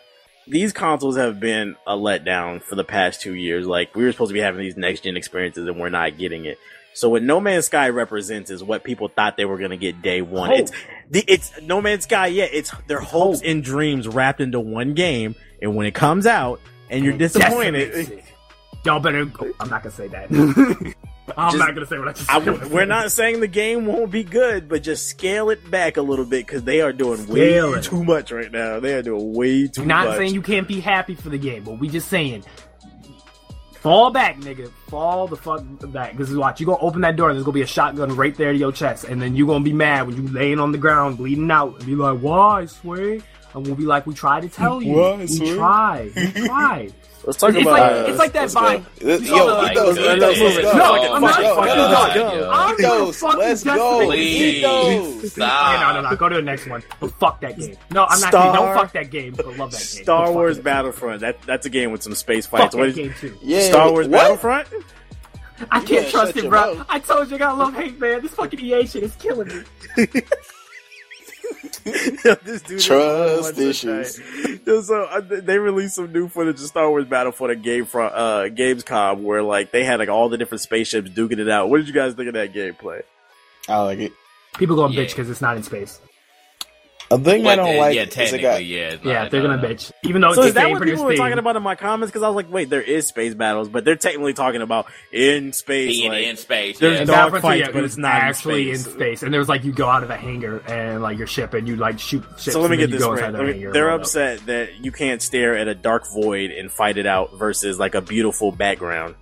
these consoles have been a letdown for the past two years. Like we were supposed to be having these next gen experiences and we're not getting it. So what No Man's Sky represents is what people thought they were going to get day one. Hope. It's the it's No Man's Sky. Yeah, it's their hopes and dreams wrapped into one game. And when it comes out and you're disappointed, Y'all better. oh, I'm not gonna say that. [LAUGHS] I'm Just- not gonna say what I just I, said. we're not saying the game won't be good, but just scale it back a little bit because they are doing Scale way it. too much right now. They are doing way too We're not much. saying you can't be happy for the game, but we just saying fall back, nigga. Fall the fuck back. Is watch. You gonna open that door and there's gonna be a shotgun right there to your chest, and then you gonna be mad when you laying on the ground bleeding out and be like, "Why, Sway?" And we'll be like, "We tried to tell you. Why, we Sway?" tried. We tried." [LAUGHS] Let's talk It's about like- uh, it's like that let's go. Vine. Let's- You Yo, saw the- Ethos, Like, Ethos, let's go. No, I'm not God, fucking God, done. I'm gonna Ethos, fucking let's go. Please. Ethos. Stop. No, no, no. Go to the next one. But fuck that game. No, I'm not Star- saying don't fuck that game, but love that game. Star Wars. Battlefront. That that's a game with some space Fuck fights. that game too. Yeah, Star Wars what? Battlefront? I can't trust shut it, bro. mouth. I told you I got love hate, man. This fucking EA shit is killing me. [LAUGHS] [LAUGHS] this dude Trust so much issues. today. Yo, So uh, they released some new footage of Star Wars Battlefront at Game from uh, Gamescom, where like they had like all the different spaceships duking it out. What did you guys think of that gameplay? I like it. People gonna Yeah. bitch because it's not in space. A thing I don't the- like yeah, is technically, got yeah. it's Yeah, they're no, gonna bitch. Even though So it's is that the what same people were thing. talking about in my comments? Because I was like, wait, there is space battles, but they're technically talking about in space. Being like, in space. there's yeah. And Dark fights, yeah, but it's not actually in space. space. And there's like you go out of a hangar and like your ship and you like shoot ships. So let me get this right. the me- they're and all that. upset that you can't stare at a dark void and fight it out versus like a beautiful background.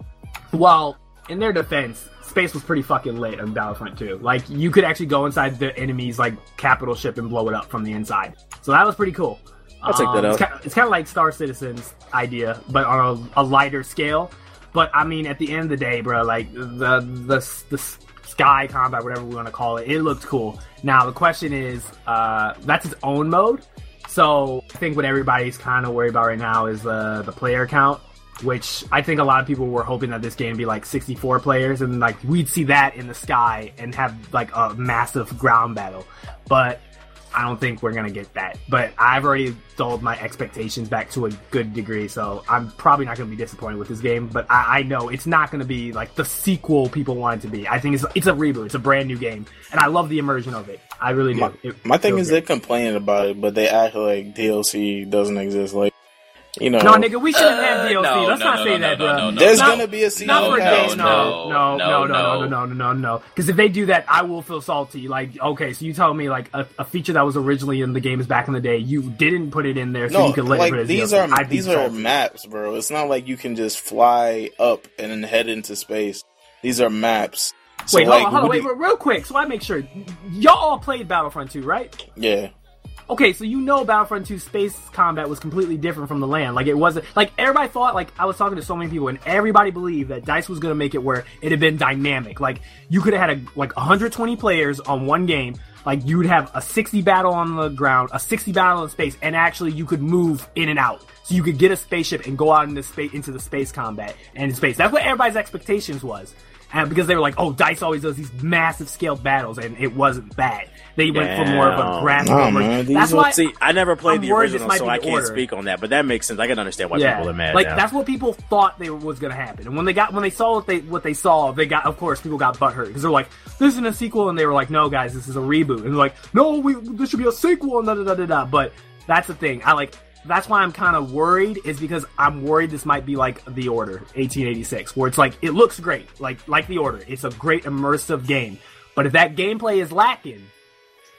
Well, in their defense, space was pretty fucking lit on Battlefront 2. Like you could actually go inside the enemy's like capital ship and blow it up from the inside. So that was pretty cool. I'll take that It's out. kind, it's kind of like Star Citizen's idea, but on a, a lighter scale. But I mean, at the end of the day, bro, like the the the sky combat, whatever we want to call it, it looked cool. Now the question is, uh, that's its own mode. So I think what everybody's kind of worried about right now is uh, the player count, which I think a lot of people were hoping that this game would be like 64 players and like we'd see that in the sky and have like a massive ground battle. But I don't think we're gonna get that. But I've already dulled my expectations back to a good degree, so I'm probably not gonna be disappointed with this game. But I, I know it's not gonna be like the sequel people want it to be. I think it's it's a reboot. It's a brand new game, and I love the immersion of it. I really do. My, It my thing is great. they're complaining about it, but they act like DLC doesn't exist. Like, you know, No, nigga, we shouldn't have Uh, DLC. no, Let's no, not no, say no, that, no, bro. no, no, there's no. gonna be a season Not for No, no, no, no, no, no, no, no, no. no, no, no, no. Because if they do that, I will feel salty. Like, okay, so you tell me like a, a feature that was originally in the games back in the day, you didn't put it in there, so No, you could let it like put it as these DLC. are I'd these are maps, bro. It's not like you can just fly up and then head into space. These are maps. So, Wait, like, hold on, hold on, wait, do real quick, so I make sure y'all all played Battlefront 2, right? Yeah, Okay, so you know Battlefront 2 space combat was completely different from the land. Like it wasn't like everybody thought like I was talking to so many people and everybody believed that DICE was gonna make it where it had been dynamic. Like you could have had a like 120 players on one game. Like you would have a 60 battle on the ground, a 60 battle in space, and actually you could move in and out. So you could get a spaceship and go out into space into the space combat and in space. That's what everybody's expectations was. And because they were like, "Oh, Dice always does these massive scale battles," and it wasn't bad. They went for more of a graphic. graphical. Nah, version. man, That's why. See, I never played I'm the original, so I can't order. speak on that. But that makes sense. I can understand why yeah, people are mad. like now. that's what people thought they was gonna happen. And when they got when they saw what they what they saw, they got of course people got butthurt because they're like, "This isn't a sequel," and they were like, "No, guys, this is a reboot." And they're like, "No, we this should be a sequel." And da da da da da. But that's the thing. I like. That's why I'm kind of worried, is because I'm worried this might be like The Order 1886, where it's like it looks great, like like The Order. It's a great immersive game, but if that gameplay is lacking,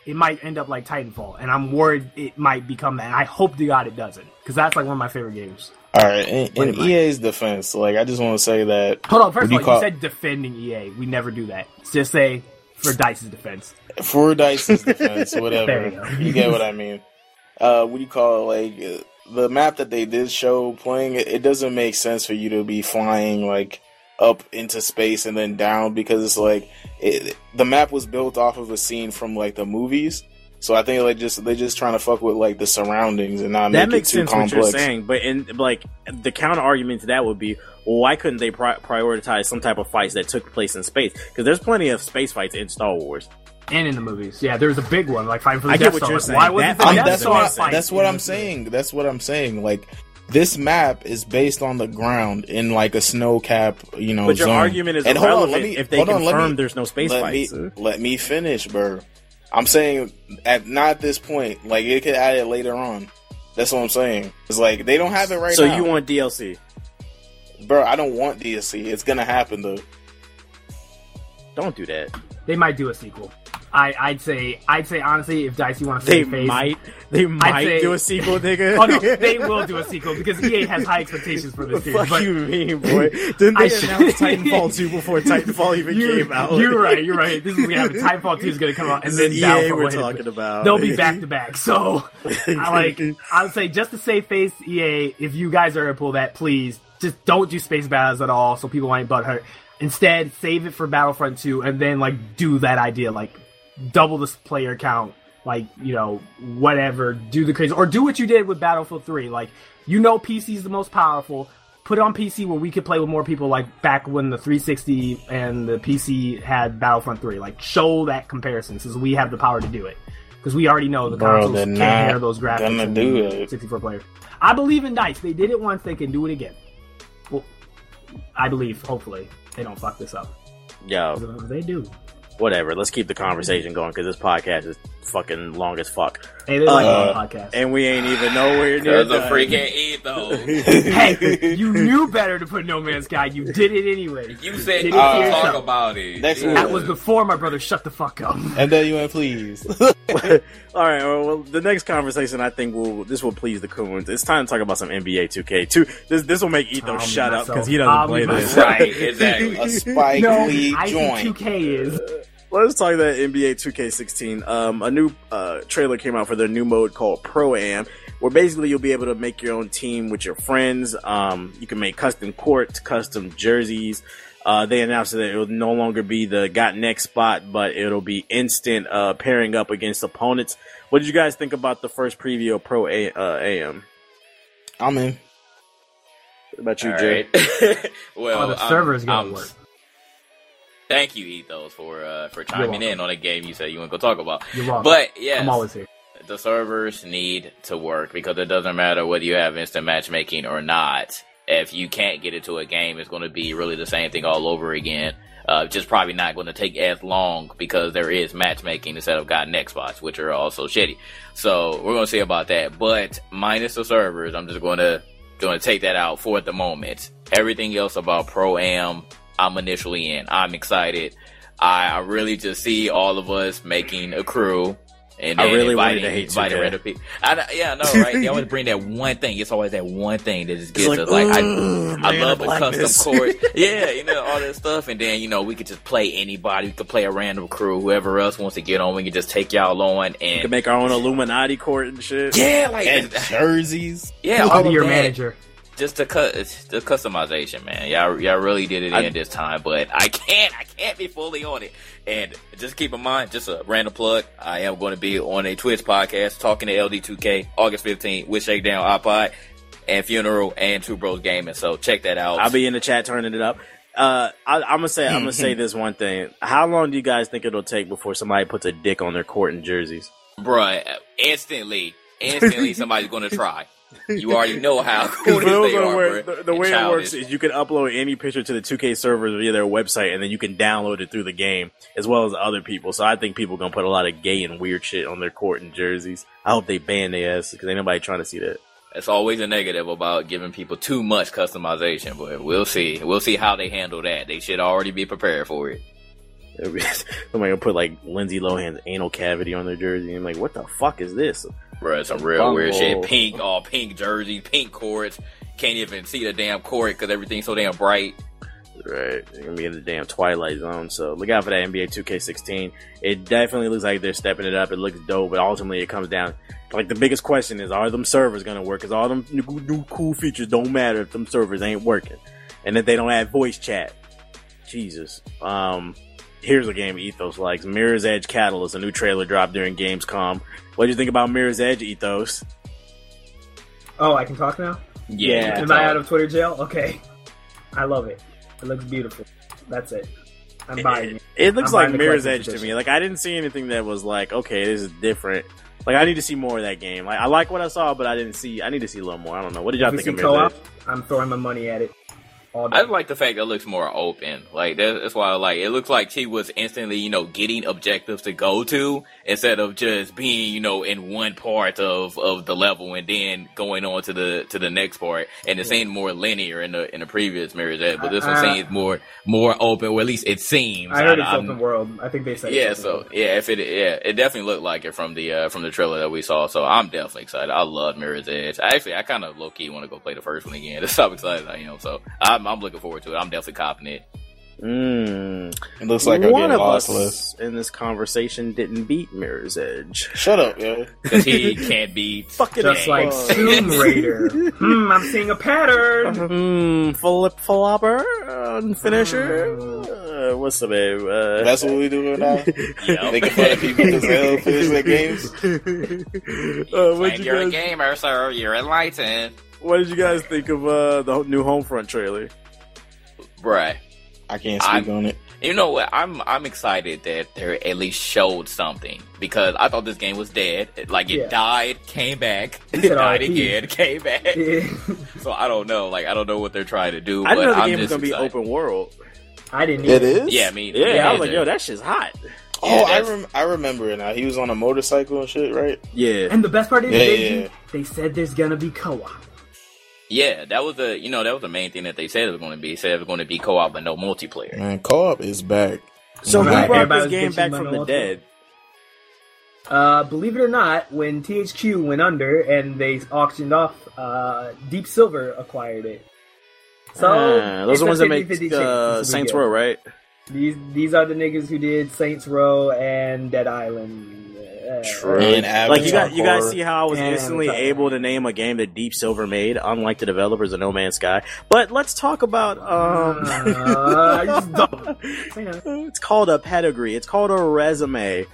it might end up like Titanfall, and I'm worried it might become that. And I hope to God it doesn't, because that's like one of my favorite games. All right, in, in EA's defense, like I just want to say that Hold on, first of all, you call- you said defending EA. We never do that. Just say for Dice's defense. for Dice's [LAUGHS] defense, whatever, you you get what I mean. Uh, what do you call it? Like the map that they did show playing, it, it doesn't make sense for you to be flying like up into space and then down because it's like it, the map was built off of a scene from like the movies. So I think like just they're just trying to fuck with like the surroundings and not that make makes it too sense complex. what you're saying, but in like the counter argument to that would be, well, why couldn't they pri- prioritize some type of fights that took place in space? Because there's plenty of space fights in Star Wars. And in the movies, yeah, there was a big one like fighting for the I get Death what Star. you're Like, saying. Why wasn't That- the Death that's Star what fight that's what I'm this saying. That's what I'm saying. Like this map is based on the ground in like a snow cap, you know. But your zone. argument is And hold on, let me- if they hold on, confirm me- there's no space let fights. Me, let me finish, bro. I'm saying at not at this point. Like it could add it later on. That's what I'm saying. It's like they don't have it right so now. you want DLC? bro? I don't want DLC. It's gonna happen though. Don't do that. They might do a sequel. I, I'd say, I'd say honestly, if Dicey wants to They save face, might. They might say- do a sequel, [LAUGHS] nigga. Oh no, they will do a sequel because EA has high expectations for this [LAUGHS] series. Fuck you, mean boy? Didn't I they should- announce [LAUGHS] Titanfall 2 before Titanfall even you, came out? you're right. You're right. This is gonna happen. Titanfall two is gonna come out, and This then EA we're hit. talking about. They'll be back to back. So I like. I would say just to save face, EA. If you guys are gonna pull that, please just don't do space battles at all, so people ain't butthurt. Instead, save it for Battlefront two, and then like do that idea, like double the player count, like you know whatever. Do the crazy, or do what you did with Battlefield three. Like you know, PC is the most powerful. Put it on PC where we could play with more people, like back when the 360 and the PC had Battlefront 3. Like, show that comparison since we have the power to do it. Because we already know the Bro, consoles can't not handle those graphics. gonna and do it. 64 players. I believe in Dice. They did it once. They can do it again. Well, I believe. Hopefully, they don't fuck this up. Yeah. They do. Whatever. Let's keep the conversation going because this podcast is fucking long as fuck, Hey, they like Uh, podcast. and we ain't even nowhere near the a done. freaking ethos. [LAUGHS] hey, you knew better to put No Man's Sky. You did it anyway. You said you it Uh, talk yourself. about it. Next Yeah. That was before my brother shut the fuck up. And then you went, please. [LAUGHS] [LAUGHS] All right. Well, well, the next conversation I think will this will please the coons. It's time to talk about some NBA 2K. Two. This this will make Etho I'll shut up because he doesn't I'll play mute this. myself. right, exactly. a Spike no, Lee I joint. think 2K is. Let's talk about NBA 2K16. Um, a new uh, trailer came out for their new mode called Pro Am, where basically you'll be able to make your own team with your friends. Um, you can make custom courts, custom jerseys. Uh, they announced that it will no longer be the got next spot, but it'll be instant uh, pairing up against opponents. What did you guys think about the first preview of Pro A- uh, AM? I'm in. What about you, All Jay? right. [LAUGHS] well, Oh, the I'm- server is gonna I'm- work. Thank you, Ethos, for uh, for chiming in on a game you said you want to go talk about. You're welcome. But yes, I'm always here. the servers need to work because it doesn't matter whether you have instant matchmaking or not. If you can't get into a game, it's going to be really the same thing all over again. Uh, just probably not going to take as long because there is matchmaking instead of got next spots, which are also shitty. So we're going to see about that. But minus the servers, I'm just going to going to take that out for the moment. Everything else about Pro Am, I'm initially in. I'm excited. I, I really just see all of us making a crew. And I then really wanted inviting, to hate inviting 2K. random people. I, know- yeah, I know, right? They always bring that one thing. It's always that one thing that just gets like, us. Like, I, "Ugh, I love I a like custom this." court. Yeah, you know, all that stuff. And then, you know, we could just play anybody. We could play a random crew. Whoever else wants to get on, we can just take y'all on. We And can make our own Illuminati court and shit. yeah, like, And jerseys. yeah, all I'll be of your that. manager. Just the cut, the customization, man. Y'all, y'all really did it I- in this time, but I can't, I can't be fully on it. And just keep in mind, just a random plug. I am going to be on a Twitch podcast talking to LD2K August 15th with Shakedown iPod and Funeral and Two Bros Gaming. So check that out. I'll be in the chat turning it up. Uh, I, I'm gonna say I'm gonna say [LAUGHS] this one thing. How long do you guys think it'll take before somebody puts a dick on their court in jerseys? Bruh, instantly, instantly [LAUGHS] somebody's gonna try. You already know how [LAUGHS] cool Because for those they are, where- the, the way it works is you can upload any picture to the 2K servers via their website, and then you can download it through the game as well as other people. So I think people are gonna put a lot of gay and weird shit on their court and jerseys. I hope they ban their ass because ain't nobody trying to see that. It's always a negative about giving people too much customization, but we'll see. We'll see how they handle that. They should already be prepared for it. [LAUGHS] Somebody gonna put like Lindsay Lohan's anal cavity on their jersey, and like, what the fuck is this? Bruh, some real weird shit. Pink, all pink jerseys, pink courts. Can't even see the damn court because everything's so damn bright. Right, they're gonna be in the damn twilight zone. So look out for that NBA 2K16. It definitely looks like they're stepping it up. It looks dope, but ultimately it comes down like the biggest question is: Are them servers gonna work? Because all them new, new cool features don't matter if them servers ain't working, and if they don't have voice chat. Jesus. Um, here's a game Ethos likes: Mirror's Edge Catalyst. A new trailer dropped during Gamescom. What do you think about Mirror's Edge Ethos? Oh, I can talk now. Yeah, you Am I out of Twitter jail? Okay. I love it. It looks beautiful. That's it. I'm buying it. It looks I'm like Mirror's collector's Edge to me. Like I didn't see anything that was like, okay, this is different. Like I need to see more of that game. Like I like what I saw, but I didn't see. I need to see a little more. I don't know. What did y'all If think of Mirror's co-op, Edge? I'm throwing my money at it. I like the fact that it looks more open. Like that, that's why I like it. Looks like she was instantly, you know, getting objectives to go to instead of just being, you know, in one part of, of the level and then going on to the to the next part. And it seemed more linear in the in the previous Mirror's Edge, but this one Uh, seems more more open. Or at least it seems. I heard it's I'm- open world. I think they said Yeah, so world. yeah, if it yeah, it definitely looked like it from the uh from the trailer that we saw. So I'm definitely excited. I love Mirror's Edge. Actually, I kind of low key want to go play the first one again. [LAUGHS] That's how excited I am. So I'm I'm looking forward to it. I'm definitely copping it. Mm. It looks like I'm one getting of lost us less. in this conversation didn't beat Mirror's Edge. Shut up, yo. [LAUGHS] because he can't be Fucking Just A. like Tomb Raider. [LAUGHS] hmm, I'm seeing a pattern. Hmm, flip flopper uh, finisher. Uh, what's the babe? Uh, That's what we doing now. [LAUGHS] Yep. Making fun of people because they don't finish their games. uh, you you're a gamer, sir, you're enlightened, what did you guys think of uh, the new Homefront trailer? bruh. I can't speak I'm- on it. You know what? I'm I'm excited that they at least showed something because I thought this game was dead. Like it Yeah. died, came back, [LAUGHS] He said died RIP. again, came back. [LAUGHS] Yeah. [LAUGHS] So I don't know. Like I don't know what they're trying to do. I but know the I'm game was gonna be excited. open world. I didn't. It either. is. Yeah, I mean, Yeah, I was like, yo, that shit's hot. Oh, Yeah, I rem- I remember it now. He was on a motorcycle and shit, right? Yeah. And the best part is, Yeah, they, yeah, yeah. they said there's gonna be co-op. Yeah, that was the you know that was the main thing that they said it was going to be. They said it was going to be co-op but no multiplayer. Man, co-op is back. So Right, who brought this was game bitching back about from no the multiplayer. dead? Uh, believe it or not, when THQ went under and they auctioned off, uh, Deep Silver acquired it. So Ah, those it's are a ones that make 50-50 chance uh, this Saints good. Row, right? These these are the niggas who did Saints Row and Dead Island. True. And Like you guys, you guys see how I was And instantly Avatar. able to name a game that Deep Silver made, unlike the developers of No Man's Sky. But let's talk about um. Uh, you just don't. Say no. it's called a pedigree. It's called a resume.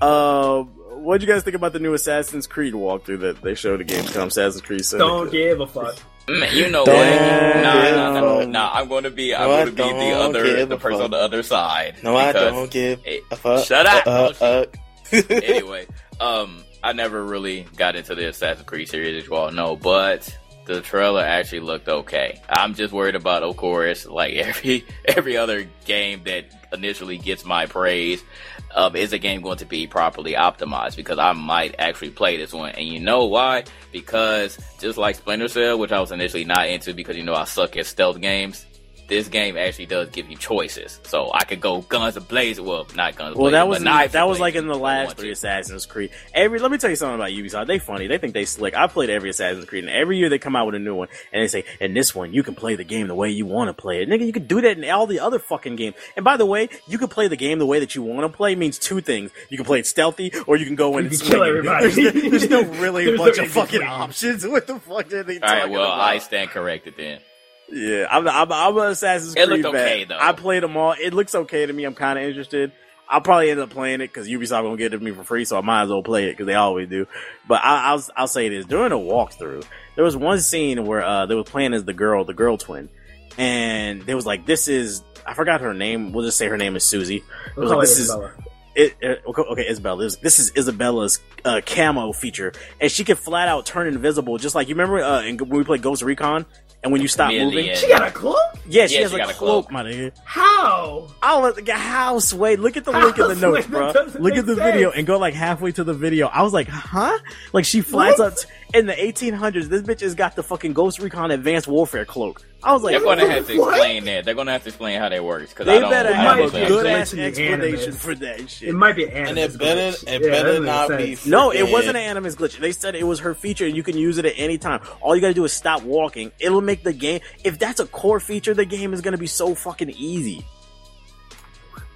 Uh, what do you guys think about the new Assassin's Creed walkthrough that they showed at Gamescom? Assassin's Creed Syndicate. Don't give a fuck. Man, you know Don't what? Nah, give nah, nah, nah, nah. I'm going to be. I'm No, going to be the other, the person on the other side. No, I don't give Hey, a fuck. shut up. Uh, uh, uh. Anyway, um, I never really got into the Assassin's Creed series, as you all know, but the trailer actually looked okay. I'm just worried about, of course, like [LAUGHS] every every other game that initially gets my praise. Um, is the game going to be properly optimized? Because I might actually play this one, and you know why? Because just like Splinter Cell, which I was initially not into, because you know I suck at stealth games. This game actually does give you choices, so I could go guns a blazing. Well, not guns. Well, blazing, that was knives that was like in the last three. Assassin's Creed. Every let me tell you something about Ubisoft. They funny. They think they slick. I played every Assassin's Creed, and every year they come out with a new one, and they say, "In this one, you can play the game the way you want to play it." Nigga, you can do that in all the other fucking games. And by the way, you can play the game the way that you want to play means two things: you can play it stealthy, or you can go in and kill everybody. There's, there's no really [LAUGHS] There's bunch no of fucking options. [LAUGHS] What the fuck are they All right, well, about? I stand corrected then. Yeah, I'm I'm, I'm an Assassin's It Creed looked okay, fan. though. I played them all. It looks okay to me. I'm kind of interested. I'll probably end up playing it because Ubisoft gonna get it to me for free, so I might as well play it because they always do. But I, I'll I'll say this: during a walkthrough, there was one scene where uh, they were playing as the girl, the girl twin, and they was like, "This is I forgot her name. We'll just say her name is Susie. It was like, it this is it, it, okay, okay, Isabella. This, this is Isabella's uh, camo feature, and she can flat out turn invisible, just like you remember uh, in, when we played Ghost Recon, and when you stop Chameleon. moving, She got a cloak? yeah, she Yeah, has she a got a cloak, cloak. my nigga. How? I was like, how Sway? Look at the link in the notes, bro. Look at the make video and go like halfway to the video. I was like, huh? Like she flies What? up t- in the 1800s. This bitch has got the fucking Ghost Recon Advanced Warfare cloak. I was like, They're going to have to What? explain that. They're going to have to explain how that works. Because they I don't. better I have don't a good ass glitch in the explanation for that shit. It might be an And it better, it better not be. No, it wasn't an animus glitch. They said it was her feature and you can use it at any time. All you gotta do is stop walking. It'll make the game, if that's a core feature, the game is gonna be so fucking easy.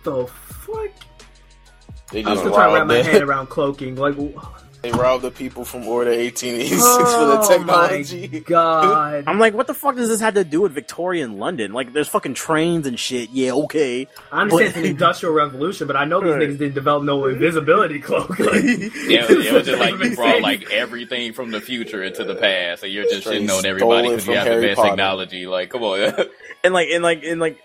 The fuck? They I'm just still trying to wrap my the, head around cloaking. Like, they robbed the people from Order 1886 oh for the oh technology. my god! I'm like, what the fuck does this have to do with Victorian London? Like, there's fucking trains and shit. Yeah, okay. I understand it's an industrial revolution, but I know these Right. niggas didn't develop no invisibility cloak. [LAUGHS] Like, Yeah, it was just like [LAUGHS] you brought like everything from the future into the past, and you're just Straight shitting on everybody because you from have the best Potter. technology. Like, come on. [LAUGHS] and like and like and like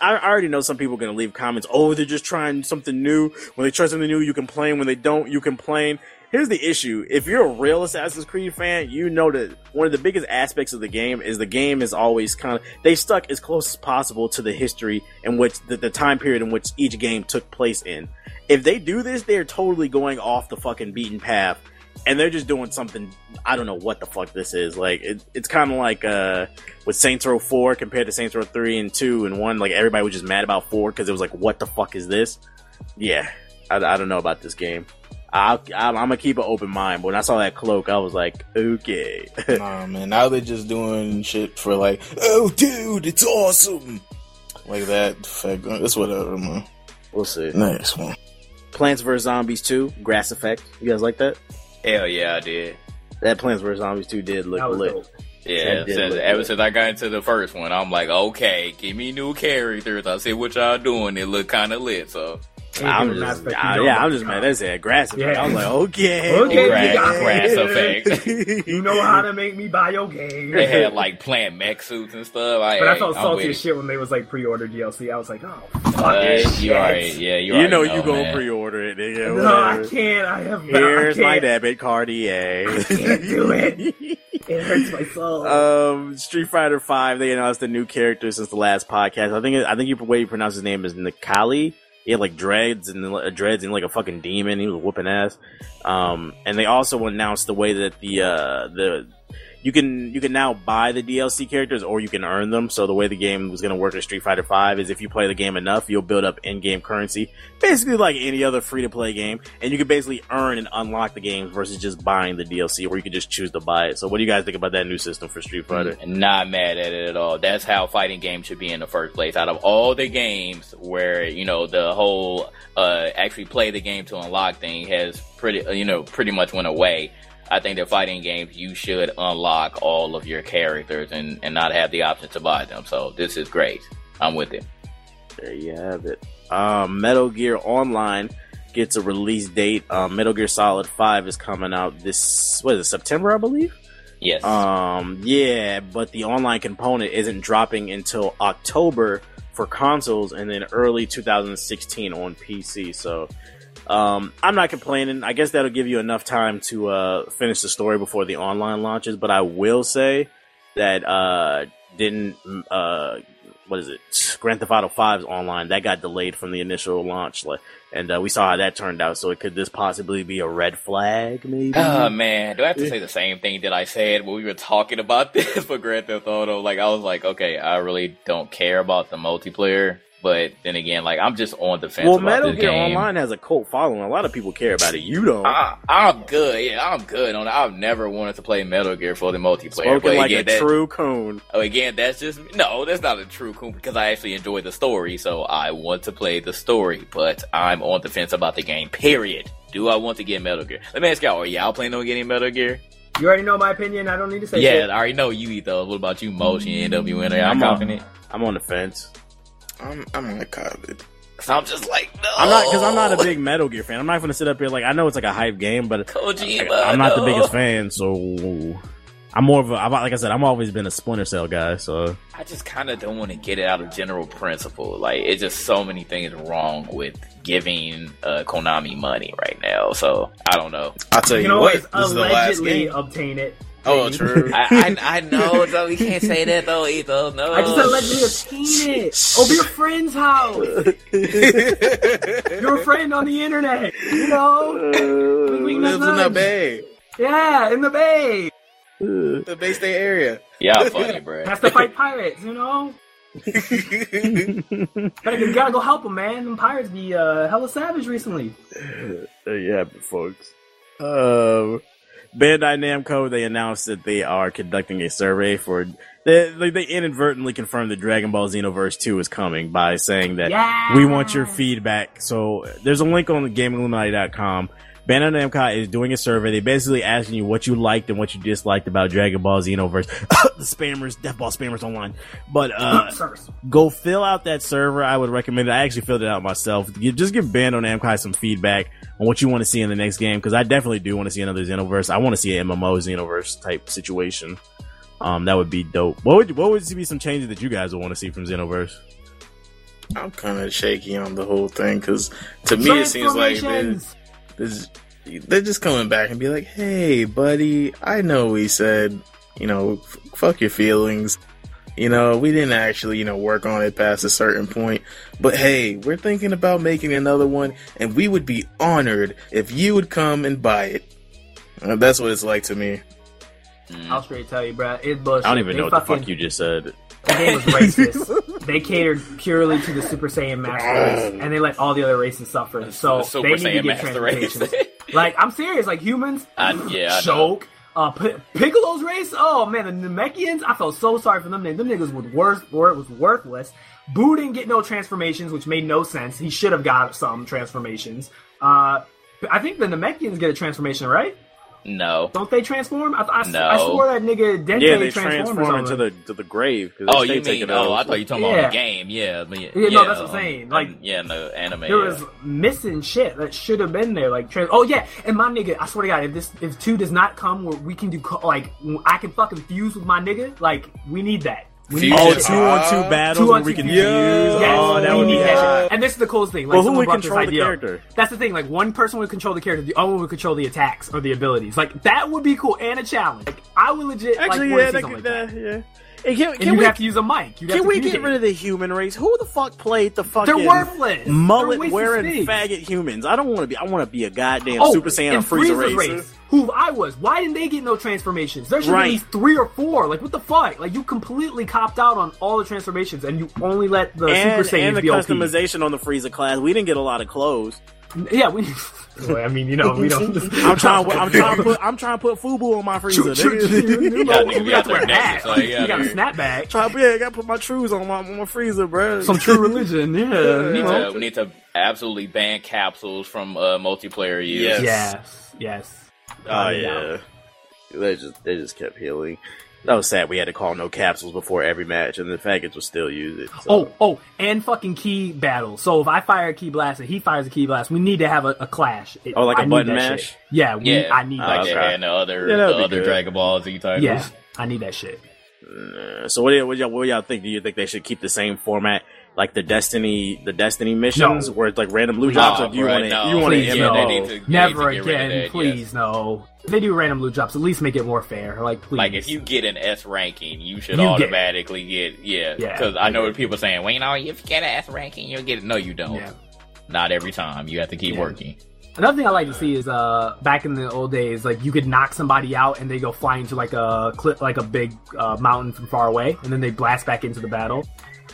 I I already know some people are gonna leave comments. Oh, they're just trying something new. When they try something new, you complain. When they don't, you complain. Here's the issue: if you're a real Assassin's Creed fan, you know that one of the biggest aspects of the game is the game is always kind of they stuck as close as possible to the history in which the, the time period in which each game took place in. If they do this, they're totally going off the fucking beaten path and they're just doing something. I don't know what the fuck this is. Like it, it's kind of like uh, with Saints Row Four compared to Saints Row Three and Two and One. Like everybody was just mad about Four because it was like, what the fuck is this? Yeah, I, I don't know about this game. I'll, I'm, I'm gonna keep an open mind. But when I saw that cloak, I was like, okay. [LAUGHS] Nah, man. Now they're just doing shit for like, oh, dude, it's awesome. Like that. Fact, uh, it's whatever, man. we'll see. Next one. Plants vs Zombies Two, Grass Effect. You guys like that? Hell yeah, I did. That Plants vs Zombies Two did look that was lit. dope. Yeah, since, ever good. since I got into the first one, I'm like, okay, give me new characters. I see what y'all doing. It look kind of lit. So I'm Anything with Mass just, Effect, I- yeah, I'm just the mad. cop. They said Grass Yeah. I was like, okay, Okay, Grass- you got grass it. [LAUGHS] You know how to make me buy your game. they had like plant mech suits and stuff. I, But I felt I'm salty as shit when they was like pre-order DLC. I was like, oh fuck Uh, this you shit. already, yeah, you, You already know you gonna pre-order it, nigga. No, I can't. I have. Here's I my debit card, EA. can't do it. It hurts my soul. [LAUGHS] um, Street Fighter Five. They announced a new character since the last podcast. I think it, I think you the way you pronounce his name is Necalli. He had like dreads and uh, dreads and like a fucking demon. He was whooping ass. Um, and they also announced the way that the uh the you can you can now buy the DLC characters or you can earn them. So the way the game was going to work in Street Fighter Five is if you play the game enough, you'll build up in-game currency, basically like any other free-to-play game, and you can basically earn and unlock the games versus just buying the DLC, or you can just choose to buy it. So what do you guys think about that new system for Street Fighter? Not mad at it at all. That's how fighting games should be in the first place. Out of all the games where you know the whole uh, actually play the game to unlock thing has pretty uh, you know pretty much went away. I think that fighting games you should unlock all of your characters and and not have the option to buy them. So this is great. I'm with it. There you have it. Um, Metal Gear Online gets a release date. Um, Metal Gear Solid Five is coming out this what is it September, I believe. Yes. Um, yeah, but the online component isn't dropping until October for consoles and then early 2016 on PC. So, um, I'm not complaining. I guess that'll give you enough time to uh, finish the story before the online launches. But I will say that uh, didn't uh, what is it? Grand Theft Auto 5's online that got delayed from the initial launch, like, and uh, we saw how that turned out. So, it could this possibly be a red flag? Maybe. Oh man, do I have to say the same thing that I said when we were talking about [LAUGHS] this for Grand Theft Auto? Like I was like, okay, I really don't care about the multiplayer, but then again, like I'm just on the fence well, about Metal Gear game. Online has a cult following. A lot of people care about it. You don't. I, I'm good. Yeah, I'm good on it. I've never wanted to play Metal Gear for the multiplayer. Spoken but like again, a that- true coon. Oh, again, that's just no. That's not a true cool because I actually enjoy the story, so I want to play the story. But I'm on the fence about the game. Period. Do I want to get Metal Gear? Let me ask y'all: Are y'all planning on getting Metal Gear? you already know my opinion. I don't need to say yeah, shit. I already know you eat those. What about you, Motion, NWN? Are y'all I'm on- confident? I'm on the fence. I'm I'm like COVID. Cause I'm just like, no. I'm not because I'm not a big Metal Gear fan. I'm not going to sit up here like I know it's like a hype game, but Kojima. I'm not the biggest fan. So I'm more of a, I'm, like I said, I'm always been a Splinter Cell guy. So I just kind of don't want to get it out of general principle. Like, it's just so many things wrong with giving uh, Konami money right now. So I don't know. I'll tell You you, can what, always this is the last allegedly game. obtain it. Oh, true. [LAUGHS] I, I I know though. We can't say that though either. No, I just allegedly obtain it over your friend's house. [LAUGHS] your friend on the internet. You know? Wink, Lives in the. Bay, Yeah, in the bay. the Bay State area. Yeah, funny, bro. Has to fight pirates, you know? [LAUGHS] Gotta, you gotta go help them, man. Them pirates be uh, hella savage recently. there you have it, folks. Um, Bandai Namco they announced that they are conducting a survey for. They, they inadvertently confirmed that Dragon Ball Xenoverse 2 is coming by saying that Yeah. we want your feedback. So there's a link on GameIlluminati.com. Bandai Namco is doing a survey. They basically asking you what you liked and what you disliked about Dragon Ball Xenoverse. [COUGHS] the spammers, Death Ball spammers online. But uh, [COUGHS] go fill out that server. I would recommend it. I actually filled it out myself. You- Just give Bandai Namco some feedback on what you want to see in the next game because I definitely do want to see another Xenoverse. I want to see an MMO Xenoverse type situation. Um, that would be dope. What would what would be some changes that you guys would want to see from Xenoverse? I'm kind of shaky on the whole thing because to me it seems like they're, Transformations. there's- they're just coming back and be like, "Hey, buddy, I know we said, you know, f- fuck your feelings. You know, we didn't actually, you know, work on it past a certain point. But hey, we're thinking about making another one, and we would be honored if you would come and buy it." Uh, that's what it's like to me. I'll straight tell you, bro. It's bullshit. I don't even They know what the fuck you just said. The game was racist. [LAUGHS] they catered purely to the Super Saiyan Master race, and they let all the other races suffer. So The they need to get Master race. [LAUGHS] like I'm serious. Like humans, I- yeah, choke. Uh, P- Piccolo's race. Oh man, the Namekians. I felt so sorry for them. Them niggas was worth. Was worthless. Boo didn't get no transformations, which made no sense. He should have got some transformations. Uh, I think the Namekians get a transformation, right? No. Don't they transform? I, I, No. I swore that nigga Dende Yeah, they transformed transform into the to the grave. 'cause Oh, you take mean? Oh, out. I thought you talking Yeah. about the game. Yeah, but yeah, Yeah, no, that's what I'm saying, like- um, yeah, no anime. There yeah. was missing shit that should have been there, like trans- oh yeah, and my nigga, I swear to God, if this if two does not come where we can do co- like I can fucking fuse with my nigga, like we need that. We need Oh, that two shit. on two battles Two where on we two can use. fusions. Yes, Oh, that we would be that hot. And this is the coolest thing. Like Well, who would control the character? That's the thing. Like one person would control the character, the other one would control the attacks or the abilities. Like that would be cool and a challenge. Like I would legit Actually, like yeah, to see that could, like that. uh, yeah. Hey, can, And you we, have to use a mic. You can we get rid of the human race? Who the fuck played the fucking They're worthless. They're mullet wearing space. faggot humans? I don't want to be. I want to be a goddamn Oh, Super Saiyan or Frieza race, who I was. Why didn't they get no transformations? There should Right. be at least three or four. Like what the fuck? Like you completely copped out on all the transformations, and you only let the And, Super Saiyans and the be OP. customization on the Frieza class. We didn't get a lot of clothes. Yeah, we. Well, I mean, you know, we don't. [LAUGHS] I'm trying. I'm trying to put. I'm trying to put Fubu on my Frieza. nigga. you know, Yeah, nigga, we we got to wear there a hat. naked, yeah, you got a dude. snapback. Try, yeah, I gotta put my trues on my, on my Frieza, bro. Some true religion. Yeah. we, need to, we need to absolutely ban capsules from uh, multiplayer use. Yes. Yes. Yes. Oh yeah, they just they just kept healing. That was sad. We had to call no capsules before every match, and the faggots would still use it. so. Oh, oh, and fucking key battle. So if I fire a ki blast and he fires a ki blast, we need to have a, a clash. It- Oh, like a I need button mash? shit. Yeah, we, Yeah, I need that like okay. shit. they the other, Yeah, the other. Dragon Ball Z titles. Yeah, I need that shit. Uh, so what do, y- what, do y'all, what do y'all think? Do you think they should keep the same format, like the Destiny, the Destiny missions, No. where it's like random loot drops, Nah, or do you bruh, want to, no. you want to Please, yeah, no. to- Never to get rid of again, that, please, yes. no. If they do random loot drops, at least make it more fair. Like, please. Like if you get an S ranking, you should You automatically get, yeah. Yeah. Because I know what people are saying. Well, you know, if you get an S ranking, you'll get it. No, you don't. Yeah. Not every time. You have to keep Yeah. working. Another thing I like to see is uh back in the old days, like you could knock somebody out and they go flying to like a clip, like a big uh, mountain from far away, and then they blast back into the battle.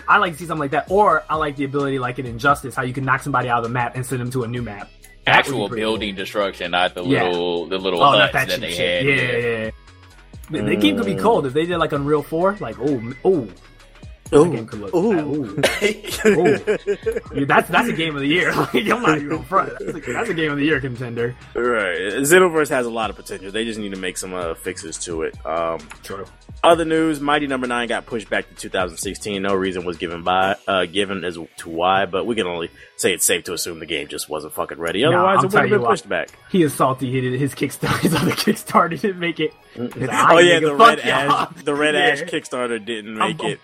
I like to see something like that, or I like the ability, like in Injustice, how you can knock somebody out of the map and send them to a new map. That Actual building destruction, not the Yeah. little the little. Oh, huts not that, that, they shit. had. Yeah, yeah, yeah. The, the game could be cold if they did like Unreal Four. Like, oh, m- oh. Oh, That game could look. Ooh. Ooh. [LAUGHS] Ooh. That's that's a game of the year. [LAUGHS] Like, I'm not even front. That's a, that's a game of the year contender. Right. Xenoverse has a lot of potential. They just need to make some uh, fixes to it. Um, True. other news: Mighty Number Nine got pushed back to 2016. No reason was given by uh, given as to why, but we can only say it's safe to assume the game just wasn't fucking ready. Otherwise, it would have been what. pushed back. He is salty. He did his Kickstarter. [LAUGHS] His other Kickstarter didn't make it. Oh yeah, the red ash, the red Yeah. ash Kickstarter didn't make I'm- it.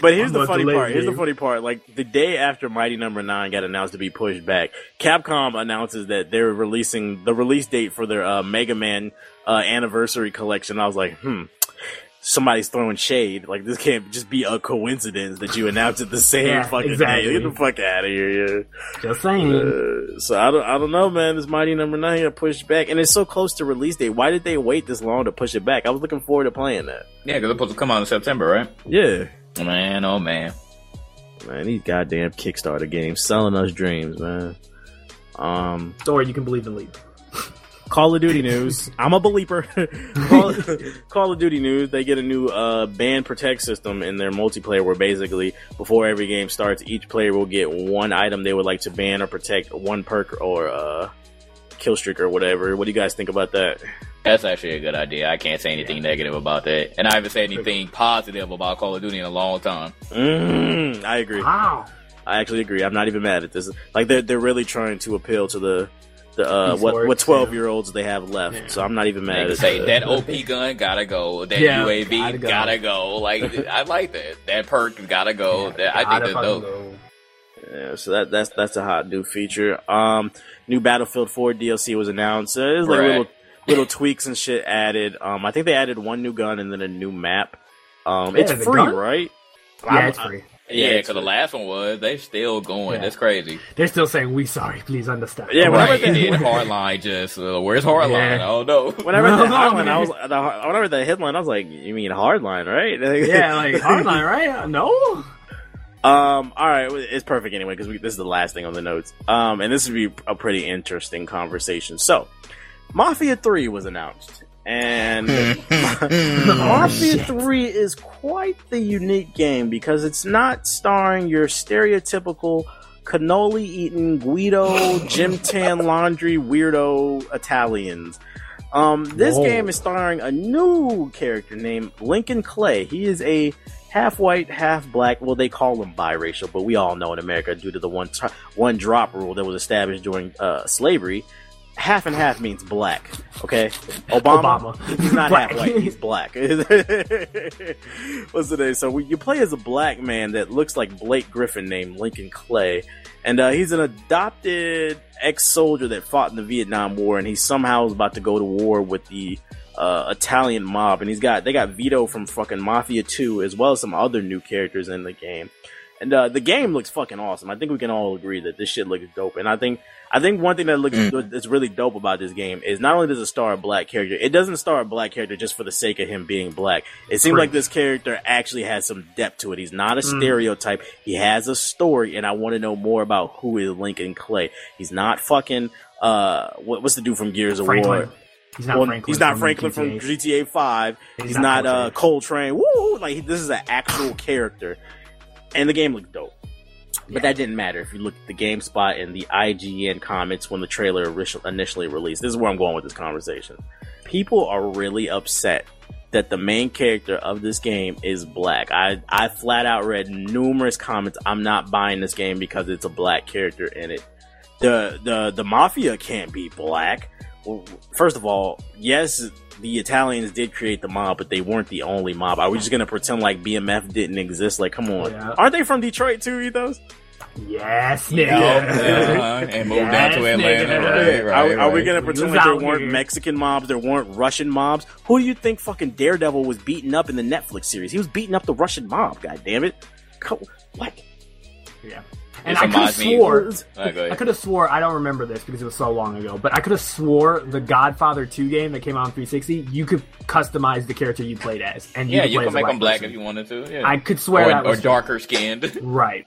But here's [LAUGHS] I'm the funny part. Here's the funny part. Like the day after Mighty Number Nine got announced to be pushed back, Capcom announces that they're releasing the release date for their uh, Mega Man uh, anniversary collection. I was like, hmm. Somebody's throwing shade. Like this can't just be a coincidence that you announced it the same Yeah, fucking exactly. day. Get the fuck out of here, yeah. Just saying. Uh, so I don't, I don't know, man. This Mighty Number Nine got pushed back, and it's so close to release date. Why did they wait this long to push it back? I was looking forward to playing that. Yeah, because it's supposed to come out in September, right? Yeah, Man, oh man. man, these goddamn Kickstarter games selling us dreams, man. Um, Don't you can believe in leap. [LAUGHS] Call of Duty news. I'm a believer. [LAUGHS] Call, Call of Duty news. They get a new uh, ban protect system in their multiplayer, where basically before every game starts, each player will get one item they would like to ban or protect, one perk or uh, kill streak or whatever. What do you guys think about that? That's actually a good idea. I can't say anything negative about that. And I haven't said anything positive about Call of Duty in a long time. Mm, I agree. Wow. I actually agree. I'm not even mad at this. Like they're they're really trying to appeal to the the uh, what what 12 year olds they have left. Yeah. So I'm not even mad can at say that. [LAUGHS] that OP gun gotta go. That Yeah, UAV gotta gotta go. go. Like I like that. That perk gotta go. that, I think Gotta that's dope. go. Yeah, so that that's that's a hot new feature. Um, new Battlefield 4 DLC was announced. Uh, there's like Right. little [LAUGHS] little tweaks and shit added. Um, I think they added one new gun and then a new map. Um, Yeah, it's free, gun? right? Yeah, I'm- it's free. Yeah, because the last one was they still going. Yeah. That's crazy. They're still saying we sorry. Please understand. Yeah, whenever Right, and they- then [LAUGHS] Hardline just uh, where's Hardline? Yeah. I don't know. When I read that [LAUGHS] No, headline, I [LAUGHS] was the, when I read that headline, I was like, "You mean hardline, right?" yeah, like hardline, right? No. Um. All right. It's perfect anyway because this is the last thing on the notes. Um. And this would be a pretty interesting conversation. So, Mafia Three was announced, and [LAUGHS] Mafia Three is quite the unique game because it's not starring your stereotypical cannoli eating Guido, [LAUGHS] gym tan laundry weirdo Italians. Um, this Whoa. game is starring a new character named Lincoln Clay. He is a half white, half black. Well, they call him biracial, but we all know in America, due to the one t- one drop rule that was established during uh, slavery, half and half means black. Okay, Obama, Obama. he's not Black. half white; [LAUGHS] he's black. [LAUGHS] What's the name? So we, you play as a black man that looks like Blake Griffin, named Lincoln Clay, and uh, he's an adopted ex-soldier that fought in the Vietnam War, and he somehow is about to go to war with the uh, Italian mob, and he's got they got Vito from fucking Mafia 2 as well as some other new characters in the game. And uh, the game looks fucking awesome. I think we can all agree that this shit looks dope. And I think I think one thing that looks that's really dope about this game is not only does it star a black character, it doesn't star a black character just for the sake of him being black. It seems like this character actually has some depth to it. He's not a Mm. stereotype. He has a story, and I want to know more about who is Lincoln Clay. He's not fucking uh, what, what's the dude from Gears of Franklin. War? He's not Well, Franklin. he's not from Franklin from GTA. GTA Five. He's, He's not, not uh, Cole Train. Woo! Like this is an actual character, and the game looks dope. But that didn't matter if you look at the GameSpot and the IGN comments when the trailer initially released. This is where I'm going with this conversation. People are really upset that the main character of this game is black. I I flat out read numerous comments. I'm not buying this game because it's a black character in it. The the the mafia can't be black. Well, first of all, yes, the Italians did create the mob, but they weren't the only mob. Are we just gonna pretend like BMF didn't exist? Like, come on, Yeah. aren't they from Detroit too? Ethos? Yes, Yup, nigga. uh-huh, [LAUGHS] and moved down to Atlanta. Right, right, are, are we gonna pretend like there weren't here. Mexican mobs, there weren't Russian mobs? Who do you think fucking Daredevil was beating up in the Netflix series? He was beating up the Russian mob. God damn it! Co- What? Yeah. And I could have reminds swore. I could have swore. I don't remember this because it was so long ago. But I could have swore the Godfather 2 game that came out on 360. You could customize the character you played as, and Yeah, could you play can as a make white them black person. if you wanted to. Yeah. I could swear or, that or was darker skinned. [LAUGHS] right.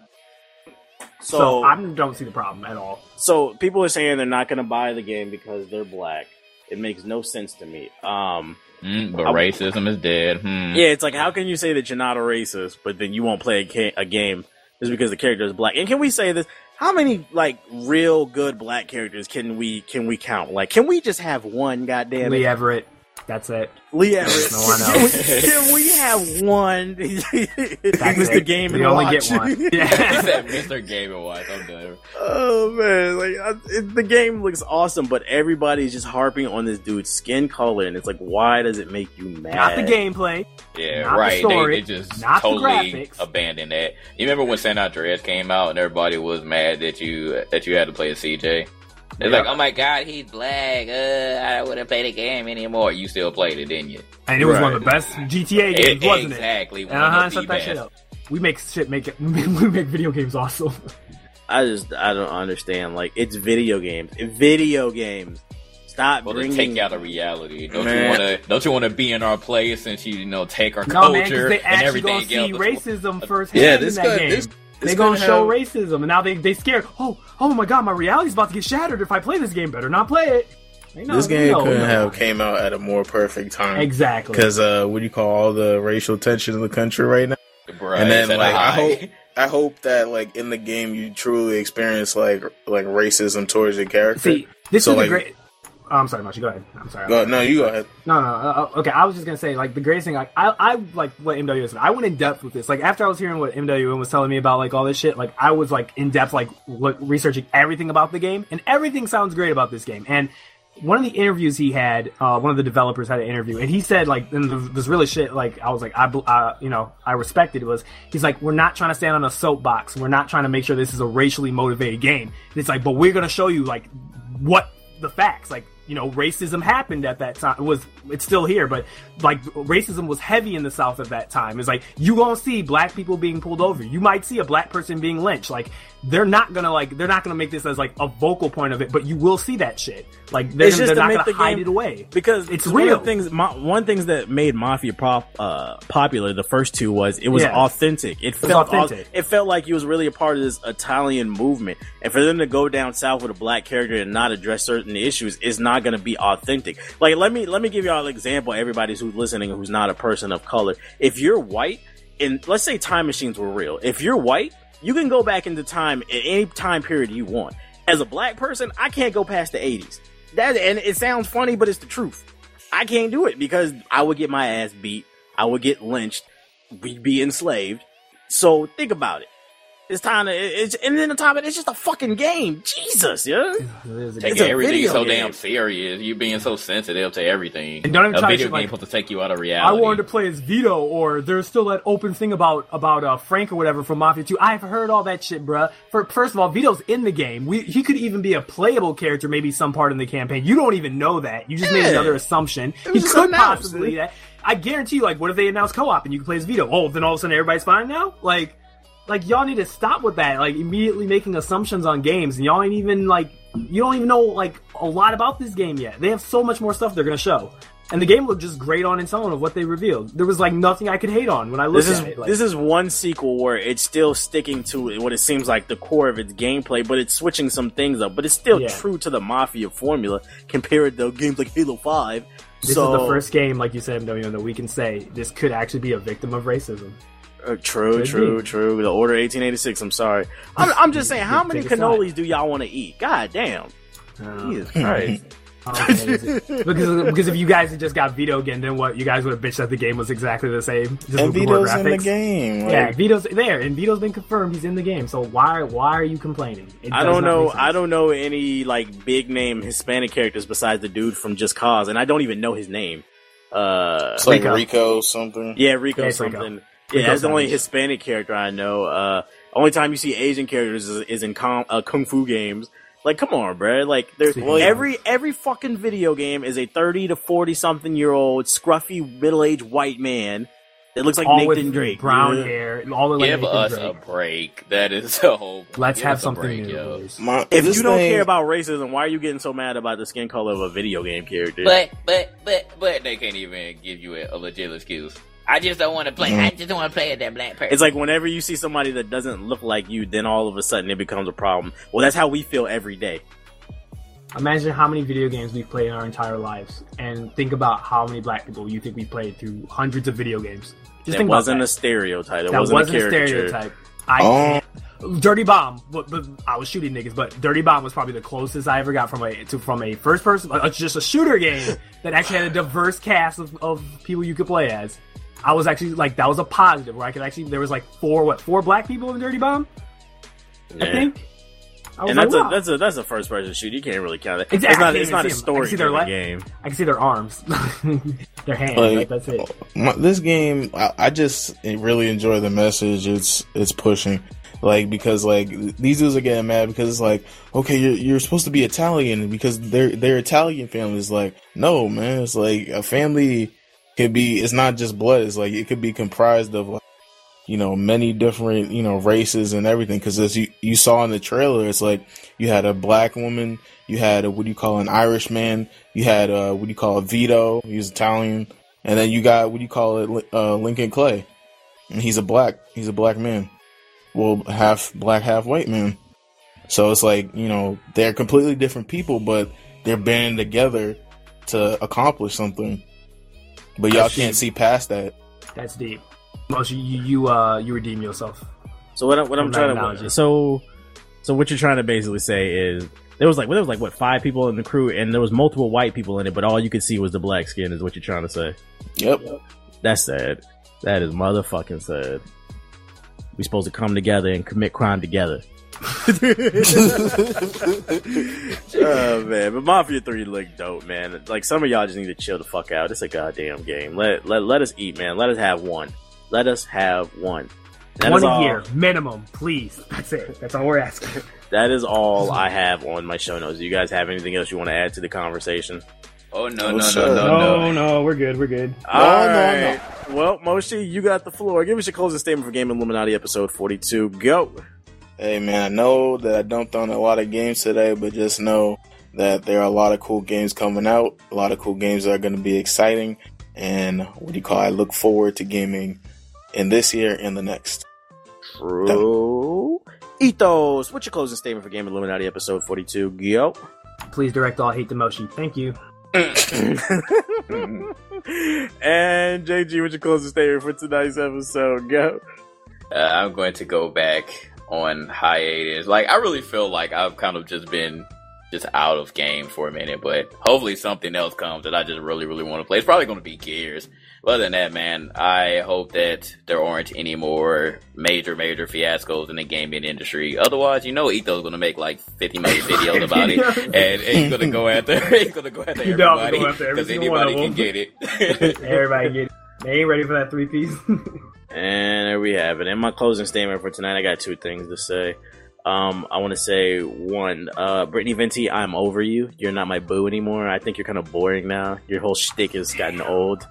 So, So, I don't see the problem at all. so people are saying they're not gonna buy the game because they're black. It makes no sense to me. Um, Mm, but racism is dead. Hmm. Yeah, it's like how can you say that you're not a racist, but then you won't play a, ca- a game just because the character is black? And can we say this? How many like real good black characters can we can we count? Like, can we just have one? Goddamn Lee it, Everett. That's it. Lee Everett. No one we, else. [LAUGHS] can we have one? [LAUGHS] That's Mr. it. Game We and only Watch. get one. [LAUGHS] He Yeah. Mr. Game and Watch. I'm done. Oh man, like I, it, the game looks awesome, but everybody's just harping on this dude's skin color, and it's like, why does it make you mad? Not the gameplay. Yeah, Not the story, they, they just not the totally graphics. abandoned that. You remember when San Andreas came out and everybody was mad that you that you had to play a CJ? It's Yeah. like, oh my god, he's black. Uh, I wouldn't play the game anymore. You still played it, didn't you? And it was one of the best GTA games, It- wasn't exactly. it? One Uh huh. of the Shut that shit up. We make shit make it. [LAUGHS] We make video games awesome. I just I don't understand. Like it's video games. It's video games. Stop Well, to bringing. take out of reality. Don't Man. you want to? Don't you want to be in our place since you, you know take our No culture because they and everything gonna see racism firsthand Yeah, in that guy- game. this- they this gonna could show have- racism, and now they they scared. Oh, oh my god, my reality's about to get shattered if I play this game. Better not play it. They know- This game know, couldn't they know. have came out at a more perfect time. exactly. Because uh, what do you call all the racial tension in the country right now? Bruh, and then it's at a like I hope I hope that like in the game you truly experience like like racism towards your character. See, this So, is like- the great. Oh, I'm sorry, Moshi. Go ahead. I'm sorry. Go- no, you go ahead. No, no, uh, uh, okay. I was just gonna say, like, the greatest thing, like, I, I like what MW said. I went in depth with this. Like, after I was hearing what MWN was telling me about, like, all this shit, like, I was like in depth, like, look, researching everything about the game, and everything sounds great about this game. And one of the interviews he had, uh, one of the developers had an interview, and he said, like, and th- this really shit, like, I was like, I, uh, you know, I respected it was, he's like, we're not trying to stand on a soapbox. We're not trying to make sure this is a racially motivated game. And it's like, but we're gonna show you, like, what the facts, like, you know, racism happened at that time. It was it's still here, but like racism was heavy in the South at that time. It's like you gonna see black people being pulled over. You might see a black person being lynched. Like they're not gonna like they're not gonna make this as like a vocal point of it, but you will see that shit. Like they're, It's just they're to not make gonna the hide game- it away because it's one real. Of the things, one things that made Mafia prop, uh, popular, the first two was it was Yeah. authentic. It felt au- it felt like he was really a part of this Italian movement, and for them to go down south with a black character and not address certain issues is not to be authentic. Like let me let me give y'all an example. Everybody who's listening who's not a person of color, if you're white, and let's say time machines were real, if you're white, you can go back into time at any time period you want. As a black person, I can't go past the 80s. That and it sounds funny, but it's the truth. I can't do it because I would get my ass beat. I would get lynched. We'd be enslaved. So think about it. It's time to. It's and then on top of it, it's just a fucking game. Jesus, yeah. It is a- Taking It's a everything video so game. damn serious. You being so sensitive to everything. And don't even a try to video shit game like- supposed to take you out of reality. I wanted to play as Vito, or there's still that open thing about about uh, Frank or whatever from Mafia 2. I've heard all that shit, bruh. For, first of all, Vito's in the game. We, he could even be a playable character, maybe some part in the campaign. You don't even know that. You just made another assumption. was He could possibly that. I guarantee you, like, what if they announce co-op and you can play as Vito? Oh, then all of a sudden everybody's fine now? Like, like y'all need to stop with that. Like, immediately making assumptions on games, and y'all ain't even like, you don't even know like a lot about this game yet. They have so much more stuff they're gonna show. And the game looked just great on its own of what they revealed. There was like nothing I could hate on when I looked This is at it. Like, this is one sequel where it's still sticking to what it seems like the core of its gameplay, but it's switching some things up. But it's still Yeah. true to the Mafia formula compared to games like Halo Five. this so, is the first game, like you said, MW, that we can say this could actually be a victim of racism. Uh, true, Could true, be. true. The Order 1886. I'm sorry. I'm, I'm just saying, how many Take cannolis do y'all want to eat? God damn. Uh, Jesus [LAUGHS] Christ. I don't think it is. because because if you guys had just got Vito again, then what? You guys would have bitched that the game was exactly the same. Just And Vito's in the graphics. game. Yeah, Like, Vito's there, and Vito's been confirmed. He's in the game. So why why are you complaining? It I don't know. I don't know any like big name Hispanic characters besides the dude from Just Cause, and I don't even know his name. Uh, it's like Rico. Rico something. yeah, Rico Yeah, something. Rico Yeah, that's the only Hispanic character I know. Uh, only time you see Asian characters is, is in com- uh, kung fu games. Like, come on, bruh. Like, there's Speaking every every fucking video game is a thirty to forty something year old scruffy middle aged white man It looks like all Nathan with Drake. brown Yeah. hair, all the like Give Nathan us Drake. a break. That is the whole. Let's have something break, new. yo. My, If this you don't thing- care about racism, why are you getting so mad about the skin color of a video game character? But but but but they can't even give you a, a legit excuse. I just don't want to play. I just don't want to play as that black person. It's like whenever you see somebody that doesn't look like you, then all of a sudden it becomes a problem. Well, that's how we feel every day. Imagine how many video games we've played in our entire lives, and think about how many black people you think we played through hundreds of video games. Just It think wasn't about a stereotype. It that. wasn't, wasn't a a stereotype. I Oh. can't- Dirty Bomb, but, but I was shooting niggas. But Dirty Bomb was probably the closest I ever got from a to from a first person, uh, just a shooter game [LAUGHS] that actually had a diverse cast of, of people you could play as. I was actually like that was a positive where I could actually there was like four what four black people in Dirty Bomb, I think. I was And like, that's wow. a that's a that's a first person shoot. You can't really count it. Exactly. It's not it's not a see 'em. I story see their driven le- game. I can see their arms, [LAUGHS] their hands. Like- like, that's it. My, this game, I, I just really enjoy the message it's it's pushing. Like because like these dudes are getting mad because it's like okay you're you're supposed to be Italian because they're they're Italian families like no man it's like a family could be it's not just blood it's like it could be comprised of like you know many different you know races and everything. Because as you you saw in the trailer it's like you had a black woman you had a what do you call an Irish man you had a what do you call a Vito he was Italian and then you got what do you call it uh, Lincoln Clay. And he's a black he's a black man. Well half black half white man. So it's like you know they're completely different people but they're banding together to accomplish something but y'all That's can't deep. see past that That's deep. Most you you uh you redeem yourself. So what, I- what I'm From that trying analogy. to so so what you're trying to basically say is there was like well, there was like what five people in the crew and there was multiple white people in it, but all you could see was the black skin. Is what you're trying to say? yep That's sad. That is motherfucking sad. We supposed to come together and commit crime together. [LAUGHS] oh man, but Mafia Three look dope, man. Like some of y'all just need to chill the fuck out. It's a goddamn game. Let let let us eat, man. Let us have one. Let us have one. That One a all- year minimum, please. That's it. That's all we're asking. That is all I have on my show notes. Do you guys have anything else you want to add to the conversation? Oh no Oh, no sure. no no no! no, we're good. We're good. All no, right. Well, Moshi, you got the floor. Give us your closing statement for Game Illuminati episode 42. Go. Hey man, I know that I dumped on a lot of games today, but just know that there are a lot of cool games coming out, a lot of cool games that are going to be exciting, and what do you call? it? I look forward to gaming in this year and the next. True. Ethos, what's your closing statement for Game Illuminati episode 42? Go. Please direct all hate to Moshi. Thank you. [LAUGHS] and JG, what's your closing statement for tonight's episode? Go. Uh, I'm going to go back on hiatus. Like I really feel like I've kind of just been just out of game for a minute, but hopefully something else comes that I just really really want to play. It's probably going to be Gears. But other than that, man, I hope that there aren't any more major major fiascos in the gaming industry. Otherwise, you know, Etho's going to make like 50 million videos about it, and, [LAUGHS] and he's going to [LAUGHS] go after he's going to go after everybody go after every because anybody can get it. [LAUGHS] Everybody get it. They ain't ready for that three piece. [LAUGHS] And there we have it. In my closing statement for tonight, I got two things to say. Um, I want to say one, uh, Brittany Venti, I'm over you. You're not my boo anymore. I think you're kind of boring now. Your whole shtick has gotten old.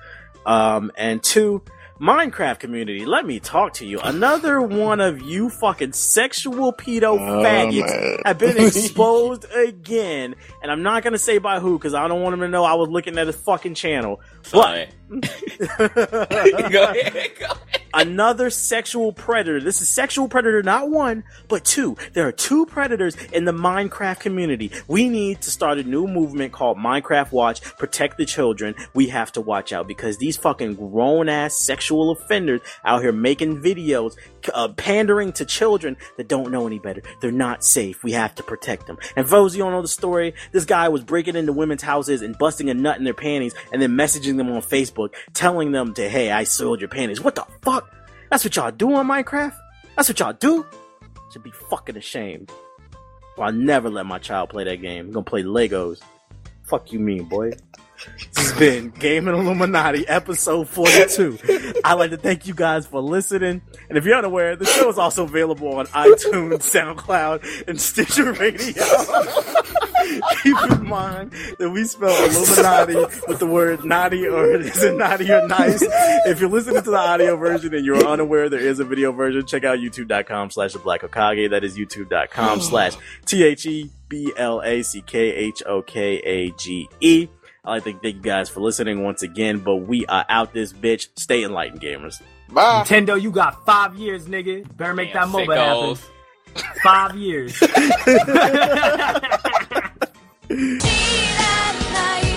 Um, and two, Minecraft community, let me talk to you. Another one of you fucking sexual pedo Oh, faggots man. have been exposed [LAUGHS] again. And I'm not gonna say by who, because I don't want him to know I was looking at his fucking channel. Fine. But [LAUGHS] go ahead. Go ahead. another sexual predator. This is sexual predator, not one, but two. There are two predators in the Minecraft community. We need to start a new movement called Minecraft Watch, protect the children. We have to watch out because these fucking grown ass sexual offenders out here making videos, uh, pandering to children that don't know any better. They're not safe. We have to protect them. And those you don't know the story, this guy was breaking into women's houses and busting a nut in their panties and then messaging them on Facebook, telling them to, hey, I soiled your panties. What the fuck? That's what y'all do on Minecraft? That's what y'all do? Should be fucking ashamed. Well, I'll never let my child play that game. I'm gonna play Legos. Fuck you mean, boy. This has been Gaming Illuminati episode 42. I'd like to thank you guys for listening. And if you're unaware, the show is also available on iTunes, [LAUGHS] SoundCloud, and Stitcher Radio. [LAUGHS] [LAUGHS] Keep in mind that we spell Illuminati with the word naughty or is it naughty or nice. If you're listening to the audio version and you're unaware there is a video version, check out youtube.com slash the black Hokage. That is youtube.com mm. slash T H E B L A C K H O K A G E. I'd like to thank you guys for listening once again, but we are out this bitch. Stay enlightened, gamers. Bye. Nintendo, you got five years, nigga. Better make Damn, that MOBA happen. sickos. Five years. [LAUGHS] [LAUGHS] 知らない